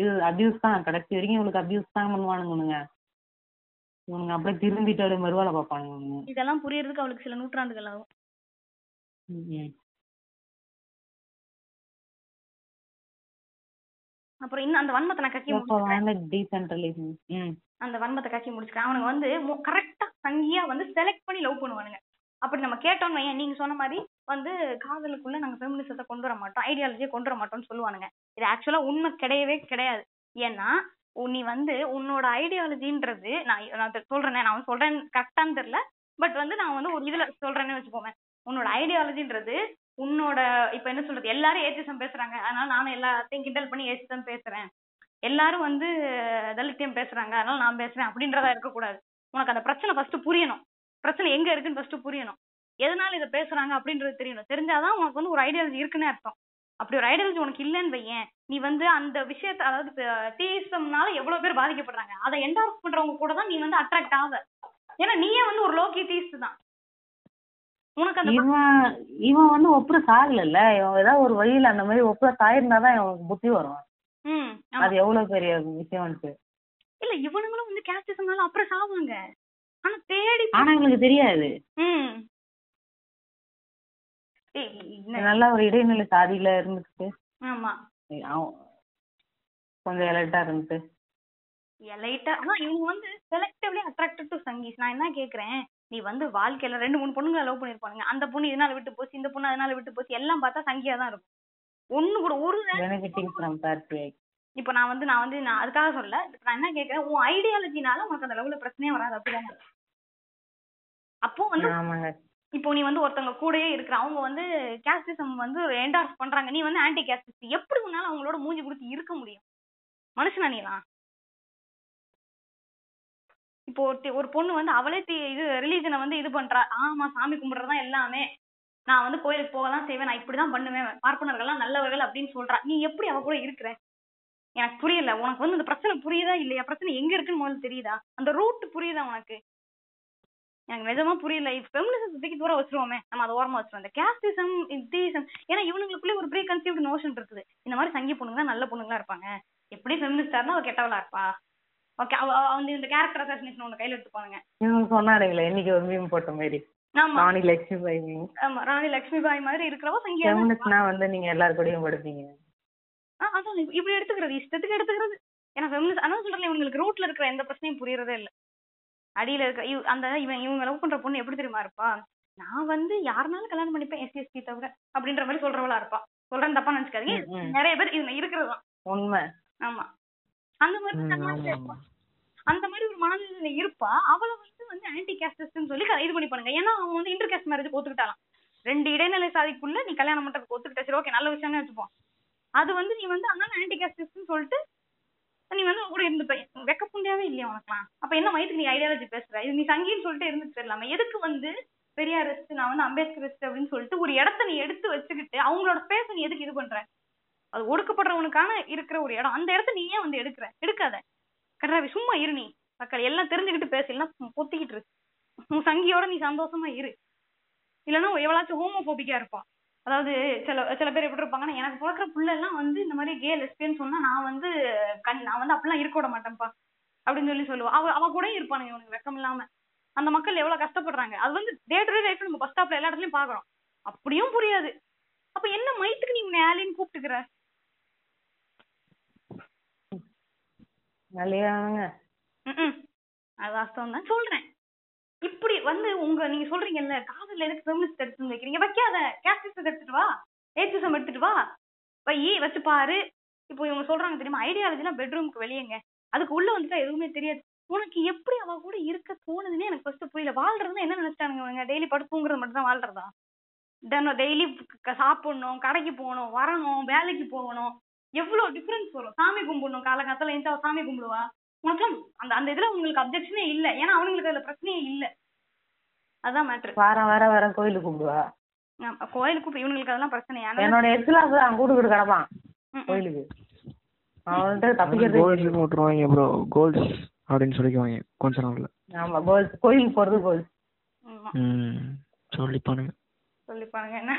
இது அபியூஸ் தான். கடைசி வரைக்கும் இவனுக்கு அபியூஸ் தான் பண்ணுவானுங்க இவனுங்க. இவனுங்க அப்படியே திரும்பிட்டு அப்படியே மறுவாளை பார்ப்பானுங்க இவனுங்க. இதெல்லாம் புரியறதுக்கு அவளுக்கு சில நூற்றாண்டுகள் ஆகும். அப்புறம் இன்னும் அந்த வன்மத்தை நான் கக்கி அப்ப முடிச்சுக்கிறேன். வேண்டாம் டீசென்ட்ரலைசேஷன் ம். அந்த வன்மத்தை கக்கி முடிச்சுக்கிறேன். அவனுங்க வந்து கரெக்டா சங்கியா வந்து செலக்ட் பண்ணி லவ் பண்ணுவானுங்க. அப்படி நம்ம கேட்டோம்னு வையேன் நீங்க சொன்ன மாதிரி வந்து காதலுக்குள்ள நாங்க ஃபெமினிசத்தை கொண்டு வர மாட்டோம் ஐடியாலஜியை கொண்டு வர மாட்டோம்னு சொல்லுவானுங்க. இது ஆக்சுவலா உண்மை கிடையவே கிடையாது. ஏன்னா நீ வந்து உன்னோட ஐடியாலஜின்றது நான் நான் தெ- சொல்றேனே நான் வந்து சொல்றேன் கரெக்டான்னு தெரியல பட் வந்து நான் வந்து ஒரு இதுல சொல்றேன்னு வச்சுக்கோங்க உன்னோட ஐடியாலஜின்றது உன்னோட இப்ப என்ன சொல்றது எல்லாரும் ஏத்திசம் பேசுறாங்க. அதனால நானும் எல்லாத்தையும் கிண்டல் பண்ணி ஏத்திசம் பேசுறேன். எல்லாரும் வந்து தலித்தியம் பேசுறாங்க. அதனால நான் பேசுறேன் அப்படின்றதா இருக்கக்கூடாது. உனக்கு அந்த பிரச்சனை ஃபர்ஸ்ட் புரியணும். பிரச்சனை எங்க இருக்குன்னு ஃபர்ஸ்ட் புரியணும். எதனால இதை பேசுறாங்க அப்படின்றது தெரியணும். தெரிஞ்சாதான் உனக்கு வந்து ஒரு ஐடியாலஜி இருக்குன்னு அர்த்தம். அப்படி ஒரு ஐடியாலஜி உனக்கு இல்லைன்னு வையேன். நீ வந்து அந்த விஷயத்த அதாவது டீசம்னால எவ்வளவு பேர் பாதிக்கப்படுறாங்க. அதை என்டார்ஸ் பண்றவங்க கூட தான் நீ வந்து அட்ராக்ட் ஆக ஏன்னா நீயே வந்து ஒரு லோக்கி டீஸ்ட் தான். உனக்கு அந்த இவன் இவன் வந்து ஒப்புற சாகல இவன் ஏதாவது ஒரு வழியில அந்த மாதிரி ஒப்புற சாயிருந்தாதான் இவனுக்கு புத்தி வரும். அது எவ்வளவு பெரிய விஷயம் வந்துட்டு. இல்ல இவனுங்களும் வந்து கேஸ்டிசம்னால அப்புறம் சாவாங்க. ஆனா தேடி ஆனா இவனுக்கு தெரியாது. நல்ல ஒரு இடைநிலை சாதியில இருந்துட்டு ஆமா. கொஞ்சம் எலர்ட்டா இருந்துட்டு. லைட்டா ஆனா இவங்க வந்து செலக்டிவ்லி அட்ராக்டட் டு சங்கீஸ் நான் என்ன கேக்குறேன்? நீ வந்து வாழ்க்கையில ரெண்டு மூணு பொண்ணுங்களை லவ் பண்ணிருப்பானுங்க. அந்த பொண்ணு இதனால விட்டு போச்சு இந்த பொண்ணு அதனால விட்டு போச்சு எல்லாம் பார்த்தா சங்கியா தான் இருக்கும். ஒண்ணு கூட ஒரு இப்போ நான் வந்து நான் வந்து நான் அதுக்காக சொல்லல. இப்ப நான் என்ன கேக்குறேன்? உன் ஐடியாலஜினால உனக்கு அந்த லெவல்ல பிரச்சனையே வராது அப்படிதானே? அப்போ வந்து ஆமாங்க. இப்போ நீ வந்து ஒருத்தவங்க கூடயே இருக்கிற அவங்க வந்து கேஸ்டிசம் வந்து என்டார்ஸ் பண்றாங்க. நீ வந்து ஆன்டி கேஸ்டிஸ்ட் எப்படி உன்னால அவங்களோட மூஞ்சி கொடுத்து இருக்க முடியும்? மனுஷனா நீலாம் இப்போ ஒரு பொண்ணு வந்து அவளே இது ரிலீஜனை வந்து இது பண்றா. ஆமா சாமி கும்பிடுறதுதான் எல்லாமே. நான் வந்து கோயிலுக்கு போக தான் செய்வேன் நான் இப்படிதான் பண்ணுவேன். பார்ப்பனர்கள்லாம் நல்லவர்கள் அப்படின்னு சொல்றா. நீ எப்படி அவ கூட இருக்கிற? எனக்கு புரியல. உனக்கு வந்து அந்த பிரச்சனை புரியுதா இல்லையா? பிரச்சனை எங்க இருக்குன்னு முதல்ல தெரியுதா? அந்த ரூட் புரியுதா உனக்கு? எனக்கு நிஜமா புரியல. ஃபெமினிசம் தூக்கி தூரம் வச்சிருவோமே. நம்ம அதை ஓரமா வச்சிருவோம். இந்த கேஸ்டிசம் டீசம் ஏன்னா இவனுங்களுக்குள்ளே ஒரு ப்ரீ கன்சீவ்டு நோஷன் இருக்குது. இந்த மாதிரி சங்கி பொண்ணுங்க தான் நல்ல பொண்ணுங்களா இருப்பாங்க. எப்படி ஃபெமினிஸ்டா இருந்தா அவ கெட்டவளா இருப்பா? ஓகே வந்து இந்த கேரக்டர் அசாசினேஷன் ஒன்று கையில எடுத்துப்பானுங்க இவங்க சொன்னாருங்களே இன்னைக்கு ஒரு மீம் போட்ட மாதிரி. ஆமா. ராணி லட்சுமி பாய் ஆமா ராணி லட்சுமி பாய் மாதிரி இருக்கிறவ இருப்பா. ஃபெமினிஸ்ட்னா வந்து நீங்க எல்லார் கூடயும் படுப்பீங்க. அதான் இப்ப- இப்படி எடுத்துக்கிறது இஷ்டத்துக்கு எடுத்துக்கிறது. ஏன்னா ஃபெமினிஸ்ட் அதான் சொல்றேன் இவங்களுக்கு ரூட்ல இருக்கிற எந்த பிரச்சனையும் புரியறதே இல்ல. அடியில இருக்க இவ- அந்த இவன் இவங்க லவ் பண்ற பொண்ணு எப்படி தெரியுமா இருப்பா? நான் வந்து யாருனாலும் கல்யாணம் பண்ணிப்பேன் எஸ்சிஎஸ்டி தவிர அப்படின்ற மாதிரி சொல்றவளா இருப்பா. சொல்றேன் தப்பா நினைச்சுக்காதீங்க. நிறைய பேர் இதுல இருக்கிறதுதான் உண்மை. ஆமா. அந்த மாதிரி. அந்த மாதிரி ஒரு மனநிலையில இருப்பா. அவளை வந்து வந்து ஆன்டி கேஸ்டிஸ்ட்னு சொல்லி இது பண்ணி பண்ணுங்க. ஏன்னா அவன் வந்து இன்டர் கேஸ்ட் மேரேஜ் ஒத்துக்கிட்டாலாம். ரெண்டு இடைநிலை சாதிக்குள்ள நீ கல்யாணம் பண்றதுக்கு ஒத்துக்கிட்ட. சரி ஓகே நல்ல விஷயம்னு வச்சுப்போம். அது வந்து நீ வந்து அதனால ஆன்டி கேஸ்டிஸ்ட்னு சொல்லிட்டு நீ வந்து கூட இருந்துப்ப வெக்க புண்டியாவே இல்லையா உனக்குலாம் அப்ப என்ன வயதுக்கு நீ ஐடியாலஜி பேசுற? இது நீ சங்கின்னு சொல்லிட்டு இருந்துட்டு போயிடலாமே. எதுக்கு வந்து பெரியாரிஸ்ட் நான் வந்து அம்பேத்கரிஸ்ட் அப்படின்னு சொல்லிட்டு ஒரு இடத்த நீ எடுத்து வச்சுக்கிட்டு அவங்களோட ஸ்பேஸ் நீ எதுக்கு இது பண்ற? அது ஒடுக்கப்படுறவனுக்கான இருக்கிற ஒரு இடம். அந்த இடத்த நீ ஏன் வந்து எடுக்கிற? எடுக்காத. கர்றாவி சும்மா இரு நீ. மக்கள் எல்லாம் தெரிஞ்சுக்கிட்டு பேசு. இல்லைன்னா பொத்திக்கிட்டு இரு. உன் சங்கியோட நீ சந்தோஷமா இரு. இல்லைன்னா எவ்வளாச்சும் ஹோமோபோபிக்கா இருப்பான் அதாவது சில சில பேர் எப்படி இருப்பாங்கன்னா எனக்கு பிறக்கிற புள்ள எல்லாம் வந்து இந்த மாதிரி கே லெஸ்பியன் சொன்னா நான் வந்து கண் நான் வந்து அப்படிலாம் இருக்க விட மாட்டேன்ப்பா அப்படின்னு சொல்லி சொல்லுவா. அவ அவ கூட இருப்பானுங்க இவனுக்கு வெக்கம் இல்லாம. அந்த மக்கள் எவ்வளவு கஷ்டப்படுறாங்க. அது வந்து டே டு டே லைஃப் நம்ம பஸ் ஸ்டாப்ல எல்லா இடத்துலயும் பாக்குறோம். அப்படியும் புரியாது. அப்ப என்ன மயத்துக்கு நீ உன்னை ஆலின்னு கூப்பிட்டுக்கிற. அது வாஸ்தவம் தான் சொல்றேன். இப்படி வந்து உங்க நீங்க சொல்றீங்கல்ல காதல்ல எனக்கு ஃபெமினிஸ்ட் எடுத்து வைக்கிறீங்க? வைக்காத கேஸ்டிஸ்ட் எடுத்துட்டு வா. ஏத்திசம் எடுத்துட்டு வா. வை வச்சு பாரு. இப்போ இவங்க சொல்றாங்க தெரியுமா? ஐடியாலஜிலாம் பெட்ரூமுக்கு வெளியேங்க. அதுக்கு உள்ள வந்துட்டா எதுவுமே தெரியாது. உனக்கு எப்படி அவ கூட இருக்க தோணுதுன்னு எனக்கு ஃபர்ஸ்ட் புரியல. வாழ்றதுன்னா என்ன நினைச்சிட்டானுங்க டெய்லி படுத்து மட்டும் தான் வாழ்றதா? தினம் டெய்லி சாப்பிடணும் கடைக்கு போகணும் வரணும் வேலைக்கு போகணும். எவ்வளவு டிஃபரன்ஸ் வரும்? சாமி கும்பிடணும். காலங்காத்தால எந்த சாமி கும்பிடுவா. உனக்கு அந்த அந்த இதுல உங்களுக்கு அப்ஜெக்ஷனே இல்ல. ஏன்னா அவங்களுக்கு அதுல பிரச்சனையே இல்ல. அதான் மேட்ரு வாரம் வாரம் வாரம் கோயிலுக்கு கூப்பிடுவா. கோயிலுக்கு இவங்களுக்கு அதெல்லாம் பிரச்சனை. என்னோட எக்ஸ்ல அவன் கூட்டுக்கிட்டு கிடப்பான். கோயிலுக்கு. அவன்கிட்ட தப்பிக்கிறது கோல்ஸ் போட்டுருவாங்க ப்ரோ கோல்ஸ் அப்படின்னு சொல்லிக்குவாங்க கொஞ்ச நாள்ல. ஆமா கோல்ஸ் கோயிலுக்கு போறது கோல்ஸ் ம் சொல்லிப்பானுங்க. சொல்லிப்பானுங்க என்ன?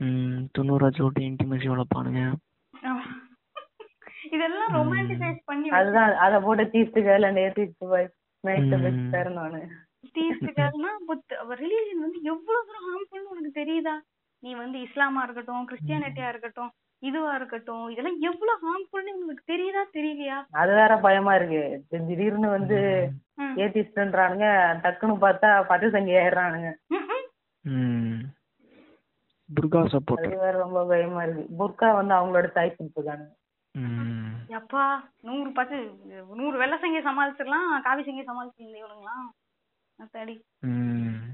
ம் தொண்ணூறாச்சு ஓட்டி இன்டிமேசி வளர்ப்பானுங்க. இதெல்லாம் ரொமான்டிசைஸ் பண்ணி அதுதான் அத போட்டு தீர்த்து கேர்ள் அண்ட் ஏத்திட்டு போய் மேய்த்த ம். பெஸ்ட் நானு. தீர்த்துக்கள்னா ரிலீஜன் வந்து எவ்வளவு தூரம் ஹார்ம்ஃபுல்னு உனக்கு தெரியுதா? நீ வந்து இஸ்லாமா இருக்கட்டும் கிறிஸ்டியானிட்டியா இருக்கட்டும் இதுவா இருக்கட்டும் இதெல்லாம் எவ்வளவு ஹார்ம்ஃபுல்னு உங்களுக்கு தெரியுதா தெரியலையா? அது வேற பயமா இருக்கு. தி- திடீர்னு வந்து. ஏத்திஸ்ட்ன்றானுங்க டக்குன்னு பார்த்தா பட்டு சங்கி ஆயிடுறானுங்க. ம், ம். ம். துர்கா சப்போர்ட் அது வேற ரொம்ப பயமா இருக்கு. புர்கா வந்து அவங்களோட சாய்ஸ் இருக்கானுங்க ம் எப்பா நூறு பத்து நூறு வெள்ளை சங்கிய சமாளிச்சிடலாம் காவி சங்கிய சமாளிச்சிருந்தே இவனுங்களாம். ம்.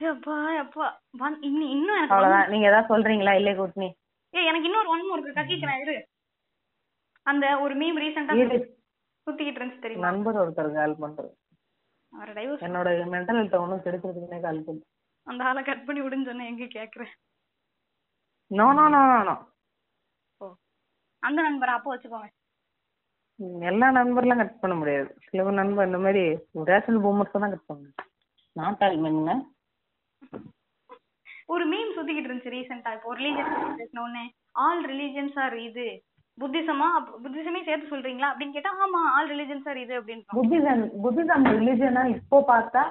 எப்பா எப்பா இன்னும் இன்னும் எனக்கு அவ்வளவுதான். நீங்க ஏதாவது சொல்றீங்களா? இல்லே கூட்டணி ஏய் எனக்கு இன்னொரு ஒன் மோர் இருக்கு. கக்கிக்கிறேன் இரு. அந்த ஒரு மீம் ரீசெண்டா சுத்திக்கிட்டு இருந்துச்சு தெரியுமா? நண்பர் ஒருத்தர் கால் பண்றது. அவரை டைவர்ஸ் என்னோட மென்டல் ஹெல்த் ஒன்றும் கெடுக்கிறதுக்குனே கால் பண்ணு அந்த ஆளை கட் பண்ணி விடுன்னு சொன்னா எங்க கேக்குறேன். No no no no no oh. அந்த நண்பரை அப்போ வச்சுக்கோங்க. எல்லா நண்பர்லாம் கட் பண்ண முடியாது. சில நண்பர் இந்த மாதிரி ரேஷன் பூமர்ஸ் தான் கட் பண்ணணும் நான் பண்ணுங்க ஒரு மீம் சுத்திக்கிட்டு இருந்துச்சு ரீசெண்டா இப்போ ரிலீஜியன் பேசினோடனே ஆல் ரிலீஜியன்ஸ் ஆர் இது. புத்திசமா புத்திசமே சேர்த்து சொல்றீங்களா? அப்படின்னு கேட்டா ஆமா ஆல் ரிலீஜியன்ஸ் ஆர் இது அப்படின்னு புத்திசம் புத்திசம் ரிலிஜனா இப்போ பார்த்தா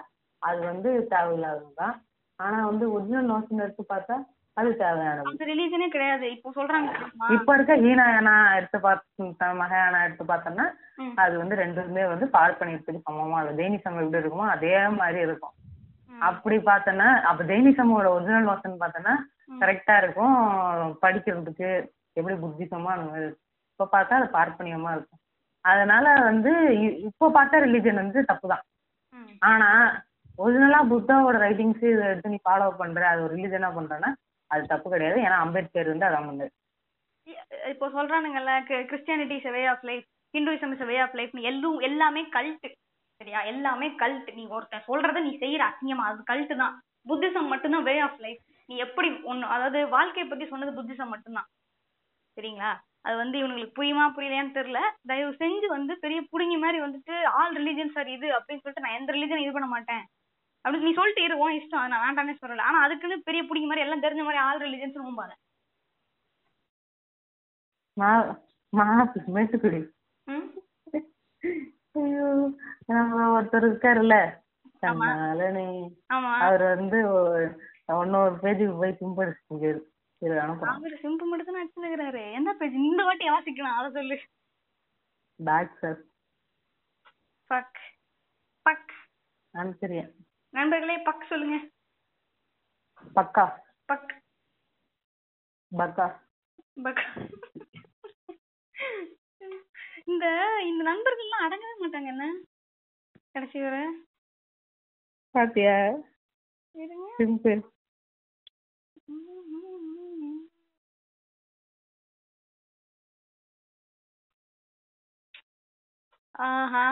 அது வந்து தேவையில்லாததுதான். ஆனா வந்து ஒரிஜினல் நோஷன் எடுத்து பார்த்தா அது ரிலீஜனே கிடையாது இப்போ சொல்றாங்க? இப்ப இருக்க ஹீனாயனா எடுத்து பார்த்து மகாயானா எடுத்து பார்த்தோம்னா. அது வந்து ரெண்டுமே வந்து பார்ப்பனியத்துக்கு சமமா இருக்கும் ஜெயினிசம் எப்படி இருக்குமோ அதே மாதிரி இருக்கும். அப்படி பார்த்தோன்னா அப்ப ஜெயினிசமோட ஒரிஜினல் நோஷன் பார்த்தோன்னா. கரெக்டா இருக்கும் படிக்கிறதுக்கு எப்படி புத்திசமா அந்த மாதிரி இருக்கும். இப்ப பார்த்தா அது பார்ப்பனியமா இருக்கும் அதனால வந்து இப்போ பார்த்த ரிலீஜன் வந்து தப்புதான் ம். ஆனா ஒரிஜினலா புத்தாவோட ரைட்டிங்ஸ் இதை எடுத்து நீ ஃபாலோ பண்ற அது ஒரு ரிலீஜனா பண்றேன்னா அது தப்பு கிடையாது. ஏன்னா அம்பேத்கர் வந்து அதான் பண்ணாரு இப்போ சொல்றானுங்கல்ல Christianity is way of life Hinduism is way of life எல்லாம் எல்லாமே கல்ட்டு சரியா? எல்லாமே கல்ட் நீ ஒருத்தன் சொல்றத நீ செய்யற அசிங்கமா அது கல்ட்டு தான். புத்திசம் மட்டும்தான் வே ஆஃப் லைஃப் நீ எப்படி ஒண்ணு அதாவது வாழ்க்கையை பத்தி சொன்னது புத்திசம் மட்டும்தான். சரிங்களா? அது வந்து இவங்களுக்கு புரியுமா புரியலையான்னு தெரியல. தயவு செஞ்சு வந்து பெரிய புடுங்கி மாதிரி வந்துட்டு ஆல் ரிலீஜன்ஸ் ஆர் இது அப்படின்னு சொல்லிட்டு நான் எந்த ரிலீஜன் இது பண்ண மாட்டேன். அப்படின்னு நீ சொல்லிட்டு இரு உன் இஷ்டம். நான் வேண்டாம்னே சொல்லல. ஆனா அதுக்குன்னு பெரிய புடிங்க மாதிரி எல்லாம் தெரிஞ்ச மாதிரி ஆல் ரிலீஜன்ஸ் நோம்பாத ஒருத்தர் இருக்காருல்ல? அவர் வந்து இன்னொரு பேஜுக்கு போய் அனுப்புறோம் அவரு சிம்பு மட்டும் தான் என்ன பேஜ் இந்த வாட்டி யோசிக்கணும் அதை சொல்லு. பேக் சார் பக் பக் அனுப்பிச்சிருக்கேன் நண்பர்களே பக் சொல்லுங்க. பக்கா. பக். பக்கா. பக். இந்த இந்த நண்பர்கள்லாம் அடங்கவே மாட்டாங்க என்ன? கடைசி வரை. பாத்தியா? சிம்பிள். ஆஹா.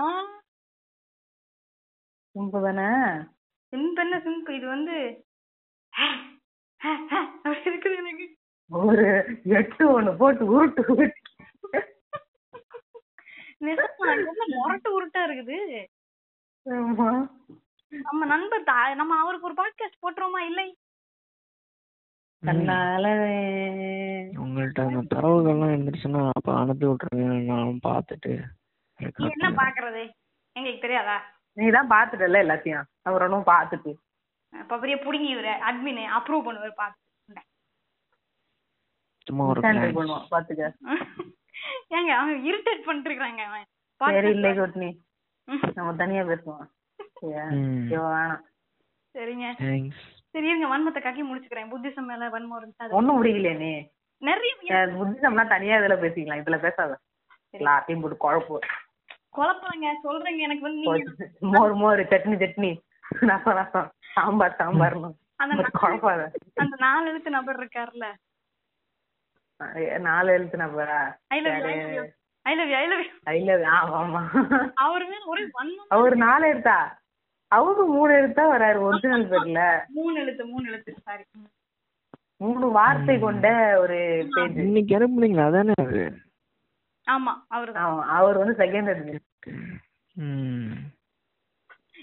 சிம்பிள் தானே சிம்பு என்ன சிம்பு இது வந்து அப்படி இருக்குது எனக்கு. ஒரு எட்டு ஒண்ணு போட்டு உருட்டு உருட்டு. முரட்டு உருட்டா இருக்குது. நம்ம நண்பர் தா- நம்ம அவருக்கு ஒரு பாட்காஸ்ட் போட்டுருவோமா? இல்லை. கண்ணால உங்கள்ட்ட அந்த தரவுகள்லாம் இருந்துச்சுன்னா அப்ப அனுப்பி விட்டுருங்க. நான் பார்த்துட்டு நீ என்ன பாக்குறது எங்களுக்கு தெரியாதா? நீ தான் பாத்துட்டல எல்லாத்தையும். அவர் ஒன்றும் பாத்துட்டு இப்ப பெரிய புடுங்கி இவரு அட்மின் அப்ரூவ் பண்ணுவாரு பாத்து சும்மா ஒரு Standby glance. பண்ணுவான் பாத்துக்க ஏங்க அவன் இரிட்டேட் பண்ணிட்டு இருக்காங்க அவன் சரி இல்லை கொட்னி. நம்ம தனியா பேசுவோம். வேணாம். சரிங்க. சரி இருங்க வன்மத்தை கக்கி முடிச்சுக்கிறேன். புத்திசம் மேல வன்மம் இருந்துச்சு அது ஒண்ணும் முடியலையே நீ. நிறைய புத்திசம்னா தனியா இதுல பேசிக்கலாம். இதுல பேசாத. எல்லாத்தையும் போட்டு குழப்பு. குழப்பங்க. சொல்றேங்க. எனக்கு வந்து நீங்க மோர் மோர். சட்னி சட்னி. ரசம் ரசம் சாம்பார் சாம்பார்னு. அந்த குழப்பாத. அந்த நாலு எழுத்து நபர் இருக்காருல்ல அஹ் நாலு எழுத்து நம்பரா I love you I love you I love you ஆமா அவர் மேல ஒரே வன்மம் அவர் நாலு எழுத்தா? அவரு மூணு எழுத்தா வராரு? ஒரிஜினல் பேர்ல. மூணு எழுத்து மூணு எழுத்து. சாரி மூணு வார்த்தை கொண்ட ஒரு பேஜ். இன்னைக்கு அனுப்புனீங்களா அதானே அது? ஆமா அவர்தான் அவர் வந்து செகண்ட்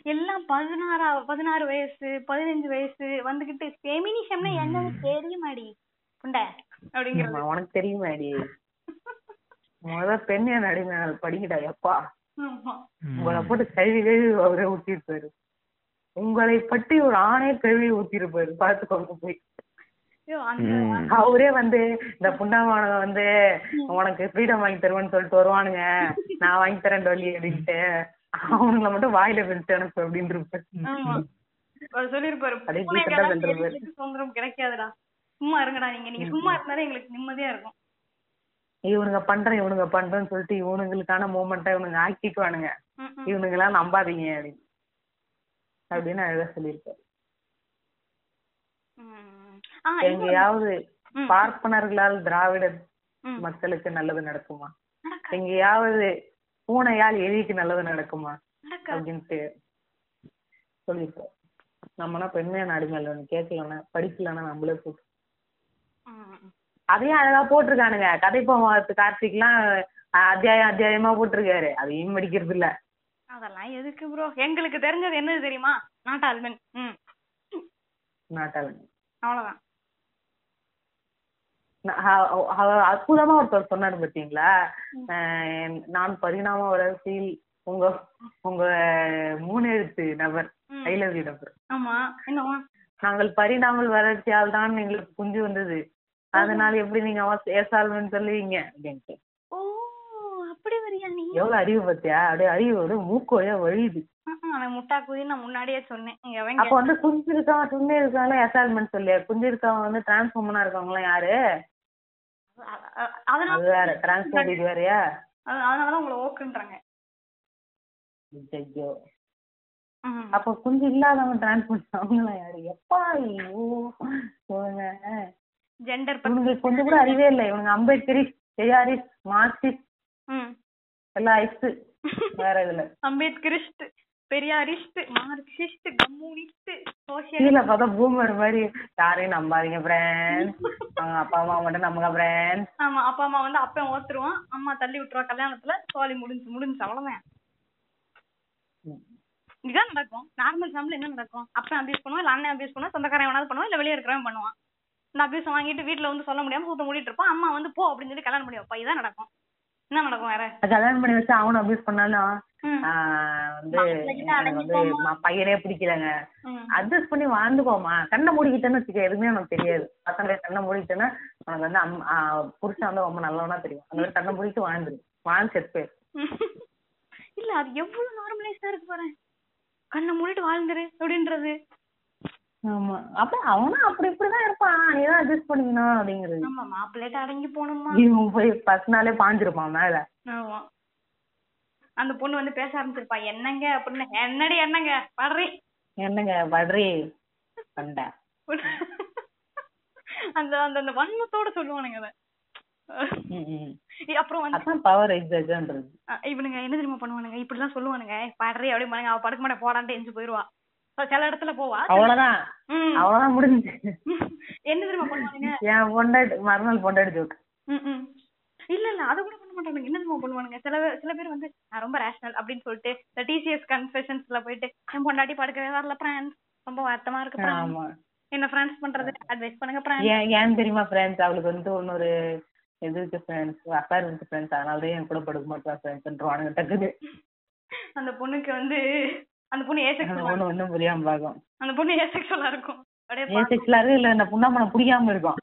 எல்லாம் பதினாறா பதினாறு வயசு பதினஞ்சு வயசு வந்துகிட்டு ஃபெமினிசம்னா என்னன்னு தெரிய மாடி புண்ட அப்படிங்கிறது? உனக்கு தெரியுமாடி? முத பெண் என் அடிமையால் படிக்கடா எப்பா. உங்களை போட்டு கழுவி கழுவி அவரே ஊத்திருப்பாரு. உங்களை பற்றி ஒரு ஆணே கழுவி ஊத்திருப்பாரு பாத்துக்கோங்க போய். அவரே வந்து இந்த புண்டாமானவங்க வந்து உனக்கு ஃப்ரீடம் வாங்கி தருவேன்னு சொல்லிட்டு வருவானுங்க. நான் வாங்கி தரேன் டொல்லி அப்படின்ட்டு. அவனுங்களை மட்டும் வாயில பிடிச்சு அனுப்பு அப்படின்னு அவர் சொல்லிருப்பாரு சுதந்திரம் கிடைக்காதுடா. சும்மா இருங்கடா நீங்க நீங்க சும்மா இருந்தாலே எங்களுக்கு நிம்மதியா இருக்கும். இவனுங்க பண்றேன் இவனுங்க பண்றேன்னு சொல்லிட்டு இவனுங்களுக்கான மூமெண்ட்டா இவனுங்க ஆக்கிக்குவானுங்க. இவனுங்க எல்லாம் நம்பாதீங்க அப்படின்னு. அப்படின்னு அழகா சொல்லியிருப்பாரு. எங்கேயாவது பார்ப்பனர்களால் திராவிட. மக்களுக்கு நல்லது நடக்குமா? எங்கேயாவது பூனையால் எலிக்கு நல்லது நடக்குமா. அப்படின்ட்டு சொல்லியிருப்பாரு நம்மனா பெண்மையான அடிமையில ஒண்ணு கேட்கலன்னா படிக்கலன்னா நம்மளே போட்டு. அதையும் அழகா போட்டிருக்கானுங்க. கதை போமாத்து கார்த்திக்லாம் அத்தியாயம் அத்தியாயமா போட்டிருக்காரு. அதையும் படிக்கிறது இல்ல அதெல்லாம் எதுக்கு ப்ரோ எங்களுக்கு தெரிஞ்சது என்னது தெரியுமா? நாட்டாள்மன் ம். நாட்டாளன் அவ்வளவுதான். நா- அ- அ- அற்புதமா ஒருத்தர் சொன்னாரு பாத்தீங்களா? நான் பரிணாம வளர்ச்சியில் உங்க உங்க மூணு எழுத்து நபர். ஐ லவ் யூ நபர். ஆமா. நாங்கள் பரிணாமல் வளர்ச்சியால் தான் எங்களுக்கு குஞ்சு வந்தது. அதனால எப்படி நீங்க ஏசால்வன்னு சொல்லுவீங்க? அப்படின்ட்டு. எவ்வளவு அறிவு பத்தியா? அப்படியே அறிவு அப்படியே மூக்கோயா வழியுது. அவன் முட்டா குதி நான் முன்னாடியே சொன்னேன். அவங்க அப்ப வந்து குஞ்சு இருக்கவன் துண்ணு இருக்கவங்க அசால்மெண்ட் சொல்லு குஞ்சு இருக்கவங்க வந்து டிரான்ஸ்ஃபார்மனா இருக்கவங்க யாரு அது வேற டிரான்ஸ்ஃபார்ம் இது வேறயா அது- அதனாலதான் உங்களை ஓக்குன்றாங்க. ஐயோ. அப்ப குஞ்சு இல்லாதவங்க டிரான்ஸ்போர்ட் அவங்களா யாரு? எப்பா ஐயோ ஜெண்டர் இவங்களுக்கு கொஞ்சம் கூட அறிவே இல்லை. இவனுங்க அம்பேத்கரிஸ் பெரியாரிஸ் மார்க்சிஸ்ட். எல்லாம் ஐஸ் வேற இதுல. Ambedkarist Periyarist Marxist communist social பார்த்தா பூமர் மாதிரி. யாரையும் நம்பாதீங்க ஃப்ரெண்ட்ஸ் அப்பா அம்மா மட்டும் நம்புங்க ஃப்ரெண்ட்ஸ் ஆமா அப்பா அம்மா வந்து அப்பன் ஓத்துருவான். அம்மா தள்ளி விட்டுருவா கல்யாணத்துல. சோலி முடிஞ்சு முடிஞ்சு அவ்வளவுதான். இதுதான் நடக்கும். நார்மல் ஃபேமிலி என்ன நடக்கும்? அப்பன் அபியூஸ் பண்ணுவான் இல்ல அண்ணன் அபியூஸ் பண்ணுவான் சொந்தக்காரன் எவனாவது பண்ணுவான் இல்ல வெளியே இருக்கிறவன் பண்ணுவான். இந்த அபியூஸ் வாங்கிட்டு வீட்ல வந்து சொல்ல முடியாம சூத்த மூடிட்டு இருப்பான். அம்மா வந்து போ அப்படின்னு சொல்லி கல்யாணம் பண்ணி வைப்பா. இதான் நடக்கும். என்ன நடக்கும் வேற? கல்யாணம் பண்ணி வச்சு அவனும் அபியூஸ் பண்ணாலும் வந்து பையனே பிடிக்கலங்க. அட்ஜஸ்ட் பண்ணி வாழ்ந்துக்கோமா? கண்ணை மூடிக்கிட்டேன்னு வச்சுக்க எதுவுமே உனக்கு தெரியாது. பசங்களை கண்ணை மூடிக்கிட்டேன்னா உனக்கு வந்து புருஷன் வந்து ரொம்ப நல்லவனா தெரியும். அந்த மாதிரி கண்ணை மூடிட்டு வாழ்ந்துரு. வாழ்ந்து செத்து. இல்ல அது எவ்வளவு நார்மலைஸா இருக்கு பாரு. கண்ணை மூடிட்டு வாழ்ந்துரு அப்படின்றது. ஆமா. அப்ப அவனும் அப்படி இப்படிதான் இருப்பான். நீதான் அட்ஜஸ்ட் பண்ணிக்கணும் அப்படிங்கிறது. நம்ம மாப்பிள்ளைகிட்ட அடங்கி போகணுமா? இவன் போய் ஃபர்ஸ்ட் நாளே பாஞ்சிருப்பான் மேல. ஆமா. அந்த பொண்ணு வந்து பேச ஆரம்பிச்சிருப்பா. என்னங்க அப்படின்னு. என்னடி என்னங்க? பாடுறி. என்னங்க பட்ரி பண்ட அந்த அந்த அந்த வன்மத்தோட சொல்லுவானுங்க அத. அப்புறம் வந்து அதான் பவர் இவனுங்க என்ன தெரியுமா பண்ணுவானுங்க? இப்படிலாம் சொல்லுவானுங்க. பாடுறி அப்படி பாருங்க அவ படுக்க மாட்டே போடான்ட்டு எஞ்சி போயிருவா சில இடத்துல போவா. அவ்வளவுதான். அவ்வளவுதான் முடிஞ்சு என்ன தெரியுமா பண்ணுவானுங்க? என் பொண்டாட்டி மறுநாள் பொண்டாட்டி ஜோக். இல்ல இல்ல அத கூட பண்ண மாட்டானுங்க. என்ன தெரியுமா பண்ணுவானுங்க? சில சில பேர் வந்து நான் ரொம்ப ரேஷனல் அப்படின்னு சொல்லிட்டு இந்த டிசிஎஸ் கன்ஃபெஷன்ஸ்ல போயிட்டு என் பொண்டாட்டி படுக்கவே வரல பிரான்ஸ் ரொம்ப வருத்தமா இருக்கு பிரான்ஸ் என்ன பிரான்ஸ் பண்றது? அட்வைஸ் பண்ணுங்க பிரான்ஸ் ஏன் தெரியுமா ஃப்ரெண்ட்ஸ் அவளுக்கு வந்து இன்னொரு இது இருக்கு ஃப்ரெண்ட்ஸ் அஃபேர் இருக்கு ஃப்ரெண்ட்ஸ் அதனால தான் என் கூட படுக்க மாட்டா ஃப்ரெண்ட்ஸ்ன்றவானுங்க டக்குது அந்த பொண்ணுக்கு வந்து அந்த பொண்ணு அந்த ஏசெக்சுவலா பொண்ணு ஒன்றும் புரியாம பார்க்கும். அந்த பொண்ணு ஏசெக்சுவலா இருக்கும்? செக்ஸ்ல இருக்கு? இல்ல இந்த புண்ணாமனை பிடிக்காம இருக்கும்.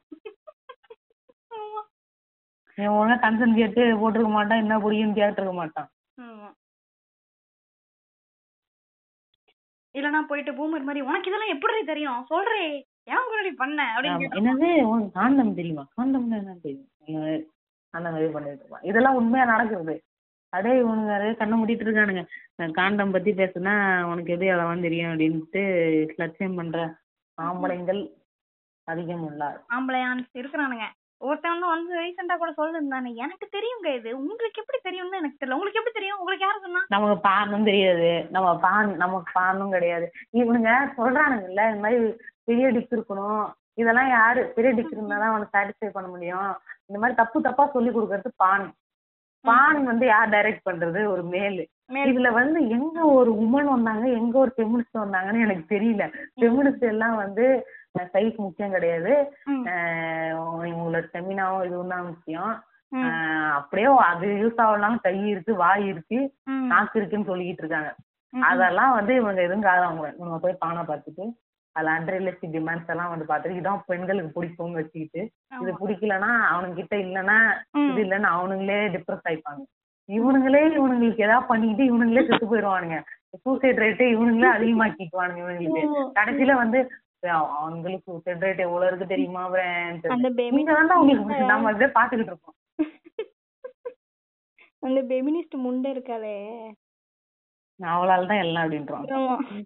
இவன் ஒழுங்கா கன்சன் கேட்டு போட்டிருக்க மாட்டான் என்ன பிடிக்குன்னு கேட்டிருக்க மாட்டான். ஆமா. இல்லனா போயிட்டு பூமர் மாதிரி உனக்கு இதெல்லாம் எப்படி தெரியும்? சொல்றே ஏன் கூட பண்ண? அப்படின்னு. கேட்டா, என்னது உனக்கு காண்டம் தெரியுமா? காண்டம்னா என்ன தெரியும். மாதிரி அந்த மாதிரி பண்ணிட்டு இருப்பான் இதெல்லாம் உண்மையா நடக்குது. அடே இவனுங்க அதே கண்ணை மூடிட்டு இருக்கானுங்க. காண்டம் பத்தி பேசுனா உனக்கு எது எவ்வளவு தெரியும் அப்படின்ட்டு லட்சியம் பண்ற ஆம்பளைங்கள் அதிகம் உள்ளார். ஆம்பளையான்ஸ் இருக்கிறானுங்க. ஒருத்தன் வந்து ரீசெண்டா கூட சொல்லிருந்தானே எனக்கு தெரியுங்க இது. உங்களுக்கு எப்படி தெரியும்னு எனக்கு தெரியல. உங்களுக்கு எப்படி தெரியும்? உங்களுக்கு யாரு சொன்னா? நமக்கு பானும் தெரியாது. நம்ம பான் நமக்கு பானும் கிடையாது. இவனுங்க சொல்றானுங்கல்ல இந்த மாதிரி பெரிய டிக் இருக்கணும். இதெல்லாம் யாரு? பெரிய டிக் இருந்தாதான் அவனுக்கு சாட்டிஸ்ஃபை பண்ண முடியும். இந்த மாதிரி தப்பு தப்பா சொல்லி கொடுக்கறது பான். பான் வந்து யார் டைரக்ட் பண்றது? ஒரு மேலு. இதுல வந்து எங்க ஒரு உமன் வந்தாங்க எங்க ஒரு ஃபெமினிஸ்ட் வந்தாங்கன்னு எனக்கு தெரியல. ஃபெமினிஸ்ட் எல்லாம் வந்து சைஸ் முக்கியம் கிடையாது. உங்களோட செமினாவும் இதுவும் தான் முக்கியம். அப்படியே அது யூஸ் ஆகலாம் கை இருக்கு வாய் இருக்கு. நாக்கு இருக்குன்னு சொல்லிக்கிட்டு இருக்காங்க. அதெல்லாம் வந்து இவங்க எதுவும் காதவங்க இவங்க போய் பானை பார்த்துட்டு அதுல அன்ரியலிஸ்டிக் டிமாண்ட்ஸ் எல்லாம் வந்து பார்த்துட்டு இதான் பெண்களுக்கு பிடிக்கும்னு வச்சுக்கிட்டு இது. பிடிக்கலன்னா அவனுங்க கிட்ட இல்லைன்னா. இது இல்லைன்னு அவனுங்களே டிப்ரெஸ் ஆயிப்பாங்க. இவனுங்களே இவனுங்களுக்கு ஏதாவது பண்ணிக்கிட்டு இவனுங்களே செத்து போயிடுவானுங்க. சூசைட் ரேட்டு இவனுங்களே அதிகமாக்கிக்குவானுங்க இவனுங்களுக்கு. கடைசியில வந்து அவங்களுக்கு சூசைட் ரேட் எவ்வளவு இருக்கு தெரியுமா நீங்க தான் உங்களுக்கு நம்ம அப்படியே பாத்துக்கிட்டு இருக்கோம். அந்த பெமினிஸ்ட் முண்டை இருக்காளே. அவளால தான் எல்லாம் அப்படின்றோம்.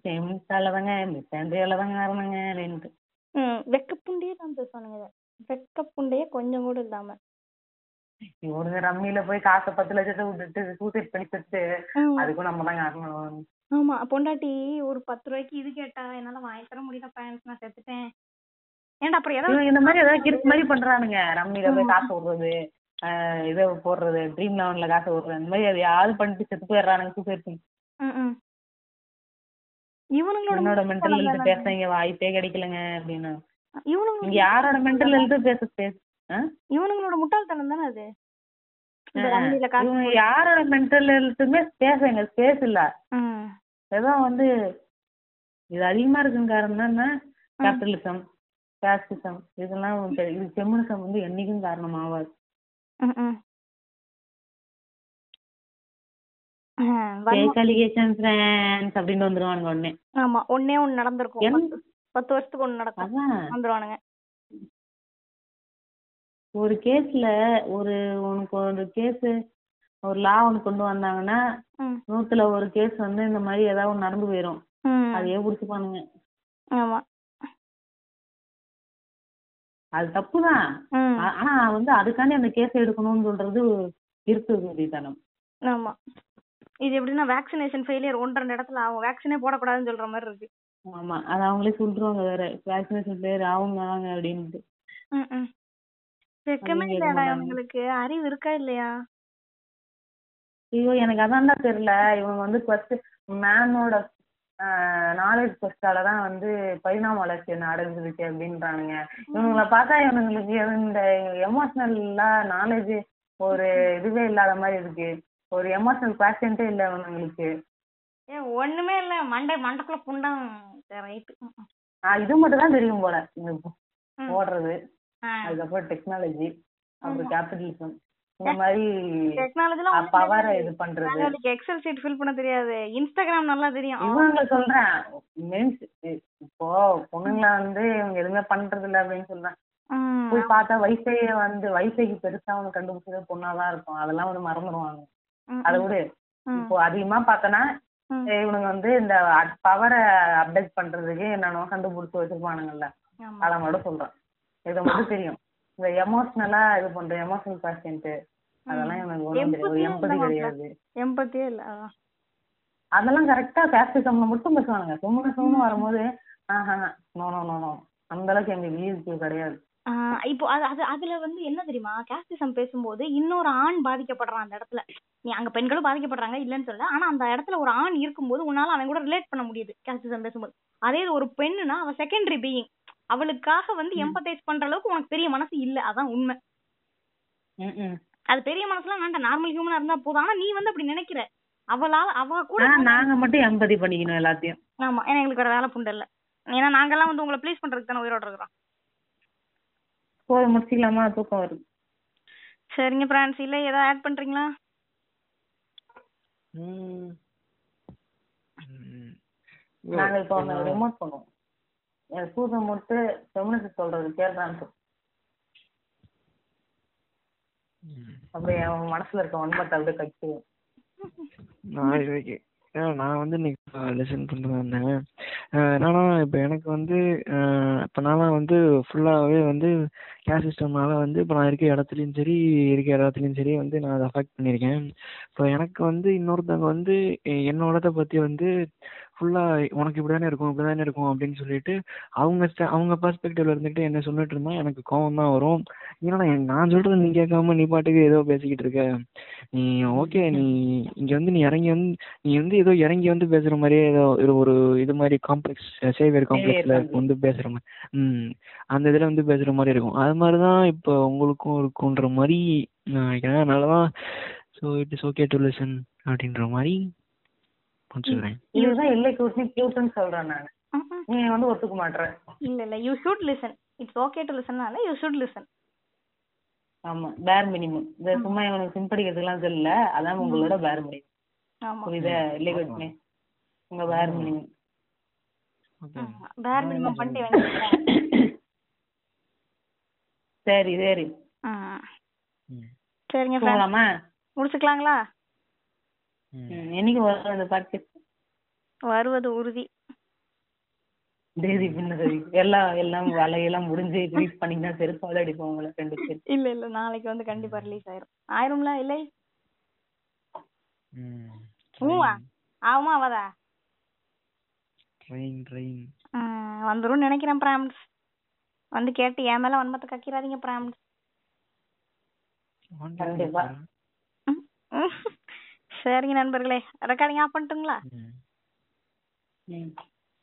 ஃபெமினிஸ்டால தாங்க மிஸ்ஆண்ட்ரியால தாங்க காரணங்க அப்படின்ட்டு ம், வெக்கப்புண்டையே தான் பேசுவானுங்க. வெக்கப்புண்டையே கொஞ்சம் கூட இல்லாம இவனுங்க ரம்மியில போய் காசை பத்து லட்சத்தை விட்டுட்டு சூசைட் பண்ணி செத்து. அதுக்கும் நம்ம தான் காரணம் ஆமா பொண்டாட்டி ஒரு பத்து ரூபாய்க்கு இது கேட்டா என்னால வாங்கி தர முடியல பேரண்ட்ஸ் நான் செத்துட்டேன் ஏன்டா அப்புறம் ஏதாவது இந்த மாதிரி ஏதாவது கிறுக்கு மாதிரி பண்றானுங்க ரம்மியில போய் காசு விடுறது இதை போடுறது ட்ரீம் லெவன்ல காசு விடுறது இந்த மாதிரி எதையாவது பண்ணிட்டு செத்து போயிடுறானுங்க சூசைட் பண்ணி. இவனுங்களோட மென்டல் ஹெல்த் பேச இங்க வாய்ப்பே கிடைக்கலங்க அப்படின்னு. இங்க யாரோட மென்டல் ஹெல்த் பேச பேச? இவனுங்களோட முட்டாள்தனம் தானே அது? யாரோட மென்டல் ஹெல்த்துமே ஸ்பேஸ் எங்க ஸ்பேஸ் இல்ல. ஏதோ வந்து இது அதிகமா இருக்குன்னு காரணம் என்ன? கேபிட்டலிசம் காஸ்டிசம் இதெல்லாம் இது ஃபெமினிசம் வந்து என்னைக்கும் காரணம் ஆகாது ஃப்ரெண்ட்ஸ் அப்படின்னு வந்துருவானுங்க உடனே ஆமா ஒண்ணே ஒண்ணு நடந்திருக்கும். பத்து- வருஷத்துக்கு ஒண்ணு நடக்கும். வந்துருவானுங்க. ஒரு கேஸ்ல ஒரு உனக்கு ஒரு கேஸ் ஒரு லா ஒன்று கொண்டு வந்தாங்கன்னா. நூத்துல ஒரு கேஸ் வந்து இந்த மாதிரி ஏதாவது ஒண்ணு நடந்து போயிடும் ம். அதையே பிடிச்சிப்பானுங்க. ஆமா. அது தப்புதான் ஆனா வந்து அதுக்காண்டி அந்த கேஸ் எடுக்கணும்னு சொல்றது இருக்குதனம் ஆமா. இது எப்படின்னா வேக்சினேஷன் ஃபெயிலியர் ஒன்று ரெண்டு இடத்துல ஆகும். வேக்சினே போடக்கூடாதுன்னு சொல்ற மாதிரி இருக்கு. ஆமா அது அவங்களே சொல்லிருவாங்க வேற. வேக்சினேஷன் அவங்க வாங்க அப்படின்ட்டு. ம். வெக்கமே இல்லடா. இவங்களுக்கு. அறிவு இருக்கா இல்லையா? ஐயோ எனக்கு அதான்டா தெரியல. இவங்க வந்து ஃபர்ஸ்ட் மேனோட நாலேஜ் ஃபர்ஸ்டால தான் வந்து பரிணாம வளர்ச்சி அடைஞ்சிருக்கு அப்படின்றானுங்க. இவங்களை பார்த்தா இவனுங்களுக்கு இந்த எமோஷனல்லா நாலேஜ் ஒரு இதுவே இல்லாத மாதிரி இருக்கு. ஒரு எமோஷனல் பேஷன்ட்டே இல்ல அவனுங்களுக்கு. ஏ ஒண்ணுமே இல்ல. மண்டை மண்டைக்குள்ள புண்டம் ரைட்டு ஆஹ் இது மட்டும் தான் தெரியும் போல. இந்த ஓடுறது. அதுக்கப்புறம் டெக்னாலஜி அப்புறம் கேபிட்டலிசம் இந்த மாதிரி டெக்னாலஜிலாம் பவரை இது பண்றது. எனக்கு எக்ஸல் சீட் ஃபில் பண்ண தெரியாது. இன்ஸ்டாகிராம் நல்லா தெரியும். இவங்க சொல்றேன். மீன்ஸ் இப்போ பொண்ணுங்கள வந்து இவங்க எதுவுமே பண்றது இல்ல அப்படின்னு சொல்றேன். போய் பார்த்தா வைஃபை வந்து வைஃபைக்கு பெருசா அவனு கண்டுபிடிச்சது பொண்ணாதான் இருக்கும். அதெல்லாம் வந்து மறந்துடுவாங்க. அதை விடு. இப்போ அதிகமா பார்த்தனா. இவனுங்க வந்து இந்த பவரை அப்டேட் பண்றதுக்கு என்னென்னோ கண்டுபிடிச்சு வச்சிருப்பானுங்கல்ல. அதை மட்டும் சொல்றேன். இதை மட்டும் தெரியும். இந்த எமோஷனலா இது பண்ற எமோஷனல் பேஷண்ட் அதெல்லாம் ஒரு எம்பதி கிடையாது. எம்பத்தியே இல்ல. அதெல்லாம் கரெக்டா கேஸ்டிசம்ல மட்டும் பேசுவானுங்க. சும்மா சும்மா வரும்போது ஆஹா நோ நோ நோ நோ அந்த அளவுக்கு எங்களுக்கு ஈஸி கிடையாது. ஆ, இப்போ அது அது அதுல வந்து என்ன தெரியுமா? கேஸ்டிசம் பேசும்போது இன்னொரு ஆண் பாதிக்கப்படுறான் அந்த இடத்துல. நீ அங்க பெண்களும் பாதிக்கப்படுறாங்க இல்லைன்னு சொல்ல ஆனா அந்த இடத்துல ஒரு ஆண் இருக்கும்போது உன்னால அவன் கூட ரிலேட் பண்ண முடியுது கேஸ்டிசம் பேசும்போது. அதே இது ஒரு பெண்ணுனா அவ செகண்டரி பீயிங் அவளுக்காக வந்து எம்பத்தைஸ் பண்ற அளவுக்கு உனக்கு பெரிய மனசு இல்ல அதான் உண்மை. அது பெரிய மனசுலாம் வேண்டாம் நார்மல் ஹியூமனா இருந்தா போதும். ஆனா நீ வந்து அப்படி நினைக்கிற. அவளால அவ கூட நாங்க மட்டும் எம்பதி பண்ணிக்கணும் எல்லாத்தையும். ஆமா ஏன்னா எங்களுக்கு வேற வேலை புண்டு இல்ல. ஏன்னா நாங்கெல்லாம் வந்து உங்களை ப்ளீஸ் பண்றதுக்கு தானே உயிரோட இருக்கிறோம். போது முடிச்சிக்கலாமா? தூக்கம் வருது. சரிங்க பிரான்ஸ். இல்ல ஏதாவது ஆட் பண்றீங்களா. நாங்க இப்போ ஒன்னு ரிமோட் பண்ணுவோம். என் சூசை முடிச்சு ஃபெமினிஸ்ட் சொல்றது ம். அப்படியே என் மனசுல இருக்க ஒன்பத்தை அப்படியே கழிச்சிடுவோம் நான் நான் வந்து இன்னைக்கு லெசன் பண்ணிட்டு தான் இருந்தேன் என்னன்னா இப்போ எனக்கு வந்து இப்போ நான்லாம் வந்து ஃபுல்லாகவே வந்து கேஸ் சிஸ்டம்னால வந்து இப்போ நான் இருக்க இடத்துலையும் சரி இருக்க இடத்துலையும் சரி வந்து நான் அதை அஃபெக்ட் பண்ணியிருக்கேன். இப்போ எனக்கு வந்து இன்னொருத்தவங்க வந்து என்னோடத என்னோடதை பற்றி வந்து ஃபுல்லாக உனக்கு இப்படி தானே இருக்கும் இப்படி தானே இருக்கும் அப்படின்னு சொல்லிட்டு அவங்க sta- அவங்க பர்ஸ்பெக்டிவ்ல இருந்துட்டு என்ன சொல்லிட்டு இருந்தா எனக்கு கோவம் தான் வரும். ஏன்னா நான் சொல்றது நீ கேட்காம நீ பாட்டுக்கு ஏதோ பேசிக்கிட்டு இருக்க. நீ ஓகே நீ இங்க வந்து நீ இறங்கி வந்து நீ வந்து ஏதோ இறங்கி வந்து பேசுற மாதிரியே ஏதோ ஒரு ஒரு இது மாதிரி காம்ப்ளெக்ஸ் சேவியர் காம்ப்ளெக்ஸ்ல. வந்து பேசுற மாதிரி ம் அந்த இதுல வந்து பேசுற மாதிரி இருக்கும். அது மாதிரி தான் இப்போ உங்களுக்கும் இருக்குன்ற மாதிரி நான் நினைக்கிறேன். அதனாலதான் so it is okay to listen அப்படின்ற மாதிரி முடிச்சுக்கிறேன் இதுதான் இல்லை கியூட்னு கியூட்னு சொல்றேன் நான். நீ வந்து ஒத்துக்க மாட்ற. இல்ல இல்ல. You should listen it's okay to லிசன்னால you should listen ஆமா. பேர் மினிமம் இந்த சும்மா இவனுக்கு சிம்படிக்கிறதுக்கெல்லாம் தெரியல. அதான் உங்களோட பேர் மினிமம் ஆமா. இல்லை கியூட்னு உங்க பேர் மினிமம் ஓகே பேர் மினிமம் பண்ணிட்டு சரி சரி. சரிங்க முடிச்சுக்கலாங்களா? என்னைக்கு வரும் அந்த பாட்டு வருவது உறுதி. தேதி பின்னது எல்லாம் எல்லாம் வேலையெல்லாம் முடிஞ்சு ரிலீஸ் பண்ணீங்கன்னா செருப்பால அடிப்போம் உங்களை ரெண்டு பேரும் இல்ல இல்ல நாளைக்கு வந்து கண்டிப்பா ரிலீஸ் ஆயிரும். ஆயிரும்ல இல்லை? ம் ஊவா ஆகுமா ஆவாதா ட்ரெயின் ட்ரெயின் ம், வந்துரும்னு நினைக்கிறேன் பிராம்ஸ். வந்து கேட்டு என் மேல வன்மத்தை கக்கிறாதீங்க பிராம்ஸ். கண்டிப்பா. சரிங்க நண்பர்களே. ரெக்கார்டிங் ஆஃப் பண்ணிட்டுங்களா? ம். ம்.